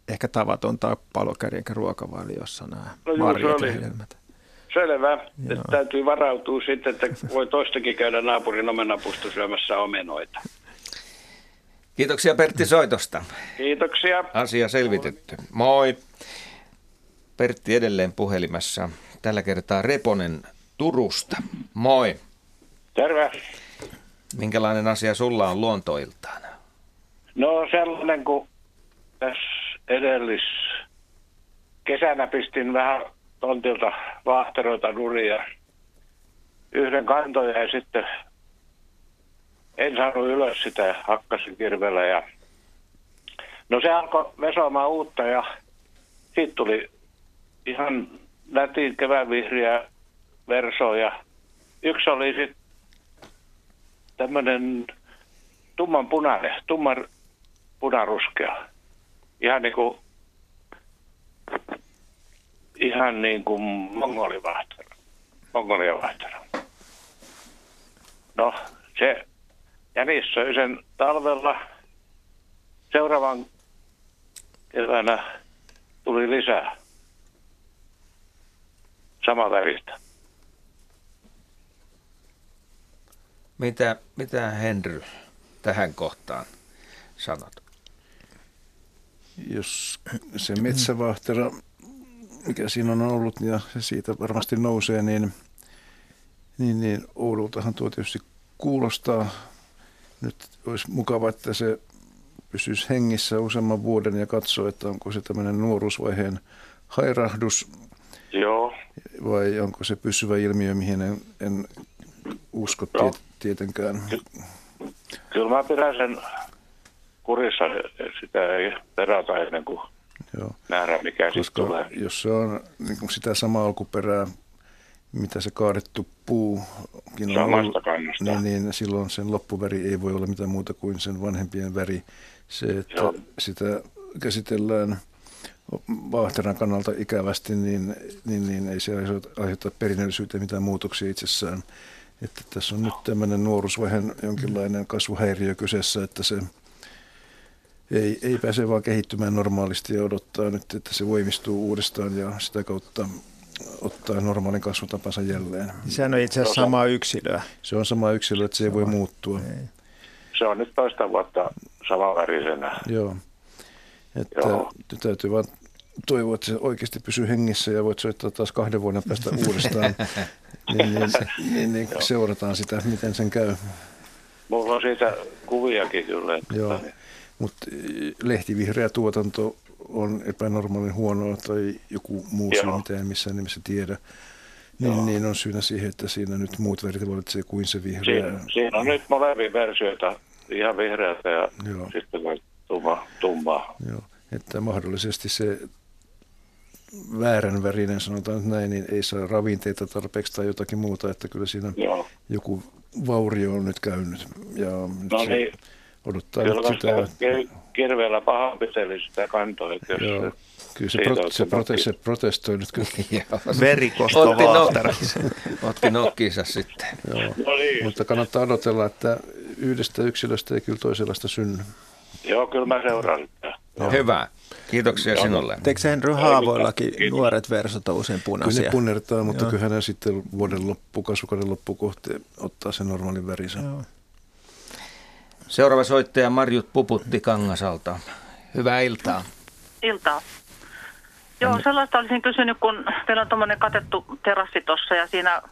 ehkä tavatonta palokärjen ruokavaliossa nämä no marjat ja hedelmät. Selvä. Että täytyy varautua sitten, että voi toistakin käydä naapurin omenapusta syömässä omenoita. Kiitoksia Pertti soitosta. Kiitoksia. Asia selvitetty. Moi. Pertti edelleen puhelimessa. Tällä kertaa Reponen Turusta. Moi. Terve. Minkälainen asia sulla on luontoiltaan? No sellainen, kun tässä edellis kesänä pistin vähän tontilta vaahteroita nuria. Yhden kantoja ja sitten en saanut ylös sitä hakkasin kirvellä. Ja... No se alkoi vesoamaan uutta ja siitä tuli ihan nätin kevävihriä versoja. Yksi oli sitten tämmöinen tumman punainen, tumman punaruskea. Ihan niin kuin, ihan niin kuin mongolivahtera. No, se jänis söi sen talvella. Seuraavan keväänä tuli lisää sama väristä. Mitä, mitä Henry tähän kohtaan sanot? Jos se metsävahtera, mikä siinä on ollut ja se siitä varmasti nousee, niin, niin, niin Oulultahan tuo tietysti kuulostaa. Nyt olisi mukava, että se pysyisi hengissä useamman vuoden ja katsoo, että onko se tämmöinen nuoruusvaiheen hairahdus. Joo vai onko se pysyvä ilmiö, mihin en, en usko no. tietenkään? Kyllä mä pidän sen kurissa, sitä ei perata ennen kuin Joo. nähdään, mikä sitten tulee. Jos se on niin kuin sitä samaa alkuperää, mitä se kaadettu puu on ollut, niin, niin silloin sen loppuväri ei voi olla mitään muuta kuin sen vanhempien väri. Se, että Joo. sitä käsitellään – vaahteran kannalta ikävästi, niin, niin, niin ei se aiheuta perinnöllisyyteen mitään muutoksia itsessään. Että tässä on nyt tämmöinen nuoruusvaiheen jonkinlainen kasvuhäiriö kyseessä, että se ei, ei pääse vaan kehittymään normaalisti ja odottaa nyt, että se voimistuu uudestaan ja sitä kautta ottaa normaalin kasvutapansa jälleen. Sehän on itse asiassa sama yksilö. Se on sama yksilö, että se ei voi muuttua. Ei. Se on nyt toista vuotta samanvärisenä. Joo. Että Joo. täytyy vaan toivoa, että se oikeasti pysyy hengissä ja voit soittaa taas kahden vuoden päästä uudestaan. niin, niin, niin, niin seurataan sitä, miten sen käy. Mulla on siitä kuviakin kyllä. Että Joo. Mutta eh, lehtivihreä tuotanto on epänormaalin huonoa tai joku muu syy, mitä en missään nimessä tiedä. Niin, niin on syynä siihen, että siinä nyt muut värit valitsee kuin se vihreä. Siinä, siinä on nyt molempia versioita, ihan vihreätä ja Joo. sitten tumma, tummaa. Joo, että mahdollisesti se väärän värinen, sanotaan nyt näin, niin ei saa ravinteita tarpeeksi tai jotakin muuta, että kyllä siinä Joo. joku vaurio on nyt käynyt. Ja no niin, odottaa kyllä nyt sitä. Kirveellä pahoinpiteli sitä kantoa. Joo. Kyllä se, pro, se, prote, se protestoi nyt kyllä. Verikosto otti, no, otti nokkiinsa sitten. Joo. No niin. Mutta kannattaa odotella, että yhdestä yksilöstä ei kyllä toisenlaista synny. Joo, kyllä mä seuraan sitä. No. Hyvä. Kiitoksia Joo. sinulle. Teekö Henry haavoillakin nuoret versot usein punaisia? Kyllä ne punnertaa, mutta Joo. kyllähän ne sitten vuoden loppu, kasvukauden loppu kohti ottaa sen normaalin värisen. Joo. Seuraava soittaja Marjut Puputti Kangasalta. Hyvää iltaa. Iltaa. Joo, sellaista olisin kysynyt, kun teillä on tuommoinen katettu terassi tuossa ja siinä,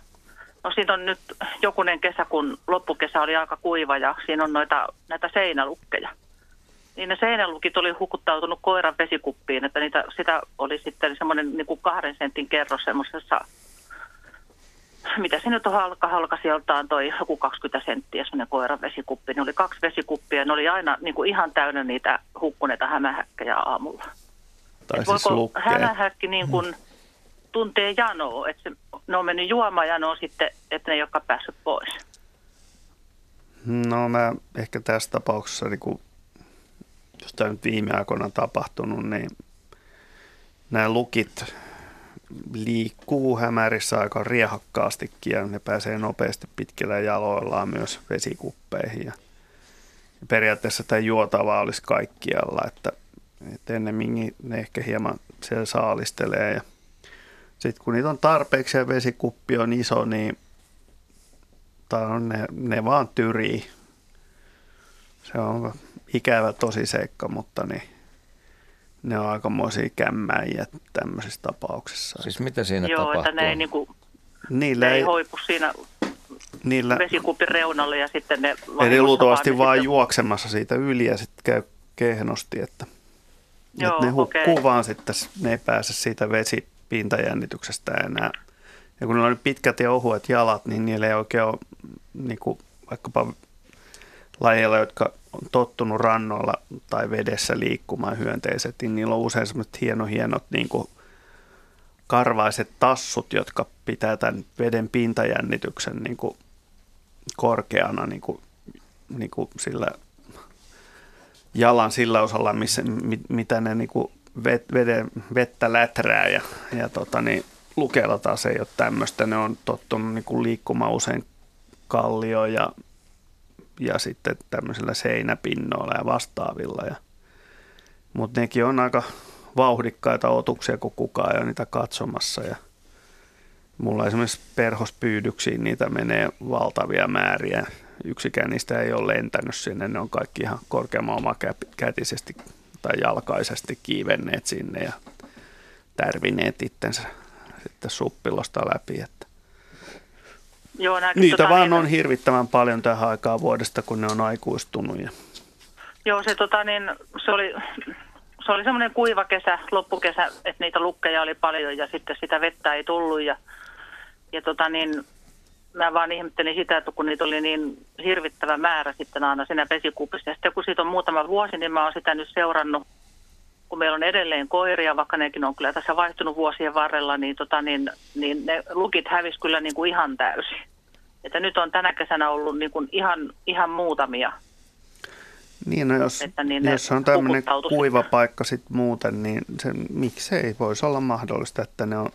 no siitä on nyt jokunen kesä, kun loppukesä oli aika kuiva ja siinä on noita, näitä seinälukkeja. Niin ne seinälukit oli hukuttautunut koiran vesikuppiin, että niitä, sitä oli sitten semmoinen niin kuin kahden sentin kerros semmoisessa mitä se nyt on halka, halka sieltaan toi joku 20 senttiä semmoinen koiran vesikuppi. Ne oli kaksi vesikuppia ne oli aina niin kuin ihan täynnä niitä hukkuneita hämähäkkejä aamulla. Tai siis voiko hämähäkki niin kuin tuntee janoa, että se, ne on mennyt juomaan janoa sitten, että ne ei olekaan päässyt pois? No mä ehkä tässä tapauksessa, niin kun, jos tämä nyt viime aikoina on tapahtunut, niin nämä lukit liikkuu hämärissä aika riehakkaastikin ja ne pääsee nopeasti pitkillä jaloillaan myös vesikuppeihin. Ja periaatteessa tämä juotava olisi kaikkialla, että, että ennemmin ne ehkä hieman siellä saalistelee. Ja sitten kun niitä on tarpeeksi ja vesikuppi on iso, niin on ne, ne vaan tyrii. Se on ikävä tosi seikka, mutta niin ne on aikamoisia kämmäjiä tämmöisissä tapauksissa. Siis mitä siinä Joo, tapahtuu? että ne ei, niin kuin, Niillä ne ei, ei hoipu siinä niillä, vesikupin reunalle ja sitten ne... Eli luultavasti vaan, vaan sitten... juoksemassa siitä yli ja sitten käy kehnosti, että, Joo, että ne hukkuu okay. vaan sitten, ne ei pääse siitä vesipintajännityksestä enää. Ja kun ne on pitkät ja ohuet jalat, niin niillä ei oikein ole niin kuin, vaikkapa lajeilla, jotka on tottunut rannoilla tai vedessä liikkumaan hyönteiset, niin niillä on usein semmoiset hieno, hienot niin kuin karvaiset tassut, jotka pitää tämän veden pintajännityksen niin kuin korkeana niin kuin, niin kuin sillä jalan sillä osalla, missä, mitä ne niin kuin vet, veden, vettä läträä ja, ja tota, niin, lukeella taas ei ole tämmöistä. Ne on tottunut niin kuin liikkumaan usein kallio ja ja sitten tämmöisillä seinäpinnoilla ja vastaavilla. Ja, mutta nekin on aika vauhdikkaita otuksia, kun kukaan ei ole niitä katsomassa. Ja mulla esimerkiksi perhospyydyksiin niitä menee valtavia määriä. Yksikään niistä ei ole lentänyt sinne, ne on kaikki ihan korkeamman kätisesti tai jalkaisesti kiivenneet sinne ja tärvineet itsensä sitten suppilosta läpi. Että Joo, Niitä tota, vaan niin, on hirvittävän paljon tähän aikaan vuodesta, kun ne on aikuistunut. Ja... Joo, se, tota, niin, se oli, se oli semmoinen kuiva kesä, loppukesä, että niitä lukkeja oli paljon ja sitten sitä vettä ei tullut. Ja, ja tota, niin, mä vaan ihmettelin sitä, että kun niitä oli niin hirvittävä määrä sitten aina siinä vesikupissa. Ja sitten kun siitä on muutama vuosi, niin mä oon sitä nyt seurannut, kun meillä on edelleen koiria, vaikka nekin on kyllä tässä vaihtunut vuosien varrella, niin, tota, niin, niin ne lukit hävisi kyllä niin kuin ihan täysin. Että nyt on tänä kesänä ollut niin kuin ihan, ihan muutamia. Niin, no jos, että niin jos on tämmöinen kuiva paikka sitten muuten, niin se, miksei voisi olla mahdollista, että ne on,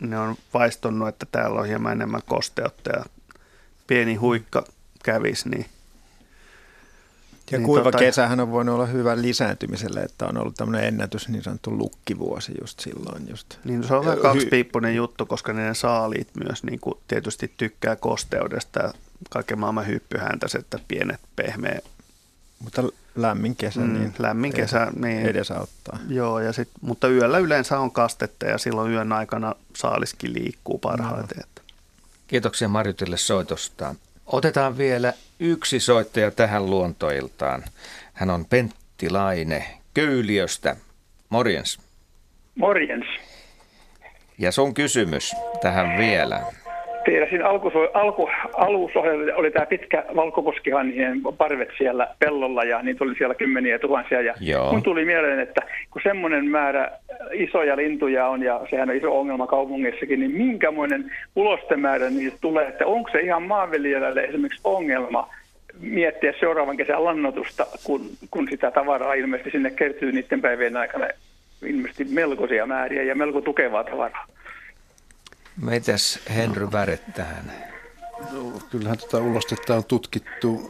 ne on vaistunut, että täällä on hieman enemmän kosteutta ja pieni huikka kävisi, niin Ja niin kuiva tota... kesähän on voinut olla hyvä lisääntymiselle, että on ollut tämmöinen ennätys niin sanottu lukkivuosi just silloin. Just. Niin se on vähän kaksipiippunen Hy... juttu, koska ne saaliit myös niin kuin tietysti tykkää kosteudesta ja kaiken maailman että pienet pehmeä mutta lämmin kesä, mm, niin lämmin kesä niin, edesauttaa. Joo, ja sit, mutta yöllä yleensä on kastetta ja silloin yön aikana saaliskin liikkuu parhaiten. No. Kiitoksia Marjutille soitosta. Otetaan vielä yksi soittaja tähän luontoiltaan. Hän on Pentti Laine Köyliöstä. Morjens. Morjens. Ja sun kysymys tähän vielä teillä siinä alku, alku, oli tämä pitkä valkoposkihanhien parvet siellä pellolla ja niitä oli siellä kymmeniä tuhansia. Ja Joo. mun tuli mieleen, että kun semmoinen määrä isoja lintuja on ja sehän on iso ongelma kaupungissakin, niin minkämoinen ulostemäärä niistä tulee, että onko se ihan maanviljelijälle esimerkiksi ongelma miettiä seuraavan kesän lannotusta, kun, kun sitä tavaraa ilmeisesti sinne kertyy niiden päivien aikana ilmeisesti melkoisia määriä ja melko tukevaa tavaraa. Mitäs Henry Väret tähän? No, kyllähän tätä ulostetta on tutkittu.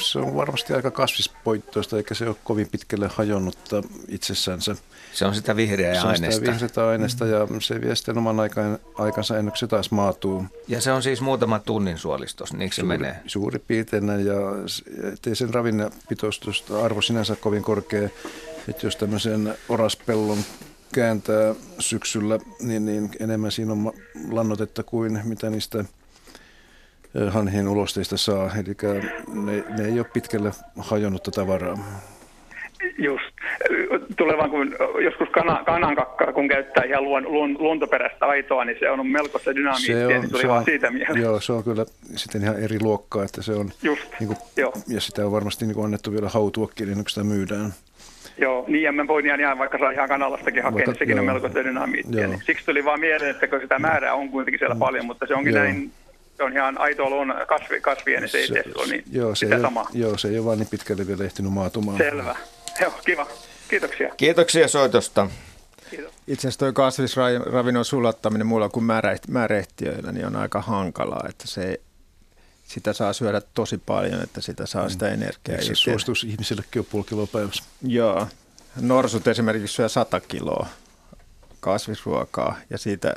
Se on varmasti aika kasvispoittoista, eikä se ole kovin pitkälle hajonnutta itsessänsä. Se on sitä vihreää se aineesta. Se on sitä vihreää aineesta ja se vie sitten oman aikan, aikansa ennen kuin se taas maatuu. Ja se on siis muutama tunnin suolistus, niin se suuri, menee? Suuri piirtein ja ettei sen ravinnepitoistusta arvo sinänsä kovin korkea. Että jos tämmöisen oraspellon kääntää syksyllä, niin, niin enemmän siinä on lannotetta kuin mitä niistä hanhien ulosteista saa. Eli ne, ne ei ole pitkälle hajonnutta tavaraa. Just. Tulee vaan, kun joskus kana, kanan kakkaa, kun käyttää ihan luon, luon, luontoperäistä aitoa, niin se on melko se dynamiikkia, niin se on, siitä mieleen. Joo, se on kyllä sitten ihan eri luokkaa, että se on, Just, niin kuin, joo. ja sitä on varmasti niin kuin annettu vielä hautuakin, niin kuin sitä myydään. Joo, niin ja voin ihan, ihan vaikka saa ihan kanalastakin hakea, niin sekin joo. on melko dynamiittia. Niin siksi tuli vaan mieleen, että kun sitä määrää on kuitenkin siellä mm. paljon, mutta se onkin joo. näin, se on ihan aito luon kasvi, kasvien, niin se ei tee niin joo, se sitä ei, samaa. Joo, se ei ole vaan niin pitkälle vielä ehtinyt maatumaan. Selvä. Joo, kiva. Kiitoksia. Kiitoksia soitosta. Kiitos. Itse asiassa tuo kasvisravinnon sulattaminen mulla kuin määrehtiöillä niin on aika hankalaa, että se sitä saa syödä tosi paljon, että sitä saa sitä energiaa. se suositus ihmisillekin on puoli kiloa päivässä? Joo. Norsut esimerkiksi syö 100 kiloa kasvisruokaa ja siitä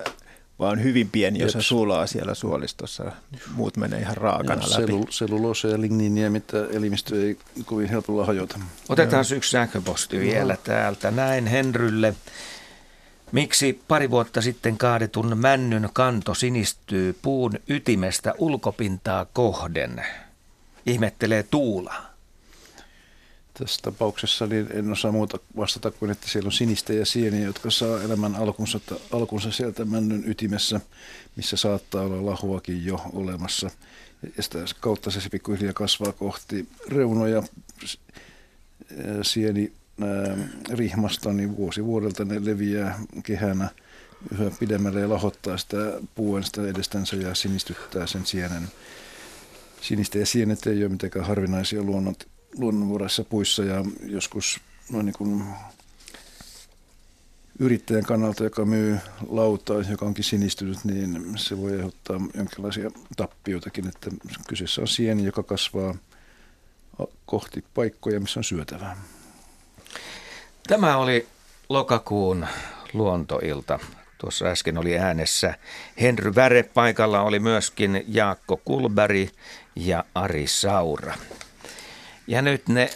vaan hyvin pieni osa sulaa siellä suolistossa. Muut menee ihan raakana ja läpi. Sellu, selluloosa ja ligniiniä, mitä elimistö ei kovin helpolla hajota. Otetaan yksi sähköposti vielä no. täältä. Näin Henrylle. Miksi pari vuotta sitten kaadetun männyn kanto sinistyy puun ytimestä ulkopintaa kohden? Ihmettelee Tuula. Tässä tapauksessa niin en osaa muuta vastata kuin, että siellä on sinistä ja sieniä, jotka saa elämän alkunsa, alkunsa sieltä männyn ytimessä, missä saattaa olla lahuakin jo olemassa. Ja sitä kautta se pikkuhiljaa kasvaa kohti reunoja. Sieni rihmasta, niin vuosi vuodelta ne leviää kehänä yhä pidemmälle ja lahottaa sitä puuen sitä edestänsä ja sinistyttää sen sienen. Sinistä ja sienet ei ole mitenkään harvinaisia luonnot, luonnonvaraisissa puissa ja joskus noin niin kuin yrittäjän kannalta, joka myy lautaa, joka onkin sinistynyt, niin se voi aiheuttaa jonkinlaisia tappioitakin, että kyseessä on sieni, joka kasvaa kohti paikkoja, missä on syötävää. Tämä oli lokakuun luontoilta. Tuossa äsken oli äänessä Henry Väre. Paikalla oli myöskin Jaakko Kulberi ja Ari Saura. Ja nyt ne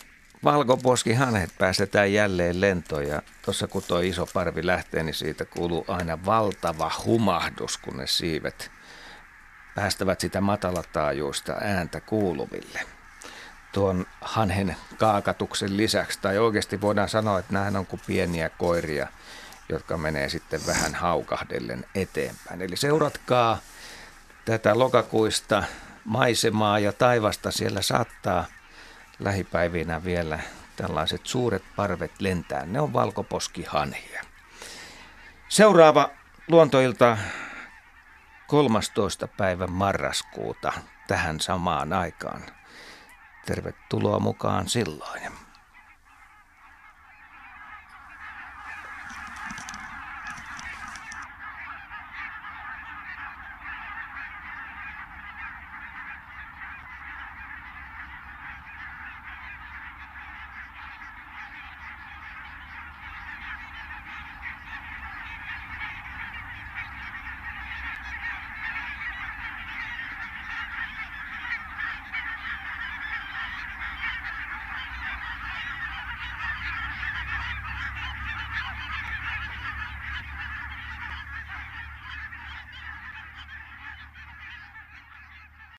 valkoposkihanhet päästetään jälleen lentoon ja tuossa kun tuo iso parvi lähtee, niin siitä kuuluu aina valtava humahdus, kun ne siivet päästävät sitä matalataajuista ääntä kuuluville tuon hanhen kaakatuksen lisäksi. Tai oikeasti voidaan sanoa, että nämä on kuin pieniä koiria, jotka menee sitten vähän haukahdellen eteenpäin. Eli seuratkaa tätä lokakuista maisemaa ja taivasta. Siellä saattaa lähipäivinä vielä tällaiset suuret parvet lentää. Ne on valkoposkihanhia. Seuraava luontoilta 13. päivä marraskuuta tähän samaan aikaan. Tervetuloa mukaan silloin.